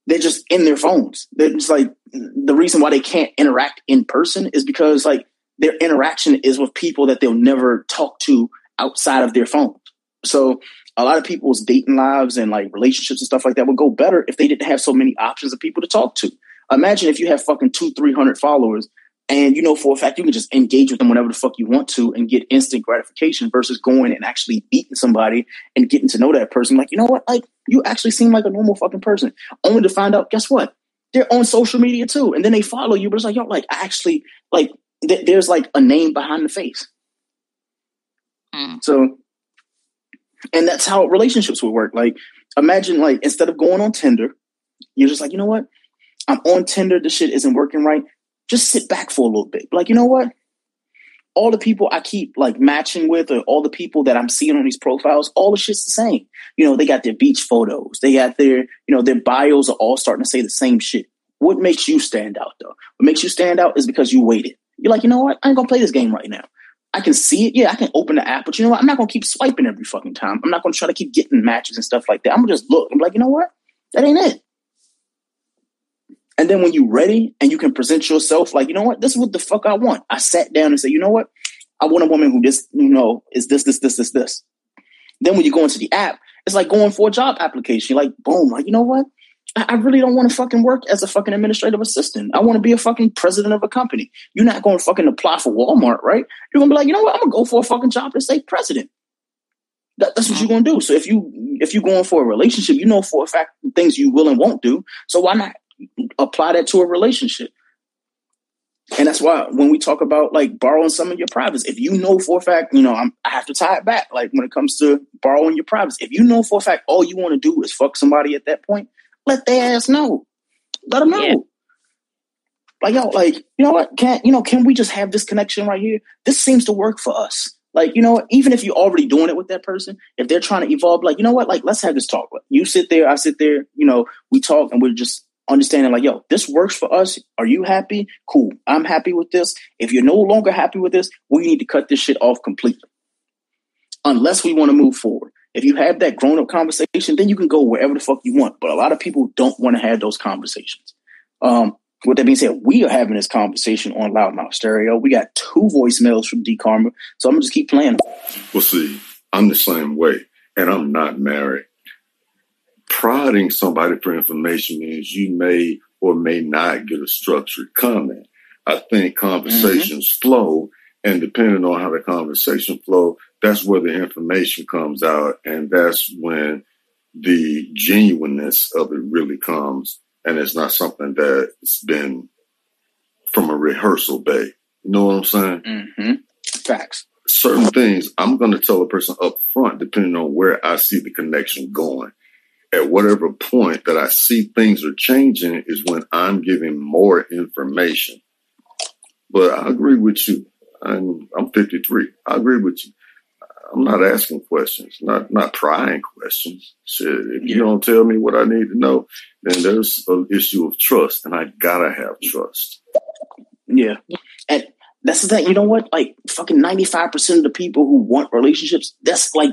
they're just in their phones. They're like the reason why they can't interact in person is because like their interaction is with people that they'll never talk to outside of their phones. So a lot of people's dating lives and like relationships and stuff like that would go better if they didn't have so many options of people to talk to. Imagine if you have fucking two, three hundred followers and you know for a fact you can just engage with them whenever the fuck you want to and get instant gratification versus going and actually meeting somebody and getting to know that person. Like, you know what? Like, you actually seem like a normal fucking person. Only to find out, guess what? They're on social media too. And then they follow you, but it's like, yo, like, I actually, like, th- there's like a name behind the face. Mm. So, and that's how relationships would work. Like, imagine, like, instead of going on Tinder, you're just like, you know what? I'm on Tinder. This shit isn't working right just sit back for a little bit. Like, you know what? all the people I keep like matching with, or all the people that I'm seeing on these profiles, all the shit's the same. You know, they got their beach photos, they got their, you know, their bios are all starting to say the same shit. What makes you stand out though? What makes you stand out is because you waited. You're like, you know what? I ain't gonna play this game right now. I can see it. Yeah, I can open the app, but you know what? I'm not gonna keep swiping every fucking time. I'm not gonna try to keep getting matches and stuff like that. I'm gonna just look. I'm like, you know what? That ain't it. And then when you're ready and you can present yourself like, you know what, this is what the fuck I want. I sat down and said, you know what, I want a woman who just, you know, is this, this, this, this, this. Then when you go into the app, it's like going for a job application. You're like, boom, like, you know what? I, really don't want to fucking work as a fucking administrative assistant. I want to be a fucking president of a company. You're not going to fucking apply for Walmart, right? You're gonna be like, you know what? I'm gonna go for a fucking job to say president. That, that's what you're gonna do. So if you if you're going for a relationship, you know for a fact things you will and won't do. So why not apply that to a relationship. And that's why when we talk about like borrowing some of your privates, if you know for a fact, you know, I'm, i have to tie it back. Like when it comes to borrowing your privates, if you know for a fact all you want to do is fuck somebody at that point, let their ass know. Let them know. Yeah. Like yo, like you know what? Can you know? Can we just have this connection right here? This seems to work for us. Like you know, even if you're already doing it with that person, if they're trying to evolve, like you know what? Like let's have this talk. You sit there, I sit there. You know, we talk, and we're just understanding like, yo, this works for us. Are you happy? Cool. I'm happy with this. If you're no longer happy with this, we need to cut this shit off completely. Unless we want to move forward. If you have that grown up conversation, then you can go wherever the fuck you want. But a lot of people don't want to have those conversations. Um, with that being said, we are having this conversation on Loudmouth Stereo. We got two voicemails from D Karma, so I'm gonna just keep playing. Well, see, I'm the same way, and I'm not married prodding somebody for information means you may or may not get a structured comment. I think conversations mm-hmm. flow, and depending on how the conversation flow, that's where the information comes out, and that's when the genuineness of it really comes, and it's not something that's been from a rehearsal bay. You know what I'm saying? Mm-hmm. Facts. Certain things I'm going to tell a person up front, depending on where I see the connection going at whatever point that I see things are changing is when I'm giving more information. But I agree with you. I'm, I'm 53. I agree with you. I'm not asking questions, not not prying questions. Shit, if you don't tell me what I need to know, then there's an issue of trust, and I gotta have trust. Yeah, and that's the thing. You know what? Like fucking ninety five percent of the people who want relationships, that's like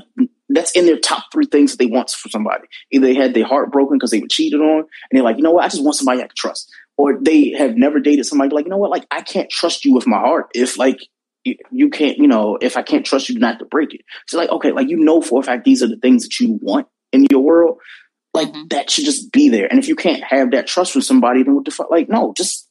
that's in their top three things that they want for somebody. Either they had their heart broken because they were cheated on, and they're like, you know what, I just want somebody I can trust. Or they have never dated somebody like, you know what, like I can't trust you with my heart if like you can't, you know, if I can't trust you not to break it. So like, okay, like you know for a fact these are the things that you want in your world. Like mm-hmm. that should just be there. And if you can't have that trust with somebody, then what the fuck? Like, no, just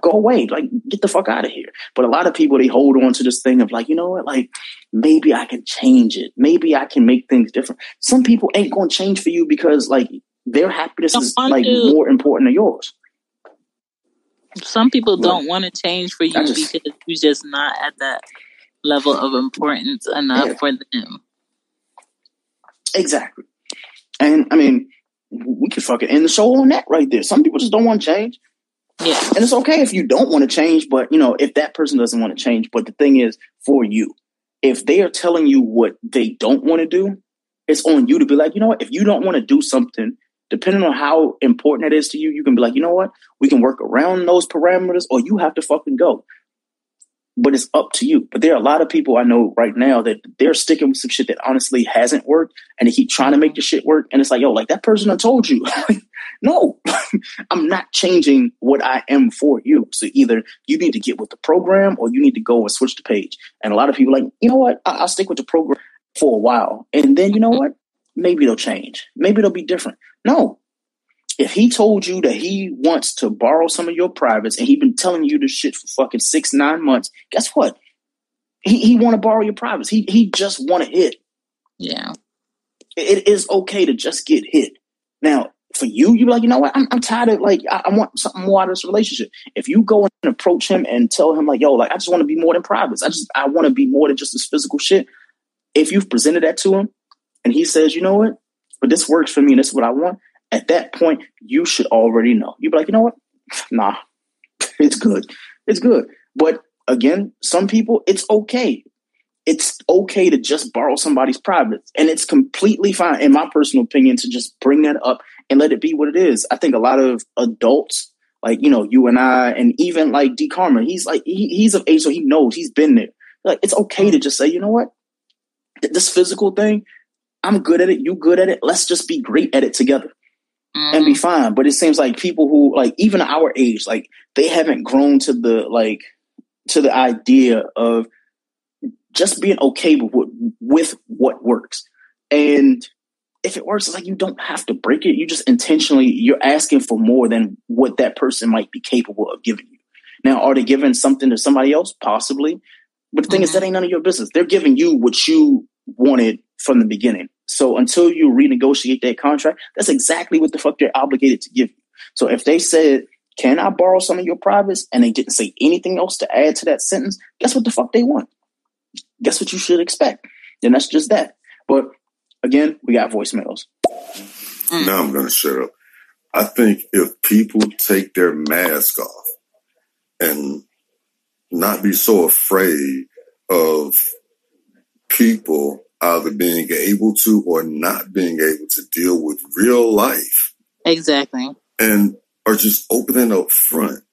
go away, like get the fuck out of here. But a lot of people they hold on to this thing of like, you know what, like maybe I can change it. Maybe I can make things different. Some people ain't gonna change for you because like their happiness is like more important than yours. Some people don't want to change for you just, because you're just not at that level of importance enough yeah. for them. Exactly. And I mean, we could fucking end the show on that right there. Some people just don't want to change. Yeah. And it's okay if you don't want to change, but you know, if that person doesn't want to change, but the thing is for you, if they are telling you what they don't want to do, it's on you to be like, you know what, if you don't want to do something, depending on how important it is to you, you can be like, you know what, we can work around those parameters or you have to fucking go but it's up to you. But there are a lot of people I know right now that they're sticking with some shit that honestly hasn't worked and they keep trying to make the shit work. And it's like, yo, like that person I told you. no, I'm not changing what I am for you. So either you need to get with the program or you need to go and switch the page. And a lot of people like, you know what? I- will stick with the program for a while. And then you know what? Maybe they'll change. Maybe they'll be different. No, if he told you that he wants to borrow some of your privates and he been telling you this shit for fucking six, nine months, guess what? He he want to borrow your privates. He he just want to hit. Yeah. It is okay to just get hit. Now, for you, you're like, you know what? I'm, I'm tired of like, I, I, want something more out of this relationship. If you go and approach him and tell him like, yo, like, I just want to be more than privates. I just, I want to be more than just this physical shit. If you've presented that to him and he says, you know what? But this works for me and this is what I want at that point, you should already know. You'd be like, you know what? Nah, it's good. It's good. But again, some people, it's okay. It's okay to just borrow somebody's private, and it's completely fine, in my personal opinion, to just bring that up and let it be what it is. I think a lot of adults, like you know, you and I, and even like D. Karma, he's like he, he's of age, so he knows he's been there. Like it's okay to just say, you know what, this physical thing, I'm good at it. You good at it. Let's just be great at it together mm-hmm. and be mm-hmm. fine. But it seems like people who like even our age, like they haven't grown to the like to the idea of just being okay with what, with what works. And if it works, it's like you don't have to break it. You just intentionally you're asking for more than what that person might be capable of giving you. Now, are they giving something to somebody else? Possibly. But the thing mm-hmm. is that ain't none of your business. They're giving you what you wanted from the beginning. So until you renegotiate that contract, that's exactly what the fuck they're obligated to give you. So if they said, Can I borrow some of your privates? and they didn't say anything else to add to that sentence, guess what the fuck they want? Guess what you should expect? Then that's just that. But again, we got voicemails. Mm. Now I'm gonna shut up. I think if people take their mask off and not be so afraid of people either being able to or not being able to deal with real life. Exactly. And are just opening up front.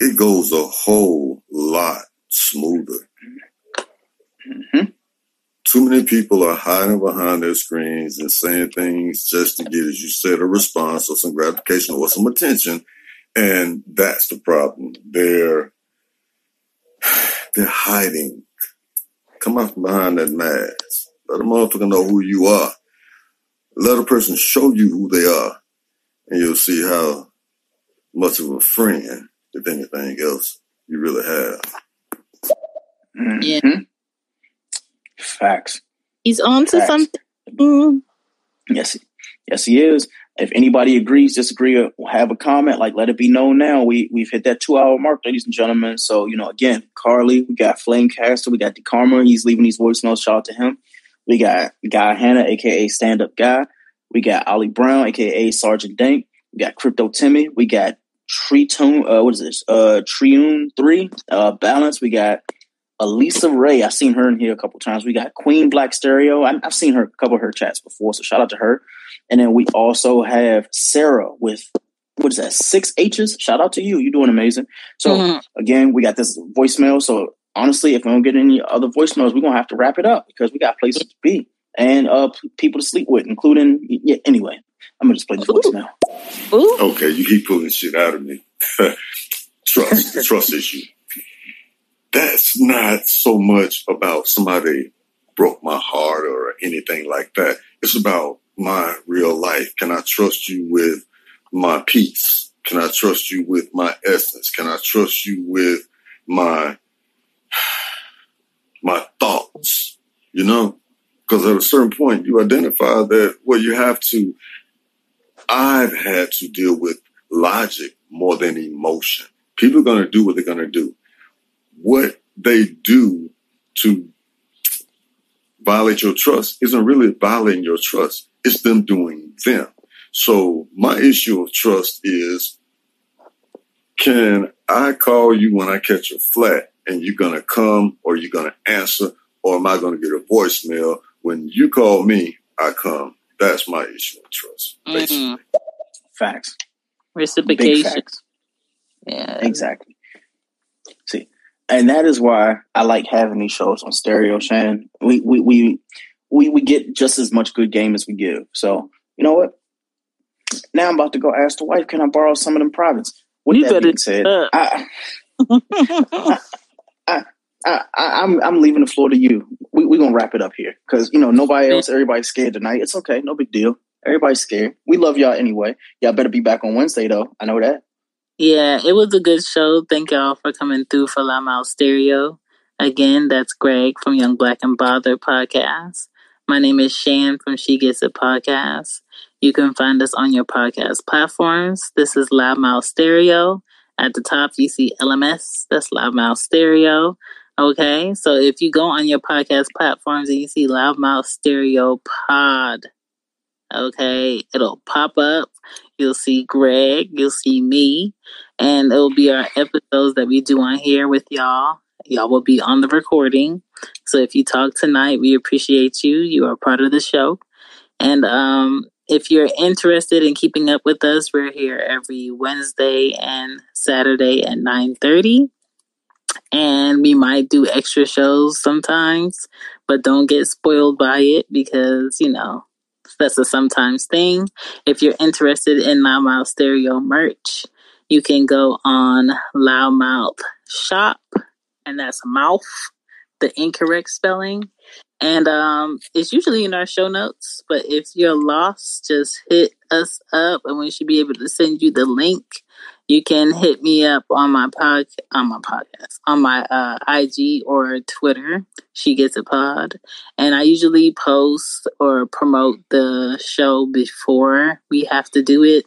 It goes a whole lot smoother. Mm-hmm. Too many people are hiding behind their screens and saying things just to get, as you said, a response or some gratification or some attention. And that's the problem. They're they're hiding Come out from behind that mask. Let a motherfucker know who you are. Let a person show you who they are. And you'll see how much of a friend, if anything else, you really have. Mm-hmm. Yeah. Facts. He's on to something. Yes, yes, he is. If anybody agrees, disagree, or have a comment, like let it be known now. We we've hit that two hour mark, ladies and gentlemen. So you know, again, Carly, we got Flamecaster, we got DeCarmer. He's leaving these voicemails. Shout out to him. We got Guy Hannah, aka Stand Up Guy. We got Ollie Brown, aka Sergeant Dank. We got Crypto Timmy. We got Tune. Uh, what is this? Uh, Triune Three. Uh, Balance. We got Elisa Ray. I've seen her in here a couple times. We got Queen Black Stereo. I, have seen her a couple of her chats before, so shout out to her. And then we also have Sarah with what is that? Six H's. Shout out to you. You're doing amazing. So mm-hmm. again, we got this voicemail. So honestly, if we don't get any other voicemails, we're gonna have to wrap it up because we got places to be and uh people to sleep with, including yeah. Anyway, I'm gonna just play the voicemail. Ooh. Okay, you keep pulling shit out of me. trust, trust issue. That's not so much about somebody broke my heart or anything like that. It's about my real life? Can I trust you with my peace? Can I trust you with my essence? Can I trust you with my my thoughts? You know, because at a certain point you identify that well, you have to. I've had to deal with logic more than emotion. People are going to do what they're going to do. What they do to violate your trust isn't really violating your trust. It's them doing them. So my issue of trust is, can I call you when I catch a flat and you're going to come or you're going to answer or am I going to get a voicemail? When you call me, I come. That's my issue of trust. Mm-hmm. Facts. Reciprocation. Facts. Yeah. Exactly. And that is why I like having these shows on stereo, Shannon. We we we we, we get just as much good game as we give. So you know what? Now I'm about to go ask the wife, can I borrow some of them privates? With you that being said, I, I, I, I, am I'm leaving the floor to you. We we gonna wrap it up here because you know nobody else, everybody's scared tonight. It's okay, no big deal. Everybody's scared. We love y'all anyway. Y'all better be back on Wednesday though. I know that. Yeah, it was a good show. Thank y'all for coming through for Loud Mouth Stereo. Again, that's Greg from Young Black and Bothered podcast. My name is Shan from She Gets It Podcast. You can find us on your podcast platforms. This is Loudmouth Stereo. At the top, you see LMS. That's Loudmouth Stereo. Okay, so if you go on your podcast platforms and you see Loudmouth Stereo Pod, Okay, it'll pop up. You'll see Greg, you'll see me, and it'll be our episodes that we do on here with y'all. Y'all will be on the recording. So if you talk tonight, we appreciate you. You are part of the show. And um, if you're interested in keeping up with us, we're here every Wednesday and Saturday at 9:30. And we might do extra shows sometimes, but don't get spoiled by it because, you know, that's a sometimes thing. If you're interested in Loudmouth Stereo merch, you can go on Loudmouth Shop, and that's mouth, the incorrect spelling, and um, it's usually in our show notes. But if you're lost, just hit us up, and we should be able to send you the link. You can hit me up on my pod, on my podcast, on my uh, IG or Twitter. She gets a pod, and I usually post or promote the show before we have to do it.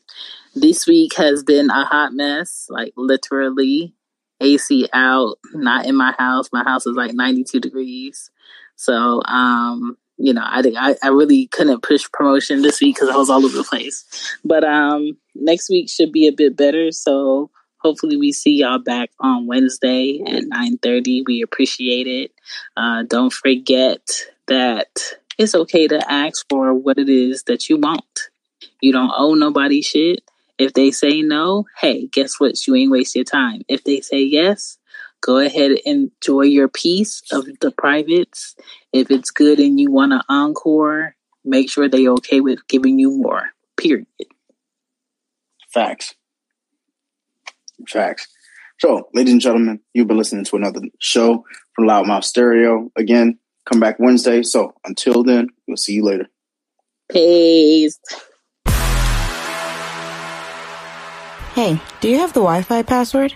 This week has been a hot mess, like literally. AC out, not in my house. My house is like 92 degrees. So, um, you know, I, I, I really couldn't push promotion this week because I was all over the place. But um, next week should be a bit better. So hopefully we see y'all back on Wednesday at 9.30. We appreciate it. Uh, don't forget that it's okay to ask for what it is that you want. You don't owe nobody shit. If they say no, hey, guess what? You ain't waste your time. If they say yes, go ahead and enjoy your piece of the privates. If it's good and you want to encore, make sure they're okay with giving you more. Period. Facts. Facts. So, ladies and gentlemen, you've been listening to another show from Loudmouth Stereo. Again, come back Wednesday. So, until then, we'll see you later. Peace. Hey, do you have the Wi Fi password?